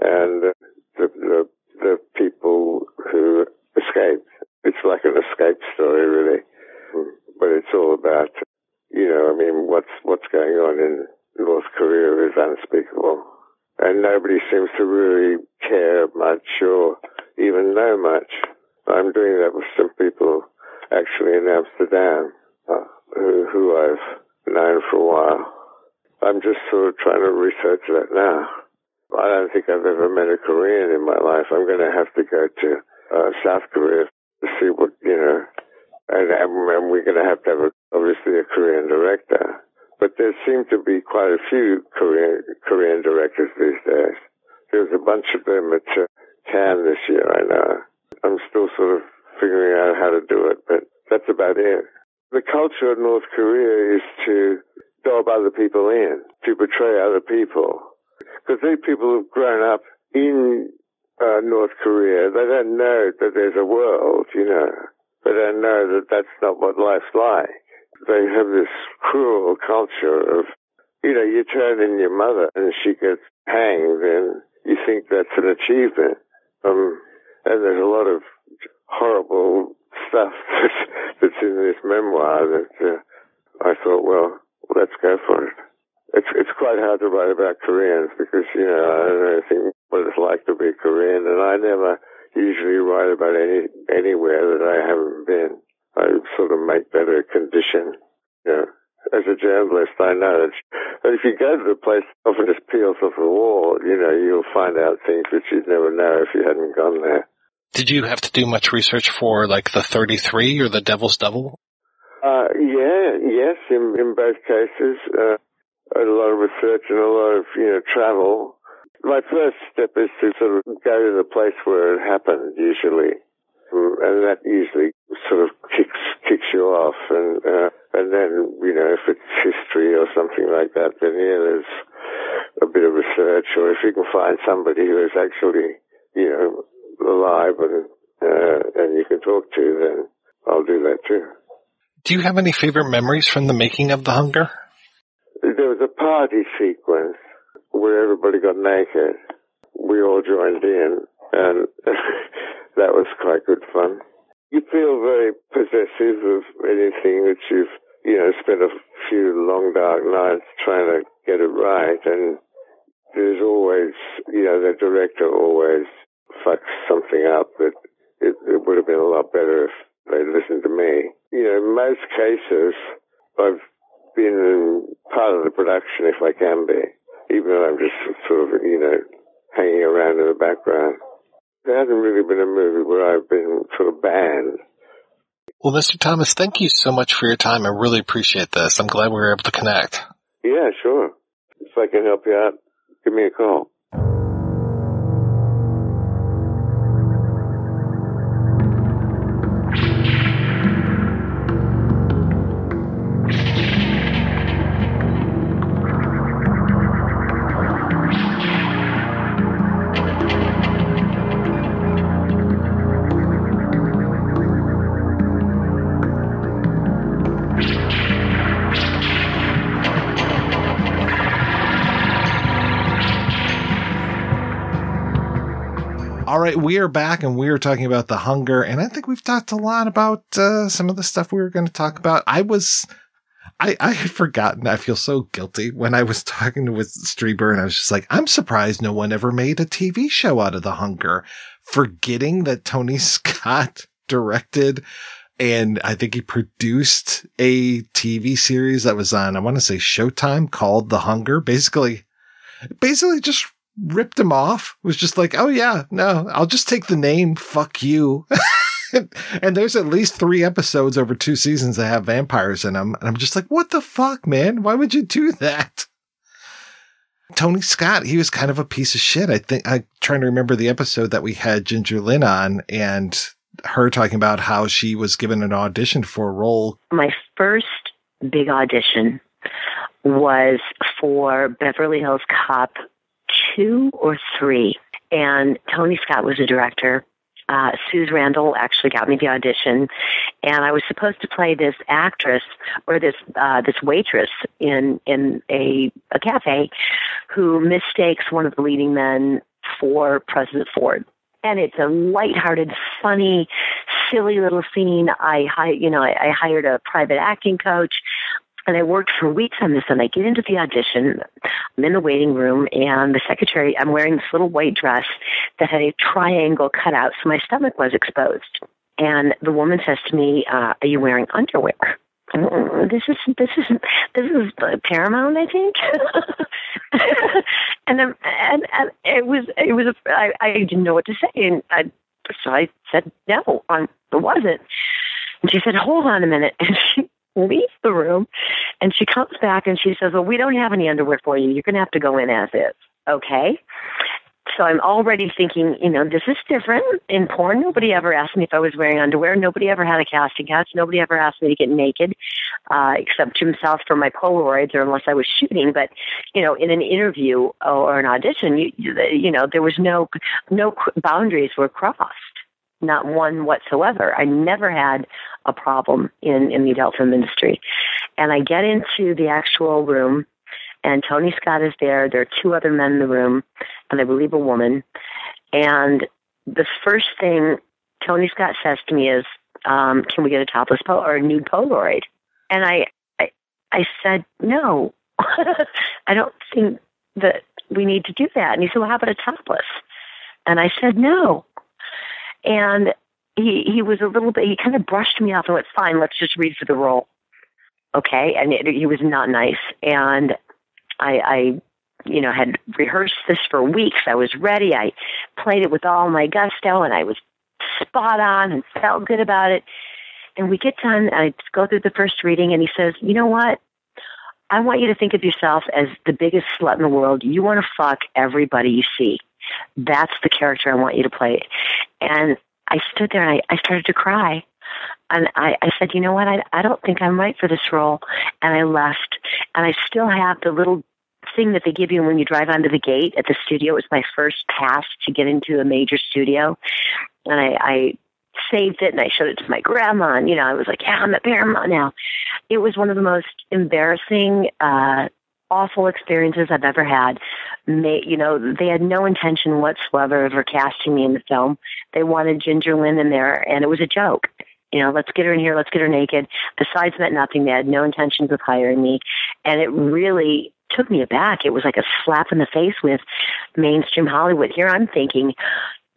and the, the the people who escaped. It's like an escape story, really, but it's all about you know, I mean, what's what's going on in North Korea is unspeakable, and nobody seems to really care much or even know much. I'm doing that with some people actually in Amsterdam uh, who, who I've known for a while. I'm just sort of trying to research that now. I don't think I've ever met a Korean in my life. I'm going to have to go to uh, South Korea to see what, you know, and, and we're going to have to have, a, obviously, a Korean director. But there seem to be quite a few Korean, Korean directors these days. There's a bunch of them at uh, Cannes this year, I know. I'm still sort of figuring out how to do it, but that's about it. The culture of North Korea is to dob other people in, to betray other people. Because these people have grown up in uh, North Korea. They don't know that there's a world, you know. They don't know that that's not what life's like. They have this cruel culture of, you know, you turn in your mother and she gets hanged and you think that's an achievement. Um, and there's a lot of horrible stuff <laughs> that's in this memoir that uh, I thought, well, let's go for it. It's it's quite hard to write about Koreans because you know I don't know anything what it's like to be Korean, and I never usually write about any anywhere that I haven't been. I sort of make better condition. You know, as a journalist, I know that, that if you go to the place, often just peels off the wall. You know, you'll find out things which you'd never know if you hadn't gone there. Did you have to do much research for like the 33 or the Devil's Double? Uh, yeah, yes, in, in both cases. Uh, a lot of research and a lot of, you know, travel. My first step is to sort of go to the place where it happened, usually. And that usually sort of kicks, kicks you off. And, uh, and then, you know, if it's history or something like that, then yeah, there's a bit of research. Or if you can find somebody who is actually, you know, alive and, uh, and you can talk to, then I'll do that too. Do you have any favorite memories from the making of The Hunger? There was a party sequence where everybody got naked. We all joined in, and <laughs> that was quite good fun. You feel very possessive of anything that you've, you know, spent a few long dark nights trying to get it right, and there's always, you know, the director always fucks something up that it, it would have been a lot better if they'd listened to me. You know, in most cases, I've been part of the production if I can be, even though I'm just sort of, you know, hanging around in the background. There hasn't really been a movie where I've been sort of banned. Well, Mr. Thomas, thank you so much for your time. I really appreciate this. I'm glad we were able to connect. Yeah, sure. If I can help you out, give me a call. Right, we are back and we are talking about the hunger. And I think we've talked a lot about uh, some of the stuff we were going to talk about. I was, I, I had forgotten. I feel so guilty when I was <laughs> talking with Strieber and I was just like, I'm surprised no one ever made a TV show out of the hunger, forgetting that Tony <laughs> Scott directed and I think he produced a TV series that was on, I want to say Showtime called The Hunger. Basically, basically just ripped him off. Was just like, oh yeah, no, I'll just take the name. Fuck you. <laughs> and there's at least three episodes over two seasons that have vampires in them. And I'm just like, what the fuck, man? Why would you do that? Tony Scott, he was kind of a piece of shit. I think I'm trying to remember the episode that we had Ginger Lynn on and her talking about how she was given an audition for a role. My first big audition was for Beverly Hills Cop two or three. And Tony Scott was the director. Uh, Suze Randall actually got me the audition, and I was supposed to play this actress or this uh, this waitress in in a a cafe who mistakes one of the leading men for President Ford. And it's a lighthearted, funny, silly little scene. I, you know, I hired a private acting coach and I worked for weeks on this and I get into the audition. I'm in the waiting room and the secretary, I'm wearing this little white dress that had a triangle cut out so my stomach was exposed. And the woman says to me, uh, are you wearing underwear? "Mm, this is this is this is Paramount, I think. <laughs> and, um, and and it was it was a, I, I didn't know what to say, and I so I said no, I, it wasn't. And she said, hold on a minute, <laughs> and she leaves the room, and she comes back and she says, well, we don't have any underwear for you. You're going to have to go in as is. Okay. So I'm already thinking, you know, this is different. In porn, nobody ever asked me if I was wearing underwear. Nobody ever had a casting couch. Nobody ever asked me to get naked, uh, except himself for my Polaroids or unless I was shooting. But, you know, in an interview or an audition, you, you know, there was no, no boundaries were crossed. Not one whatsoever. I never had a problem in, in the adult film industry. And I get into the actual room and Tony Scott is there. There are two other men in the room, and I believe a woman. And the first thing Tony Scott says to me is, um, "Can we get a topless po- or a nude Polaroid?" And I, I, I said, "No, <laughs> I don't think that we need to do that." And he said, "Well, how about a topless?" And I said, "No." And he he was a little bit. He kind of brushed me off and went, "Fine, let's just read for the role." Okay, and it, he was not nice. And I, I, you know, had rehearsed this for weeks. I was ready. I played it with all my gusto, and I was spot on and felt good about it. And we get done. I go through the first reading, and he says, "You know what? I want you to think of yourself as the biggest slut in the world. You want to fuck everybody you see. That's the character I want you to play." And I stood there and I, I started to cry. And I, I said, you know what? I, I don't think I'm right for this role. And I left. And I still have the little thing that they give you when you drive onto the gate at the studio. It was my first pass to get into a major studio. And I, I saved it and I showed it to my grandma. And, you know, I was like, yeah, I'm at Paramount now. It was one of the most embarrassing, uh, awful experiences I've ever had. May, you know, they had no intention whatsoever of casting me in the film. They wanted Ginger Lynn in there, and it was a joke. You know, let's get her in here, let's get her naked. Besides sides meant nothing. They had no intentions of hiring me. And it really took me aback. It was like a slap in the face with mainstream Hollywood. Here I'm thinking,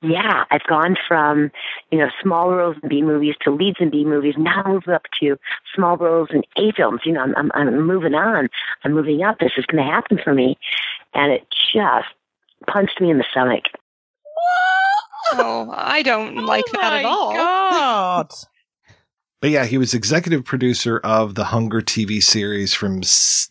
yeah, I've gone from, you know, small roles in B movies to leads in B movies. Now I'm moving up to small roles in A films. You know, I'm, I'm, I'm moving on. I'm moving up. This is going to happen for me. And it just punched me in the stomach. Oh, I don't oh like that at all. God. <laughs> But yeah, he was executive producer of the Hunger TV series from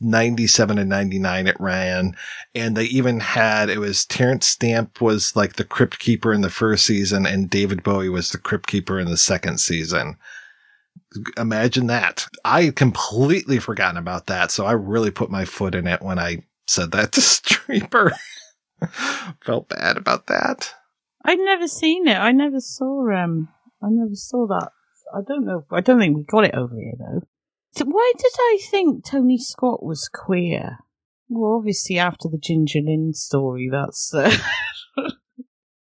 97 and 99 it ran. And they even had, it was Terence Stamp was like the crypt keeper in the first season and David Bowie was the crypt keeper in the second season. Imagine that. I had completely forgotten about that. So I really put my foot in it when I said that to <laughs> Strieber. <laughs> Felt bad about that. I'd never seen it. I never saw um I never saw that. I don't know. I don't think we got it over here though. So why did I think Tony Scott was queer? Well, obviously after the Ginger Lynn story, that's. Uh... <laughs> but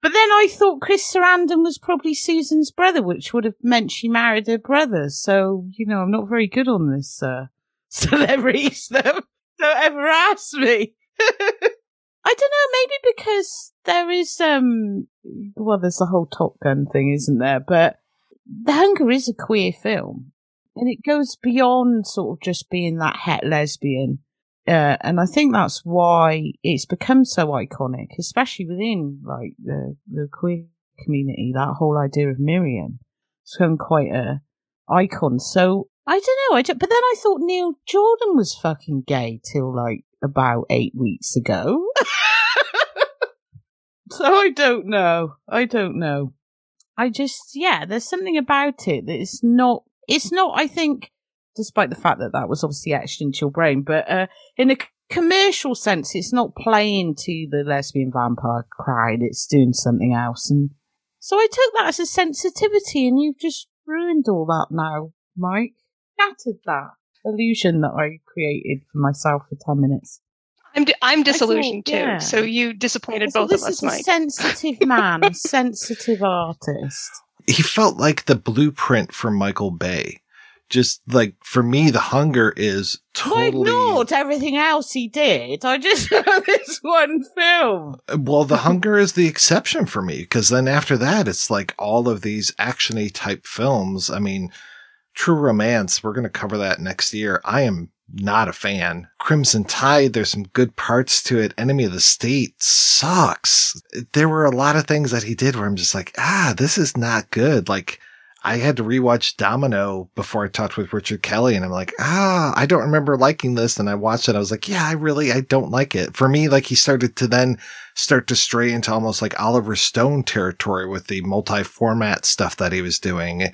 then I thought Chris Sarandon was probably Susan's brother, which would have meant she married her brother. So you know, I'm not very good on this uh, <laughs> celebrity. Don't ever ask me. <laughs> I don't know, maybe because there is um well there's the whole Top Gun thing, isn't there? But The Hunger is a queer film. And it goes beyond sort of just being that het lesbian. Uh, and I think that's why it's become so iconic, especially within like the the queer community. That whole idea of Miriam, it's become quite a icon. So I don't know. I don't, but then I thought Neil Jordan was fucking gay till like about eight weeks ago. <laughs> so I don't know. I don't know. I just, yeah, there's something about it that is not, it's not, I think, despite the fact that that was obviously etched into your brain, but uh, in a commercial sense, it's not playing to the lesbian vampire crowd, it's doing something else. And so I took that as a sensitivity, and you've just ruined all that now, Mike. Shattered that illusion that I created for myself for 10 minutes. I'm di- I'm disillusioned thought, yeah. too. So you disappointed So both this of us, is a Mike. sensitive <laughs> man, sensitive artist. he felt like the blueprint for Michael Bay. Just like for me, The Hunger is I totally. ignored everything else he did. I just <laughs> this one film. Well, The <laughs> Hunger is the exception for me because then after that, it's like all of these actiony type films. I mean, True Romance, we're going to cover that next year. I am not a fan. Crimson Tide, there's some good parts to it. Enemy of the State sucks. There were a lot of things that he did where I'm just like, ah, this is not good. Like, I had to rewatch Domino before I talked with Richard Kelly and I'm like, ah, I don't remember liking this. And I watched it. I was like, yeah, I really, I don't like it. For me, like he started to then start to stray into almost like Oliver Stone territory with the multi-format stuff that he was doing.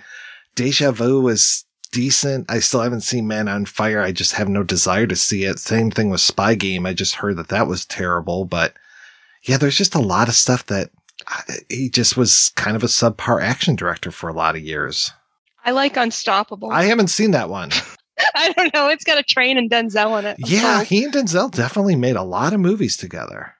Deja Vu was decent. I still haven't seen Man on Fire. I just have no desire to see it. Same thing with Spy Game. I just heard that that was terrible, but yeah, there's just a lot of stuff that uh, he just was kind of a subpar action director for a lot of years. I like Unstoppable. I haven't seen that one. <laughs> I don't know. It's got a train and Denzel in it. I'm yeah, he and Denzel definitely made a lot of movies together.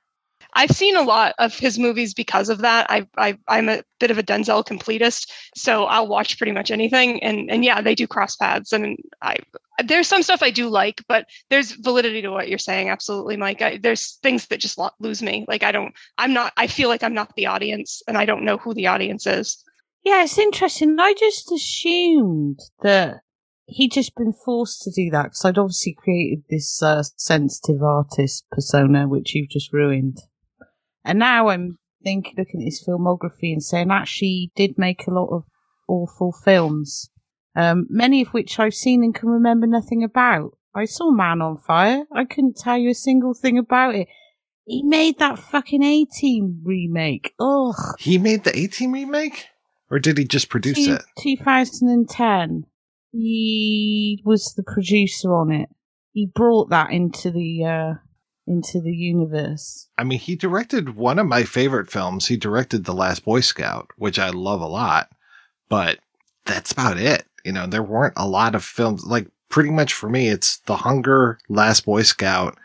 I've seen a lot of his movies because of that. I, I I'm a bit of a Denzel completist, so I'll watch pretty much anything. And and yeah, they do cross paths, and I there's some stuff I do like, but there's validity to what you're saying. Absolutely, Mike. I, there's things that just lo- lose me. Like I don't, I'm not. I feel like I'm not the audience, and I don't know who the audience is. Yeah, it's interesting. I just assumed that he'd just been forced to do that because I'd obviously created this uh, sensitive artist persona, which you've just ruined. And now I'm thinking, looking at his filmography and saying, actually, he did make a lot of awful films, um, many of which I've seen and can remember nothing about. I saw Man on Fire. I couldn't tell you a single thing about it. He made that fucking A Team remake. Ugh. He made the 18 remake? Or did he just produce Two- it? 2010. He was the producer on it. He brought that into the uh, into the universe. I mean, he directed one of my favorite films. He directed The Last Boy Scout, which I love a lot, but that's about it. You know, there weren't a lot of films. Like, pretty much for me, it's The Hunger, Last Boy Scout,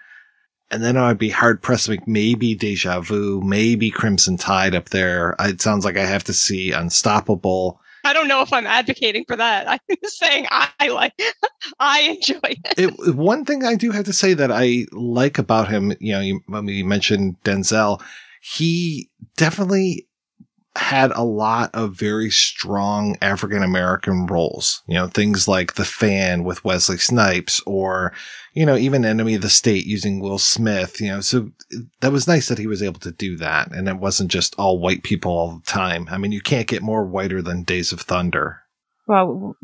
and then I'd be hard pressed to make maybe Deja Vu, maybe Crimson Tide up there. It sounds like I have to see Unstoppable. I don't know if I'm advocating for that. I'm just saying I like, <laughs> I enjoy it. it, one thing I do have to say that I like about him, you know, you, when we mentioned Denzel, he definitely had a lot of very strong African American roles. You know, things like The Fan with Wesley Snipes or, you know, even Enemy of the State using Will Smith, you know, so that was nice that he was able to do that. And it wasn't just all white people all the time. I mean, you can't get more whiter than Days of Thunder. Well,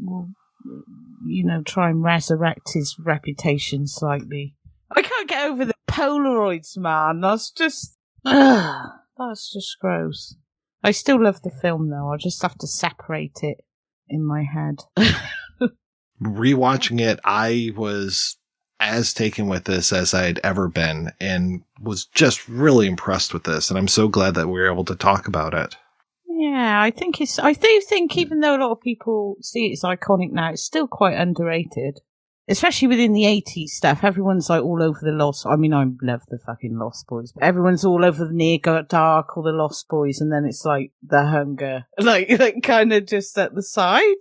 you know, try and resurrect his reputation slightly. I can't get over the Polaroids, man. That's just, ugh, <sighs> that's just gross. I still love the film though. I'll just have to separate it in my head. <laughs> rewatching it, I was as taken with this as I'd ever been and was just really impressed with this. And I'm so glad that we were able to talk about it. Yeah, I think it's. I do think even though a lot of people see it as iconic now, it's still quite underrated. Especially within the 80s stuff, everyone's like all over the Lost. I mean, I love the fucking Lost Boys, but everyone's all over the Near Dark or the Lost Boys, and then it's like the Hunger, <laughs> like, like kind of just at the side.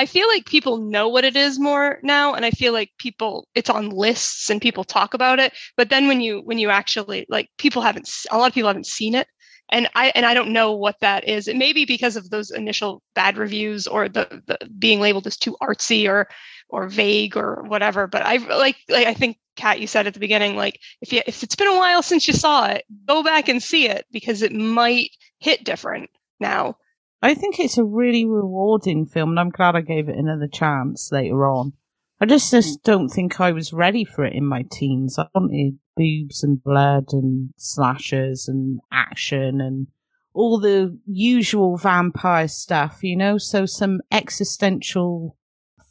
I feel like people know what it is more now, and I feel like people it's on lists and people talk about it. But then when you when you actually like people haven't a lot of people haven't seen it, and I and I don't know what that is. It may be because of those initial bad reviews or the, the being labeled as too artsy or or vague or whatever. But I like like I think Kat, you said at the beginning, like if you if it's been a while since you saw it, go back and see it because it might hit different now. I think it's a really rewarding film, and I'm glad I gave it another chance later on. I just, just mm. don't think I was ready for it in my teens. I wanted boobs and blood and slashes and action and all the usual vampire stuff, you know? So some existential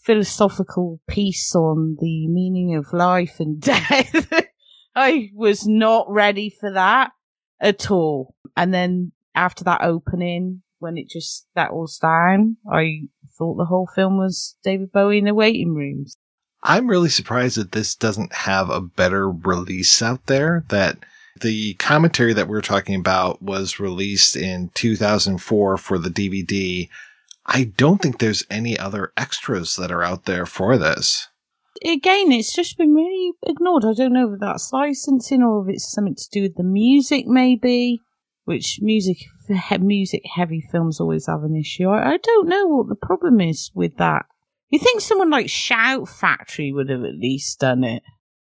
philosophical piece on the meaning of life and <laughs> death. I was not ready for that at all. And then after that opening, when it just settles down, I thought the whole film was David Bowie in the waiting rooms. I'm really surprised that this doesn't have a better release out there. That the commentary that we are talking about was released in 2004 for the DVD. I don't think there's any other extras that are out there for this. Again, it's just been really ignored. I don't know if that's licensing or if it's something to do with the music, maybe. Which music, music heavy films always have an issue. I, I don't know what the problem is with that. You think someone like Shout Factory would have at least done it?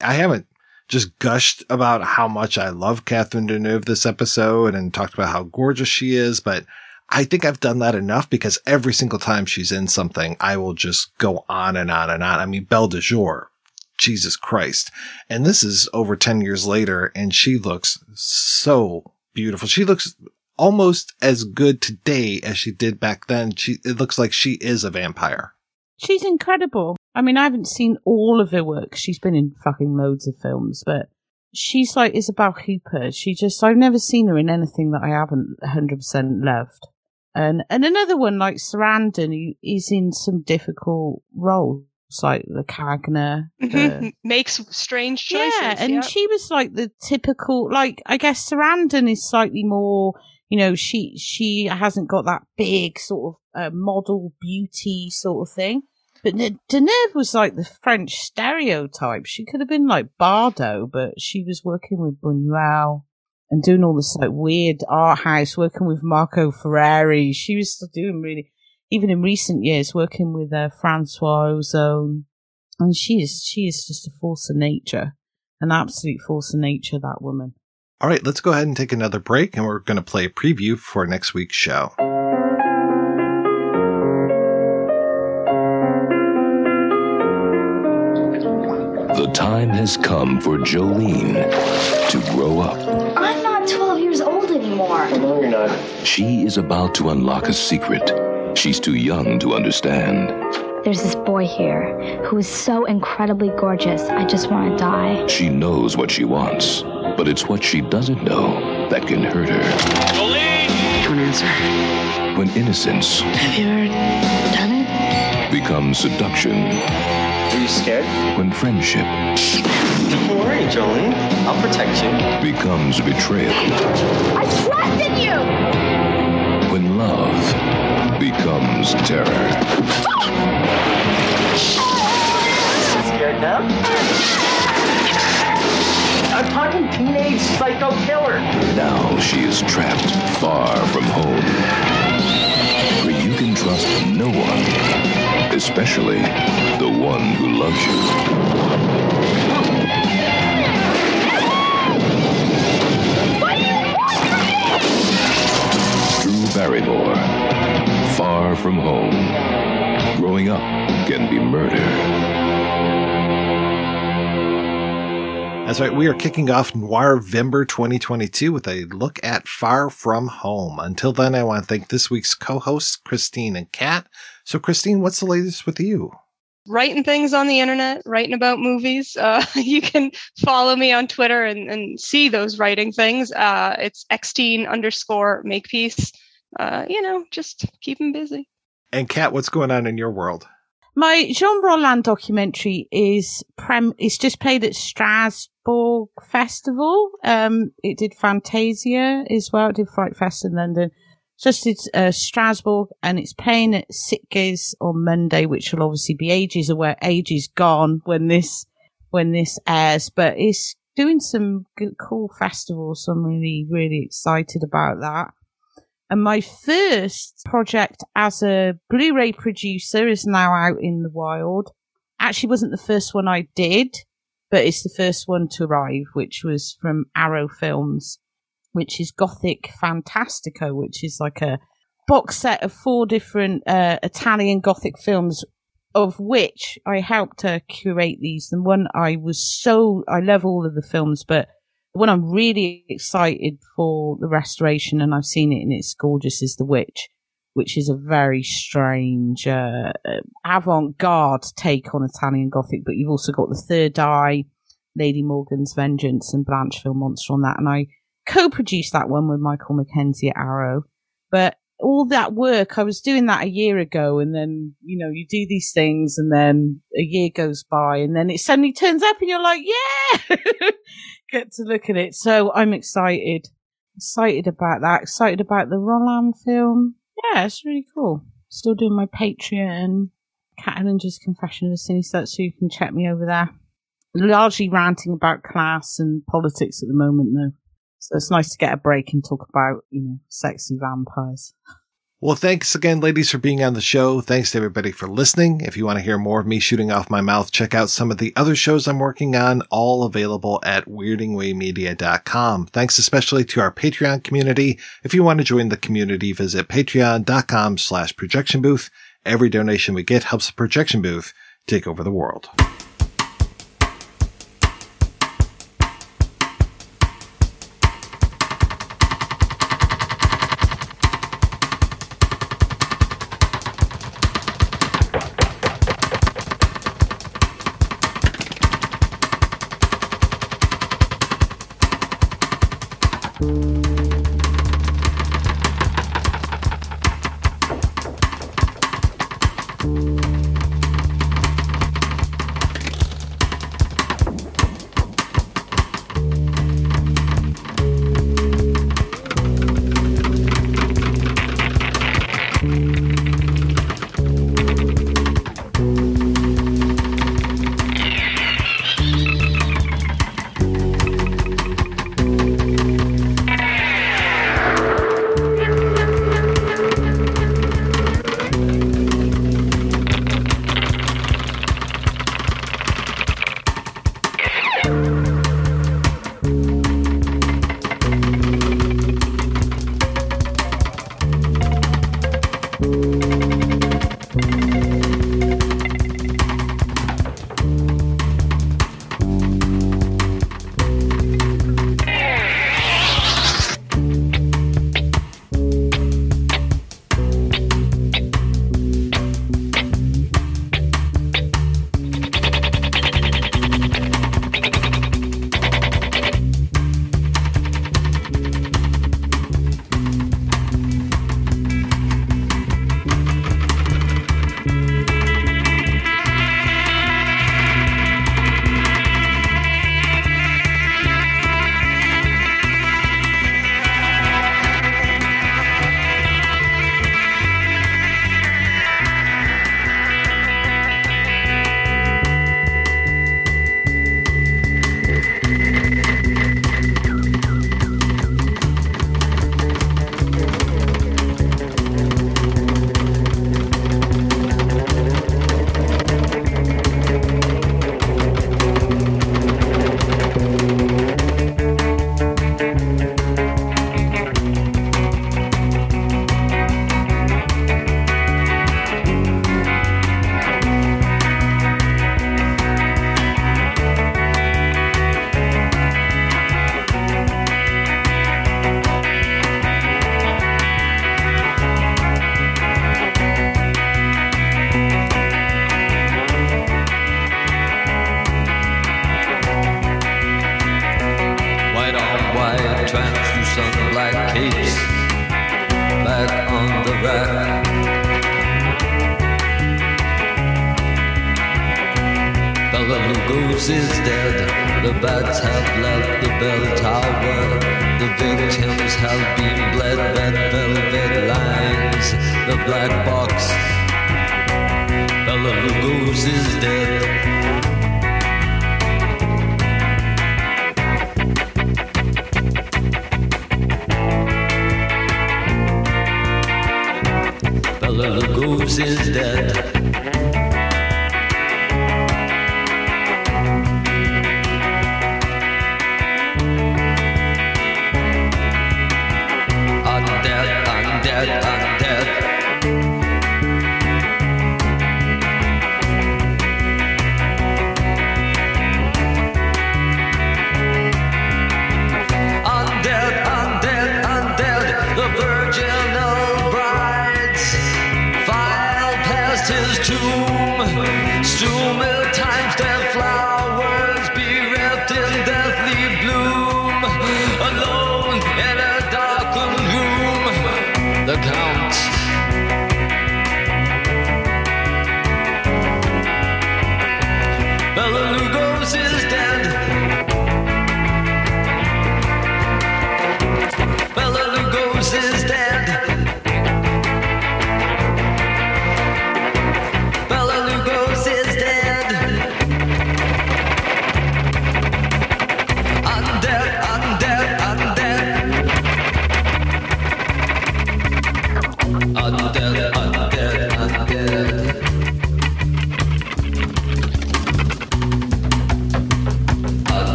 I haven't just gushed about how much I love Catherine Deneuve this episode and talked about how gorgeous she is, but I think I've done that enough because every single time she's in something, I will just go on and on and on. I mean, Belle de Jour, Jesus Christ. And this is over 10 years later and she looks so beautiful. She looks almost as good today as she did back then. She, it looks like she is a vampire. She's incredible. I mean, I haven't seen all of her work. She's been in fucking loads of films, but she's like Isabelle Huppert. She just, I've never seen her in anything that I haven't 100% loved. And, and another one like Sarandon, who is in some difficult roles, like the Cagna. The, mm-hmm. <laughs> Makes strange choices. yeah, and yeah. she was like the typical, like, I guess Sarandon is slightly more, you know, she, she hasn't got that big sort of uh, model beauty sort of thing. But Ne- Deneuve was like the French stereotype. She could have been like Bardot, but she was working with Buñuel and doing all this like weird art house, working with Marco Ferreri. She was still doing really, even in recent years, working with uh, Francois Ozon. And she is, she is just a force of nature, an absolute force of nature, that woman. All right, let's go ahead and take another break and we're going to play a preview for next week's show. The time has come for Jolene to grow up. I'm not 12 years old anymore. No, you're not. She is about to unlock a secret she's too young to understand. There's this boy here who is so incredibly gorgeous, I just want to die. She knows what she wants, but it's what she doesn't know that can hurt her. Don't answer. When innocence Have you ever done it? becomes seduction. Are you scared? When friendship Don't worry, Jolene. I'll protect you. becomes betrayal. I trusted you! When love becomes terror. Scared now? I'm talking teenage psycho killer. Now she is trapped far from home. Where you can trust no one, especially the one who loves you. Drew Barrymore, far from home. Growing up can be murder. That's right. We are kicking off Noirvember 2022 with a look at Far From Home. Until then, I want to thank this week's co-hosts, Christine and Kat. So, Christine, what's the latest with you? writing things on the internet, writing about movies. Uh, <laughs> you can follow me on Twitter and, and see those writing things. Uh, it's xteen underscore makepeace. Uh, you know, just keep them busy. And Kat, what's going on in your world? My Jean Rollin documentary is prem. It's just played at Strasbourg Festival. Um, it did Fantasia as well. It did Fright Fest in London. Just did uh, Strasbourg, and it's playing at Sitges on Monday, which will obviously be ages away, ages gone when this when this airs. But it's doing some good, cool festivals, so I'm really really excited about that. And my first project as a Blu-ray producer is now out in the wild. Actually wasn't the first one I did, but it's the first one to arrive, which was from Arrow Films, which is Gothic Fantastico, which is like a box set of four different uh, Italian Gothic films, of which I helped curate these. And one I was so, I love all of the films, but one I'm really excited for the restoration, and I've seen it and it's gorgeous, is The Witch, which is a very strange, uh, avant-garde take on Italian Gothic. But you've also got The Third Eye, Lady Morgan's Vengeance, and Blancheville Monster on that. And I co-produced that one with Michael McKenzie at Arrow. But all that work, I was doing that a year ago, and then you know you do these things, and then a year goes by, and then it suddenly turns up, and you're like, yeah, <laughs> get to look at it. So I'm excited, excited about that, excited about the Rollin film. Yeah, it's really cool. Still doing my Patreon, Kat Ellinger's Confession of a Slut, so you can check me over there. Largely ranting about class and politics at the moment, though. So it's nice to get a break and talk about, you know, sexy vampires. <laughs> Well, thanks again, ladies, for being on the show. Thanks to everybody for listening. If you want to hear more of me shooting off my mouth, check out some of the other shows I'm working on, all available at weirdingwaymedia.com. Thanks especially to our Patreon community. If you want to join the community, visit patreon.com slash projection booth. Every donation we get helps the projection booth take over the world.